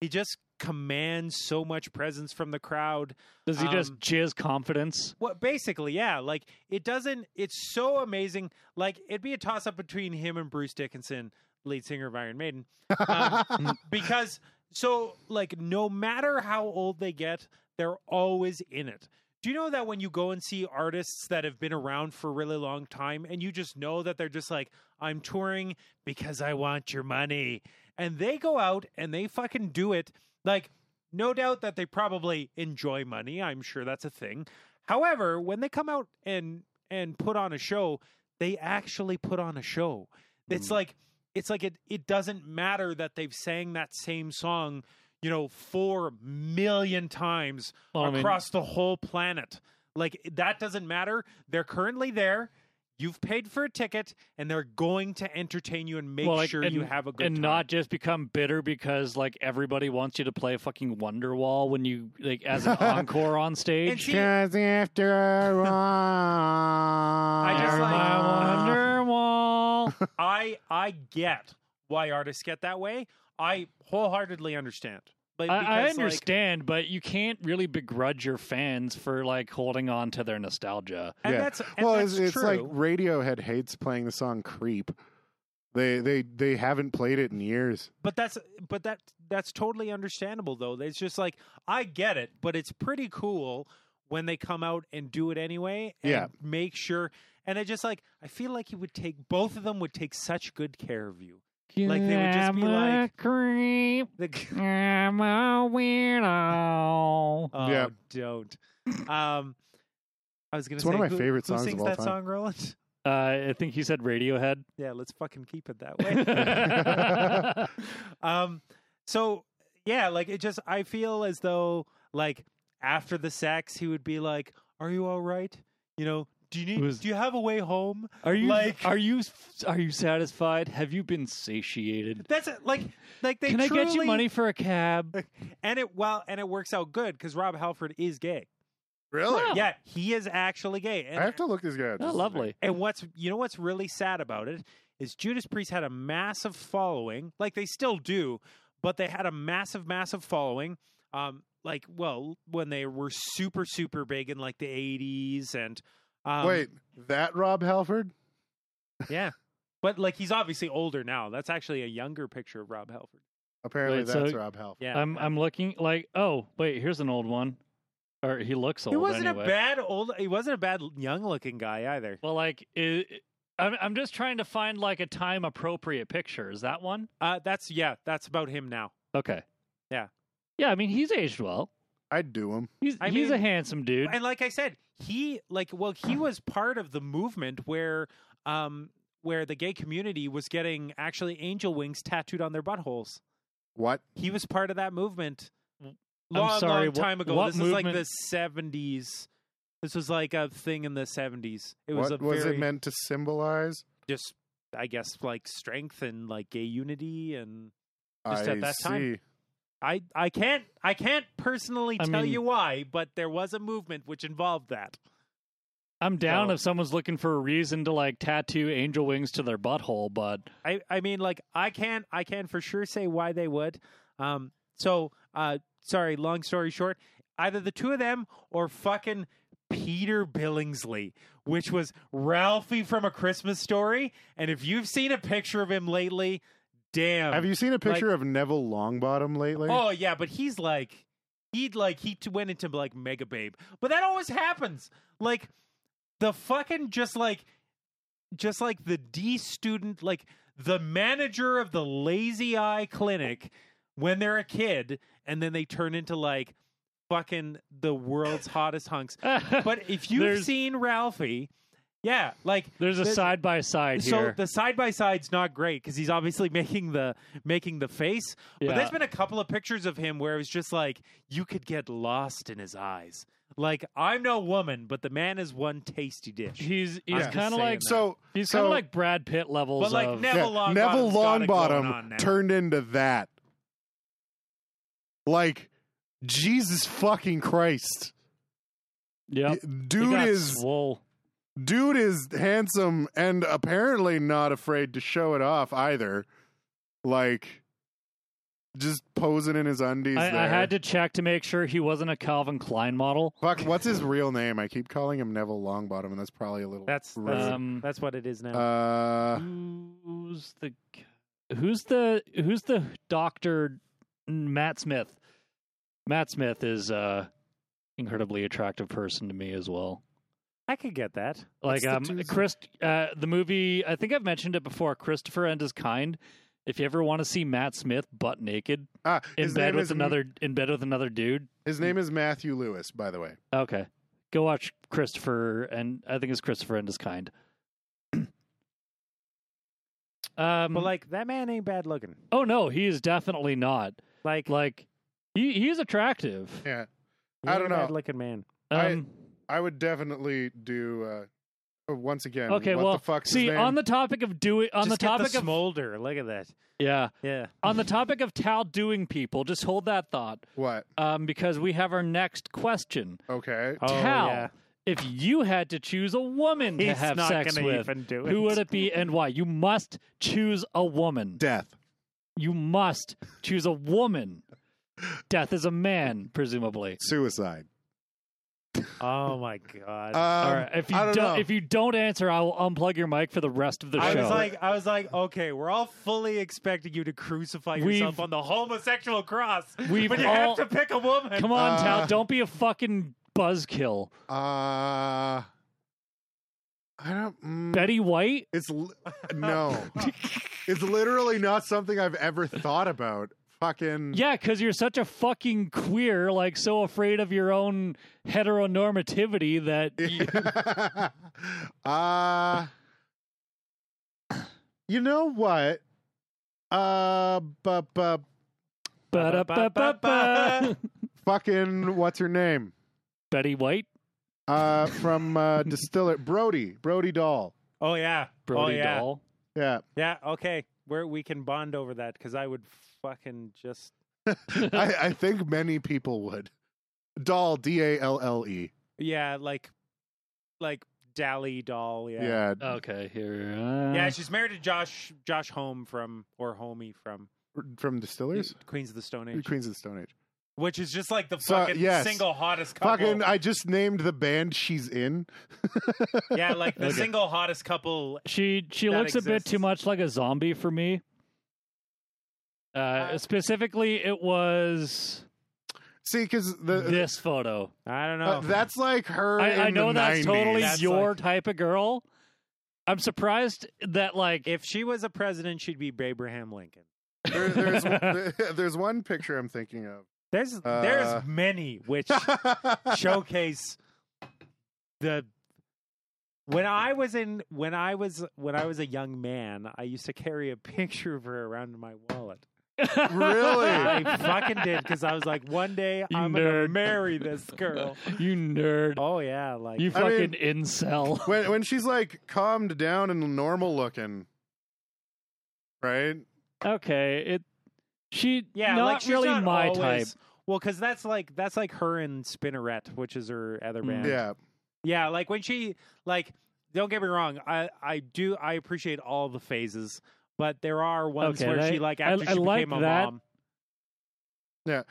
Speaker 2: he just commands so much presence from the crowd.
Speaker 1: does he just
Speaker 2: Um,
Speaker 1: jizz confidence?
Speaker 2: What basically, yeah, like it doesn't. It's so amazing. Like it'd be a toss up between him and Bruce Dickinson, lead singer of Iron Maiden, um, because so like no matter how old they get, they're always in it. Do you know that when you go and see artists that have been around for a really long time and you just know that they're just like, I'm touring because I want your money. And they go out and they fucking do it. Like, no doubt that they probably enjoy money. I'm sure that's a thing. However, when they come out and and put on a show, they actually put on a show. It's
Speaker 3: Mm.
Speaker 2: like it's like it it doesn't matter that they've sang that same song, you know, four million times
Speaker 1: Well, I mean-
Speaker 2: across the whole planet. Like that doesn't matter. They're currently there. You've paid for a ticket, and they're going to entertain you and make
Speaker 1: Well, like,
Speaker 2: sure
Speaker 1: and,
Speaker 2: you have a good time.
Speaker 1: and
Speaker 2: time.
Speaker 1: not just become bitter because like everybody wants you to play a fucking Wonderwall when you like as an encore on stage.
Speaker 2: And see-
Speaker 3: Cause after all,
Speaker 2: I just
Speaker 1: You're
Speaker 2: like-
Speaker 1: my Wonderwall.
Speaker 2: I I get why artists get that way. I wholeheartedly understand. But
Speaker 1: I, I
Speaker 2: because, like,
Speaker 1: understand, but you can't really begrudge your fans for like holding on to their nostalgia.
Speaker 2: and
Speaker 3: Yeah.
Speaker 2: that's and
Speaker 3: well,
Speaker 2: that's
Speaker 3: it's, it's like Radiohead hates playing the song "Creep." They they they haven't played it in years.
Speaker 2: but that's but that that's totally understandable though. It's just like I get it, but it's pretty cool when they come out and do it anyway and
Speaker 3: Yeah.
Speaker 2: make sure and I just like I feel like he would take both of them would take such good care of you. Like, they would just be
Speaker 1: I'm
Speaker 2: like-
Speaker 1: creep.
Speaker 2: The,
Speaker 1: I'm a weirdo.
Speaker 2: oh,
Speaker 3: Yeah.
Speaker 2: don't. Um I was gonna
Speaker 3: It's
Speaker 2: say
Speaker 3: one of my
Speaker 2: who-
Speaker 3: favorite
Speaker 2: who
Speaker 3: songs of
Speaker 2: sings
Speaker 3: all
Speaker 2: that
Speaker 3: time.
Speaker 2: song, Roland?
Speaker 1: Uh, I think he said Radiohead.
Speaker 2: Yeah, let's fucking keep it that way. um, so yeah, like it just I feel as though like after the sex he would be like, "Are you all right? You know, do you need?
Speaker 1: Was-
Speaker 2: do you have a way home?"
Speaker 1: Are you
Speaker 2: Like-
Speaker 1: are you are you satisfied? Have you been satiated?
Speaker 2: That's it. Like, like they
Speaker 1: Can I get you money for a cab?
Speaker 2: And it well, and it works out good because Rob Halford is gay.
Speaker 3: Really?
Speaker 1: Wow.
Speaker 2: Yeah, he is actually gay. And,
Speaker 3: I have to look this guy up.
Speaker 1: Oh, lovely.
Speaker 2: and what's you know what's really sad about it is Judas Priest had a massive following, like they still do, but they had a massive, massive following. Um, like well, when they were super, super big in like the eighties and um.
Speaker 3: Wait, that Rob Halford?
Speaker 2: yeah, but like he's obviously older now. That's actually a younger picture of Rob Halford.
Speaker 3: Apparently,
Speaker 1: Wait, so-
Speaker 3: that's Rob Halford.
Speaker 2: Yeah,
Speaker 1: I'm I'm looking like oh wait here's an old one, or he looks old.
Speaker 2: he wasn't
Speaker 1: anyway.
Speaker 2: a bad old. He wasn't a bad young looking guy either.
Speaker 1: Well, like it, I'm I'm just trying to find like a time appropriate picture. Is that one?
Speaker 2: Uh, that's yeah, that's about him now.
Speaker 1: Okay.
Speaker 2: Yeah.
Speaker 1: Yeah, I mean he's aged well.
Speaker 3: I'd do him.
Speaker 1: He's
Speaker 2: I
Speaker 1: he's a handsome dude.
Speaker 2: and like I said, he like well, he was part of the movement where um where the gay community was getting actually angel wings tattooed on their buttholes.
Speaker 3: What?
Speaker 2: He was part of that movement.
Speaker 1: I'm
Speaker 2: Long,
Speaker 1: sorry,
Speaker 2: long
Speaker 1: what-
Speaker 2: time ago.
Speaker 1: what
Speaker 2: this is like the seventies. This was like a thing in the seventies. It was
Speaker 3: what
Speaker 2: a
Speaker 3: was
Speaker 2: very
Speaker 3: it meant to symbolize?
Speaker 2: just I guess like strength and like gay unity and Just
Speaker 3: I
Speaker 2: at that
Speaker 3: see.
Speaker 2: time. I I can't I can't personally
Speaker 1: I
Speaker 2: tell
Speaker 1: mean-
Speaker 2: you why, but there was a movement which involved that.
Speaker 1: I'm down
Speaker 2: So-
Speaker 1: if someone's looking for a reason to like tattoo angel wings to their butthole, but
Speaker 2: I, I mean, like I can't I can for sure say why they would. Um, so uh, sorry. Long story short, either the two of them or fucking Peter Billingsley, which was Ralphie from A Christmas Story. And if you've seen a picture of him lately, damn.
Speaker 3: Have you seen a picture of Neville Longbottom lately?
Speaker 2: Oh yeah, but he's like he'd like he went into like Mega Babe, but that always happens. Like the fucking just like just like the D student, like the manager of the Lazy Eye Clinic when they're a kid, and then they turn into like fucking the world's hottest hunks. But if you've seen Ralphie, yeah, like
Speaker 1: there's a
Speaker 2: the-
Speaker 1: side by side here.
Speaker 2: so the side by side's not great because he's obviously making the making the face. But there's been a couple of pictures of him where it was just like you could get lost in his eyes. Like I'm no woman, but the man is one tasty dish.
Speaker 1: he's he's
Speaker 2: just
Speaker 1: kind of like
Speaker 2: that.
Speaker 3: so
Speaker 1: he's
Speaker 3: so,
Speaker 1: kind of like Brad Pitt levels
Speaker 2: But like
Speaker 1: of
Speaker 2: Neville
Speaker 3: yeah,
Speaker 2: Longbottom's
Speaker 3: Neville
Speaker 2: got it
Speaker 3: Longbottom turned into that. Like Jesus fucking Christ.
Speaker 1: yep. He
Speaker 3: Dude
Speaker 1: got
Speaker 3: is
Speaker 1: swole.
Speaker 3: Dude is handsome and apparently not afraid to show it off either. Like just posing in his undies
Speaker 1: I,
Speaker 3: there.
Speaker 1: I had to check to make sure he wasn't a Calvin Klein model.
Speaker 3: Fuck, what's his real name? I keep calling him Neville Longbottom, and that's probably a little.
Speaker 2: That's that's.
Speaker 1: Um,
Speaker 2: that's what it is now.
Speaker 3: uh,
Speaker 1: Who's the who's the who's the doctor Matt Smith? Matt Smith is a incredibly attractive person to me as well.
Speaker 2: I could get that.
Speaker 1: Like um
Speaker 3: dude's-
Speaker 1: Chris uh the movie I think I've mentioned it before, Christopher and His Kind. If you ever want to see Matt Smith butt naked
Speaker 3: ah,
Speaker 1: in bed with
Speaker 3: is
Speaker 1: another in bed with another dude,
Speaker 3: His name is Matthew Lewis, by the way.
Speaker 1: okay. Go watch Christopher and I think it's Christopher and His Kind. um
Speaker 2: But like that man ain't bad looking.
Speaker 1: Oh no, he is definitely not.
Speaker 2: Like
Speaker 1: Like he he's attractive.
Speaker 3: Yeah,
Speaker 2: he
Speaker 3: I don't
Speaker 2: a
Speaker 3: know.
Speaker 2: Bad looking man.
Speaker 1: Um,
Speaker 3: I would definitely do. Uh, uh, once again,
Speaker 1: okay,
Speaker 3: what
Speaker 1: well,
Speaker 3: the fuck's
Speaker 1: see on the topic of doing on
Speaker 2: Just
Speaker 1: the
Speaker 2: get
Speaker 1: topic
Speaker 2: the
Speaker 1: of
Speaker 2: smolder. Look at that.
Speaker 1: yeah
Speaker 2: Yeah.
Speaker 1: on the topic of Tal doing people. Just hold that thought,
Speaker 3: what?
Speaker 1: um, because we have our next question.
Speaker 3: Okay,
Speaker 2: Oh,
Speaker 1: Tal,
Speaker 2: yeah.
Speaker 1: if you had to choose a woman to
Speaker 2: He's
Speaker 1: have
Speaker 2: not
Speaker 1: sex
Speaker 2: gonna
Speaker 1: with,
Speaker 2: even do
Speaker 1: who would it be and why? You must choose a woman.
Speaker 3: death.
Speaker 1: You must choose a woman. Death is a man, presumably.
Speaker 3: Suicide.
Speaker 2: Oh my god.
Speaker 3: Um,
Speaker 1: All right. If you
Speaker 3: I don't
Speaker 1: don't,
Speaker 3: know.
Speaker 1: if you don't answer, I will unplug your mic for the rest of the
Speaker 2: I
Speaker 1: show.
Speaker 2: was like, I was like, okay, we're all fully expecting you to crucify
Speaker 1: We've-
Speaker 2: yourself on the homosexual cross,
Speaker 1: We've
Speaker 2: but you
Speaker 1: all-
Speaker 2: have to pick a woman.
Speaker 1: Come on,
Speaker 3: Uh,
Speaker 1: Tal. Don't be a fucking buzzkill.
Speaker 3: uh, I don't. Mm,
Speaker 1: Betty White?
Speaker 3: It's li- no. it's literally not something I've ever thought about. Fucking
Speaker 1: Yeah, because you're such a fucking queer, like so afraid of your own heteronormativity that you,
Speaker 3: uh you know what? Uh, bu- bu-
Speaker 1: Ba-da-ba-ba-ba.
Speaker 3: fucking what's her name?
Speaker 1: Betty White,
Speaker 3: Uh, from uh, Distiller Brody Brody Dalle.
Speaker 2: Oh yeah.
Speaker 1: Brody
Speaker 2: oh, yeah.
Speaker 1: doll.
Speaker 3: Yeah,
Speaker 2: Yeah. Okay. Where we can bond over that because I would fucking just.
Speaker 3: I, I think many people would. Dalle D A L L E.
Speaker 2: Yeah, like, like Dally doll. Yeah.
Speaker 3: Yeah.
Speaker 1: Okay, here. Uh,
Speaker 2: Yeah, she's married to Josh Josh Homme from or Homie from
Speaker 3: from Distillers.
Speaker 2: Queens of the Stone Age,
Speaker 3: Queens of the Stone Age.
Speaker 2: which is just like the
Speaker 3: So,
Speaker 2: fucking
Speaker 3: yes.
Speaker 2: single hottest couple.
Speaker 3: Fucking, I just named the band she's in.
Speaker 2: yeah, like the
Speaker 1: Okay.
Speaker 2: single hottest couple.
Speaker 1: she she
Speaker 2: That
Speaker 1: looks a bit too much like a zombie for me. Uh,
Speaker 2: Uh,
Speaker 1: specifically, it was
Speaker 3: See, because the
Speaker 1: this photo.
Speaker 2: I don't know.
Speaker 3: uh, that's like her.
Speaker 1: I, I know
Speaker 3: the
Speaker 1: that's
Speaker 3: 90s.
Speaker 1: totally
Speaker 2: That's
Speaker 1: your
Speaker 2: like-
Speaker 1: type of girl. I'm surprised that like
Speaker 2: if she was a president, she'd be Abraham Lincoln.
Speaker 3: There, there's there- there's one picture I'm thinking of.
Speaker 2: There's
Speaker 3: Uh,
Speaker 2: there's many which showcase the when I was in when I was when I was a young man, I used to carry a picture of her around in my wallet.
Speaker 3: Really?
Speaker 2: I fucking did because I was like, one day
Speaker 1: You
Speaker 2: I'm gonna
Speaker 1: nerd.
Speaker 2: marry this girl.
Speaker 1: you nerd.
Speaker 2: Oh yeah, like
Speaker 1: you
Speaker 3: I
Speaker 1: fucking
Speaker 3: mean-
Speaker 1: incel.
Speaker 3: when when she's like calmed down and normal looking, right?
Speaker 1: Okay, it she
Speaker 2: yeah,
Speaker 1: not
Speaker 2: like she's
Speaker 1: really
Speaker 2: not
Speaker 1: my
Speaker 2: always-
Speaker 1: type.
Speaker 2: Well, because that's like that's like her and Spinnerette, which is her other
Speaker 1: Mm.
Speaker 2: band.
Speaker 3: Yeah.
Speaker 2: Yeah, like when she like don't get me wrong, I I do I appreciate all the phases, but there are ones
Speaker 1: Okay,
Speaker 2: where
Speaker 1: I-
Speaker 2: she like
Speaker 1: I-
Speaker 2: after
Speaker 1: I
Speaker 2: she
Speaker 1: like
Speaker 2: became a
Speaker 1: that.
Speaker 2: mom. Yeah.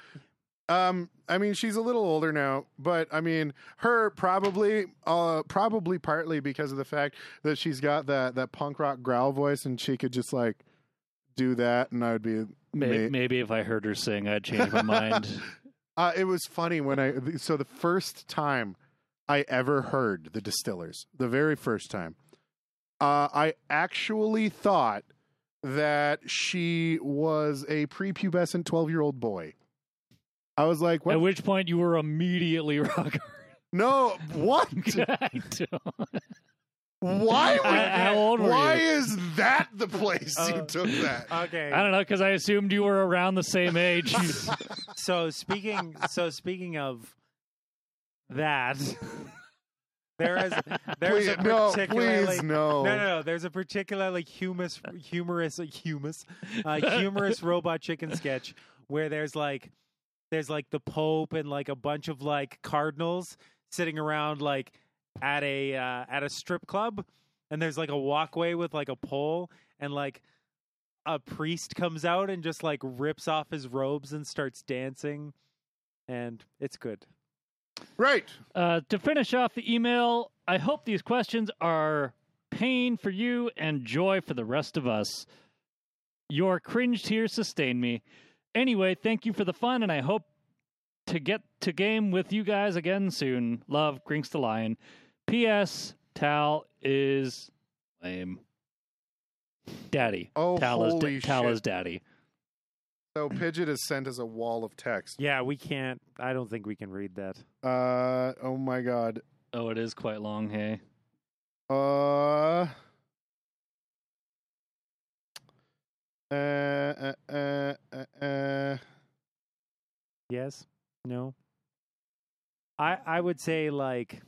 Speaker 3: Um, I mean, she's a little older now, but I mean, her probably, uh, probably partly because of the fact that she's got that that punk rock growl voice, and she could just like do that, and I would be.
Speaker 1: Maybe, maybe if I heard her sing, I'd change my mind.
Speaker 3: Uh, it was funny when I. So the first time I ever heard the Distillers, the very first time, uh, I actually thought that she was a prepubescent twelve-year-old boy. I was like, "What?
Speaker 1: At which point you were immediately rock
Speaker 3: no, what?
Speaker 1: I don't.
Speaker 3: Why? Would,
Speaker 1: How- how old were
Speaker 3: why
Speaker 1: you?
Speaker 3: is that the place you
Speaker 2: Uh,
Speaker 3: took that?
Speaker 2: Okay.
Speaker 1: I don't know because I assumed you were around the same age.
Speaker 2: So speaking so speaking of that there is there's
Speaker 3: please,
Speaker 2: a
Speaker 3: no,
Speaker 2: particularly
Speaker 3: please, no.
Speaker 2: No, no, no. There's a particularly humorous, humorous, humorous, uh, humorous robot chicken sketch where there's like, there's like the Pope and like a bunch of like cardinals sitting around like at a uh, at a strip club, and there's like a walkway with like a pole, and like a priest comes out and just like rips off his robes and starts dancing, and it's good.
Speaker 3: Right.
Speaker 1: Uh, to finish off the email, I hope these questions are pain for you and joy for the rest of us. Your cringe tears sustain me. Anyway, thank you for the fun, and I hope to get to game with you guys again soon. Love, Grinks the Lion. P.S. Tal is lame. Daddy.
Speaker 3: Oh,
Speaker 1: Tal is,
Speaker 3: holy
Speaker 1: Tal
Speaker 3: shit.
Speaker 1: is daddy.
Speaker 3: So Pidgeot is sent as a wall of text.
Speaker 2: Yeah, we can't. I don't think we can read that.
Speaker 3: Uh, oh my god.
Speaker 1: Oh, it is quite long, hey?
Speaker 3: Uh. Uh, uh, uh, uh, uh,
Speaker 2: Yes? No? I I would say like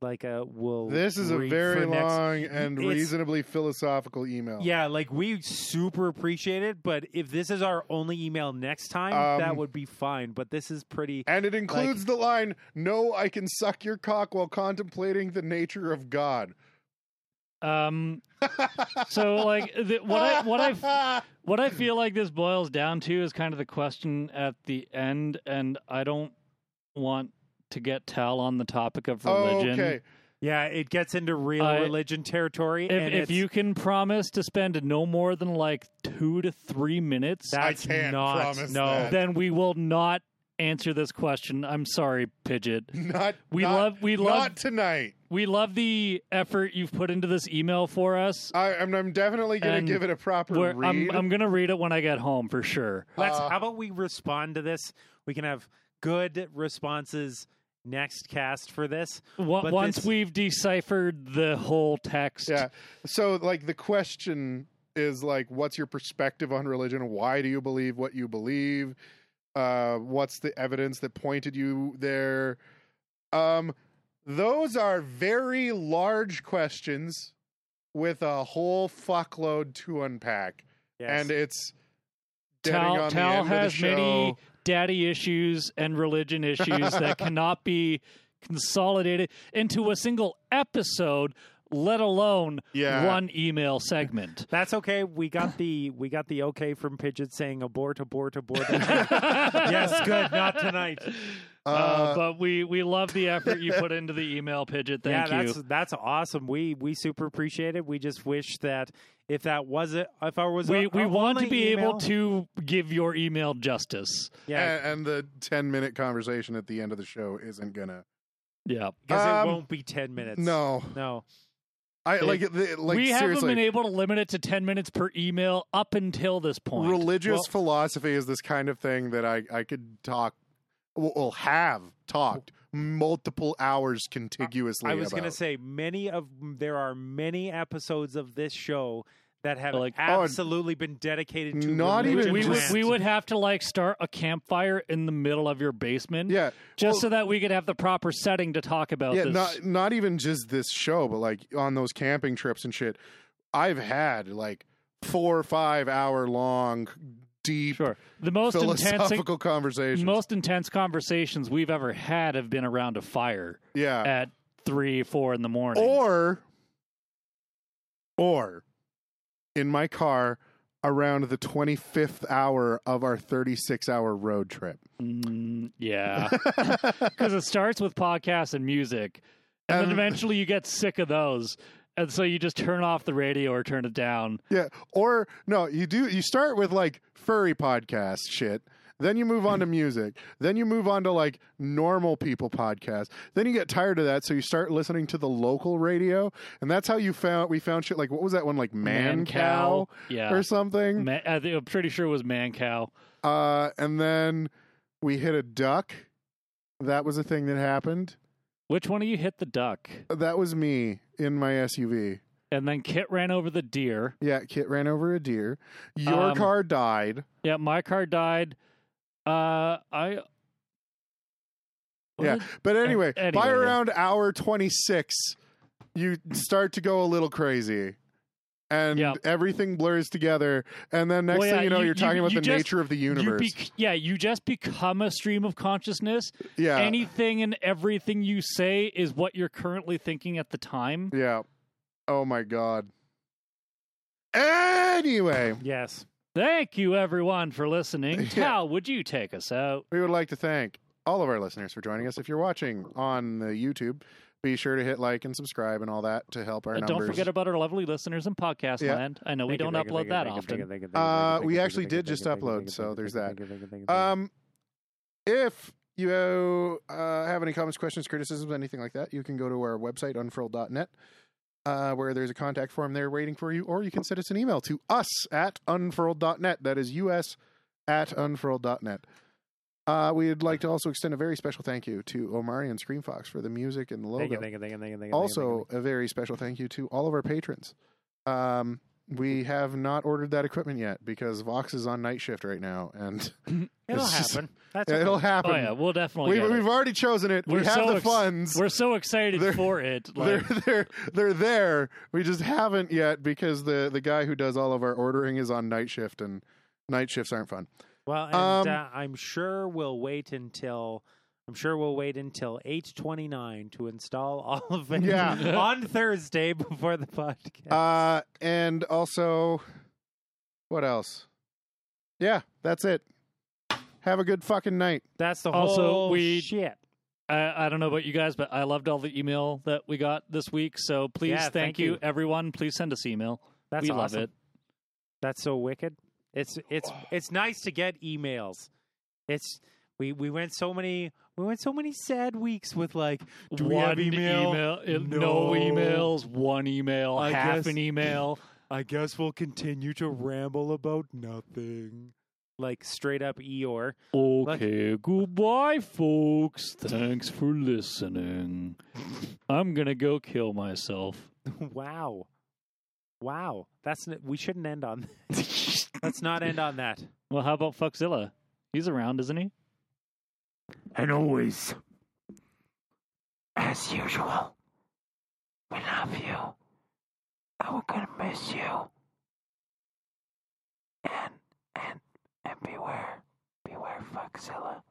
Speaker 2: like a we'll
Speaker 3: this is a very
Speaker 2: next-
Speaker 3: long and
Speaker 2: It's-
Speaker 3: reasonably philosophical email.
Speaker 2: Yeah, like we super appreciate it, but if this is our only email next time, that
Speaker 3: Um,
Speaker 2: would be fine. But this is pretty
Speaker 3: And it includes the line, No, I can suck your cock while contemplating the nature of God.
Speaker 1: Um, so like the, what I what I what I feel like this boils down to is kind of the question at the end, and I don't want to get Tal on the topic of religion.
Speaker 3: Okay.
Speaker 2: Yeah, it gets into real
Speaker 1: I-
Speaker 2: religion territory.
Speaker 1: If,
Speaker 2: and
Speaker 1: if
Speaker 2: it's-
Speaker 1: you can promise to spend no more than like two to three minutes,
Speaker 2: that's
Speaker 3: I can't
Speaker 2: not
Speaker 3: promise
Speaker 2: no
Speaker 3: that.
Speaker 1: then we will not answer this question. I'm sorry, Pidget.
Speaker 3: Not
Speaker 1: We
Speaker 3: not-
Speaker 1: love- we
Speaker 3: not
Speaker 1: love-
Speaker 3: tonight.
Speaker 1: We love the effort you've put into this email for us.
Speaker 3: I, I'm, I'm definitely going
Speaker 1: And
Speaker 3: to give it a proper
Speaker 1: We're-
Speaker 3: read.
Speaker 1: I'm, I'm going to read it when I get home for sure.
Speaker 2: Let's.
Speaker 3: Uh,
Speaker 2: how about we respond to this? We can have good responses next cast for this.
Speaker 1: Wa-
Speaker 2: But
Speaker 1: Once
Speaker 2: this-
Speaker 1: we've deciphered the whole text,
Speaker 3: yeah. So, like, the question is like, what's your perspective on religion? Why do you believe what you believe? Uh, what's the evidence that pointed you there? Um, those are very large questions with a whole fuckload to unpack,
Speaker 2: Yes.
Speaker 3: and it's getting
Speaker 1: Tal,
Speaker 3: on the
Speaker 1: Tal
Speaker 3: end of the
Speaker 1: has
Speaker 3: show.
Speaker 1: many daddy issues and religion issues that cannot be consolidated into a single episode, let alone
Speaker 3: Yeah.
Speaker 1: one email segment.
Speaker 2: That's okay. We got the we got the okay from Pidget saying abort, abort, abort. yes, good. Not tonight.
Speaker 1: Uh,
Speaker 3: Uh,
Speaker 1: but we, we love the effort you put into the email, Pidget. Thank
Speaker 2: yeah,
Speaker 1: you.
Speaker 2: that's that's awesome. We we super appreciate it. We just wish that if that was it, if I was
Speaker 1: we
Speaker 2: a,
Speaker 1: we want to be
Speaker 2: email-
Speaker 1: able to give your email justice.
Speaker 2: yeah,
Speaker 3: and, and the 10 minute conversation at the end of the show isn't gonna
Speaker 1: Yeah.
Speaker 2: because
Speaker 3: Um,
Speaker 2: it won't be ten minutes.
Speaker 3: no
Speaker 2: no.
Speaker 3: i
Speaker 2: It-
Speaker 3: like, the, like
Speaker 1: we haven't been able to limit it to 10 minutes per email up until this point.
Speaker 3: religious
Speaker 2: Well-
Speaker 3: philosophy is this kind of thing that i i could talk will have talked multiple hours contiguously
Speaker 2: I was going to say many of there are many episodes of this show that have
Speaker 1: Like-
Speaker 3: Oh,
Speaker 2: absolutely been dedicated to
Speaker 3: not even
Speaker 1: we would, we would have to like start a campfire in the middle of your basement
Speaker 3: yeah
Speaker 1: just
Speaker 3: well,
Speaker 1: so that we could have the proper setting to talk about
Speaker 3: yeah
Speaker 1: this.
Speaker 3: not not even just this show but like on those camping trips and shit i've had like four or five hour long deep
Speaker 1: sure. The most intense
Speaker 3: philosophical conversations
Speaker 1: most intense conversations we've ever had have been around a fire
Speaker 3: yeah
Speaker 1: at 3 4 in the morning.
Speaker 3: or or in my car around the 25th hour of our 36 hour road trip
Speaker 1: Mm, yeah. Cuz it starts with podcasts and music and then eventually you get sick of those. And so you just turn off the radio or turn it down.
Speaker 3: yeah or no you do you start with like furry podcast shit then you move on to music then you move on to like normal people podcast. then you get tired of that so you start listening to the local radio and that's how you found we found shit like what was that one like man, cow,
Speaker 1: Yeah.
Speaker 3: or something
Speaker 1: Ma- I think, I'm pretty sure it was Mancow.
Speaker 3: uh and then we hit a duck that was a thing that happened
Speaker 1: Which one of you hit the duck?
Speaker 3: That was me in my SUV.
Speaker 1: And then Kit ran over the deer.
Speaker 3: Yeah, Kit ran over a deer. Your
Speaker 1: Um,
Speaker 3: car died.
Speaker 1: Yeah, my car died. Uh, I.
Speaker 3: Yeah, but anyway,
Speaker 1: anyway,
Speaker 3: by
Speaker 1: yeah.
Speaker 3: around hour 26, you start to go a little crazy. And
Speaker 1: Yep.
Speaker 3: everything blurs together. And then next
Speaker 1: Well,
Speaker 3: thing
Speaker 1: yeah,
Speaker 3: you know,
Speaker 1: you-
Speaker 3: are talking
Speaker 1: you-
Speaker 3: about
Speaker 1: you
Speaker 3: the
Speaker 1: just-
Speaker 3: nature of the universe.
Speaker 1: You bec- yeah, you just become a stream of consciousness.
Speaker 3: yeah.
Speaker 1: Anything and everything you say is what you're currently thinking at the time.
Speaker 3: yeah. Oh my God. Anyway,
Speaker 2: Yes.
Speaker 1: Thank you, everyone, for listening.
Speaker 3: Yeah.
Speaker 1: Tal, would you take us out?
Speaker 3: we would like to thank all of our listeners for joining us. If you're watching on the YouTube, be sure to hit like and subscribe and all that to help our
Speaker 1: Uh,
Speaker 3: numbers.
Speaker 1: don't forget about our lovely listeners in podcast
Speaker 3: Yeah.
Speaker 1: land. I know we don't upload that often.
Speaker 3: Uh, we actually did just upload, so there's that. Um, if you uh, have any comments, questions, criticisms, anything like that, you can go to our website, unfurled.net, uh, where there's a contact form there waiting for you, or you can send us an email to us at unfurled.net. That is us at unfurled.net. Uh, we'd like to also extend a very special thank you to Omari and Scream Fox for the music and the logo.
Speaker 2: Thank you, thank you, thank you, thank you, thank you,
Speaker 3: Also, a very special thank you to all of our patrons. Um, we have not ordered that equipment yet because Vox is on night shift right now, and
Speaker 2: It'll
Speaker 3: it's just-
Speaker 2: happen. That's
Speaker 3: yeah, it'll
Speaker 2: okay.
Speaker 3: happen.
Speaker 1: Oh yeah, we'll definitely.
Speaker 3: We,
Speaker 1: get
Speaker 3: we've already chosen it. we
Speaker 1: We're
Speaker 3: have
Speaker 1: so
Speaker 3: the
Speaker 1: ex-
Speaker 3: funds.
Speaker 1: We're so excited
Speaker 3: They're-
Speaker 1: for it.
Speaker 3: they're they're they're there. We just haven't yet because the the guy who does all of our ordering is on night shift, and night shifts aren't fun.
Speaker 2: Well, and
Speaker 3: Um,
Speaker 2: uh, I'm sure we'll wait until I'm sure we'll wait until 8:29 to install all of it
Speaker 3: Yeah.
Speaker 2: on Thursday before the podcast.
Speaker 3: Uh, and also, what else? Yeah, that's it. Have a good fucking night.
Speaker 2: That's the
Speaker 1: also,
Speaker 2: whole
Speaker 1: we-
Speaker 2: shit.
Speaker 1: I, I don't know about you guys, but I loved all the email that we got this week. So please,
Speaker 2: Yeah,
Speaker 1: thank,
Speaker 2: thank
Speaker 1: you,
Speaker 2: you.
Speaker 1: everyone. Please send us email.
Speaker 2: That's
Speaker 1: we
Speaker 2: awesome.
Speaker 1: love it.
Speaker 2: That's so wicked. It's it's it's nice to get emails. It's We we went so many we went so many sad weeks with like do we
Speaker 1: one
Speaker 2: have email?
Speaker 1: uh, no.
Speaker 2: No.
Speaker 1: emails, one email,
Speaker 2: I
Speaker 1: half
Speaker 2: guess-
Speaker 1: an email.
Speaker 2: I guess we'll continue to ramble about nothing. Like straight up Eeyore.
Speaker 1: Okay, goodbye, folks. Thanks for listening. I'm gonna go kill myself.
Speaker 2: wow. Wow. That's n- we shouldn't end on Let's not end on that.
Speaker 1: Well, how about Fuckzilla? He's around, isn't he?
Speaker 4: And always, as usual, we love you. And we're gonna miss you. And and and beware. Beware Fuckzilla.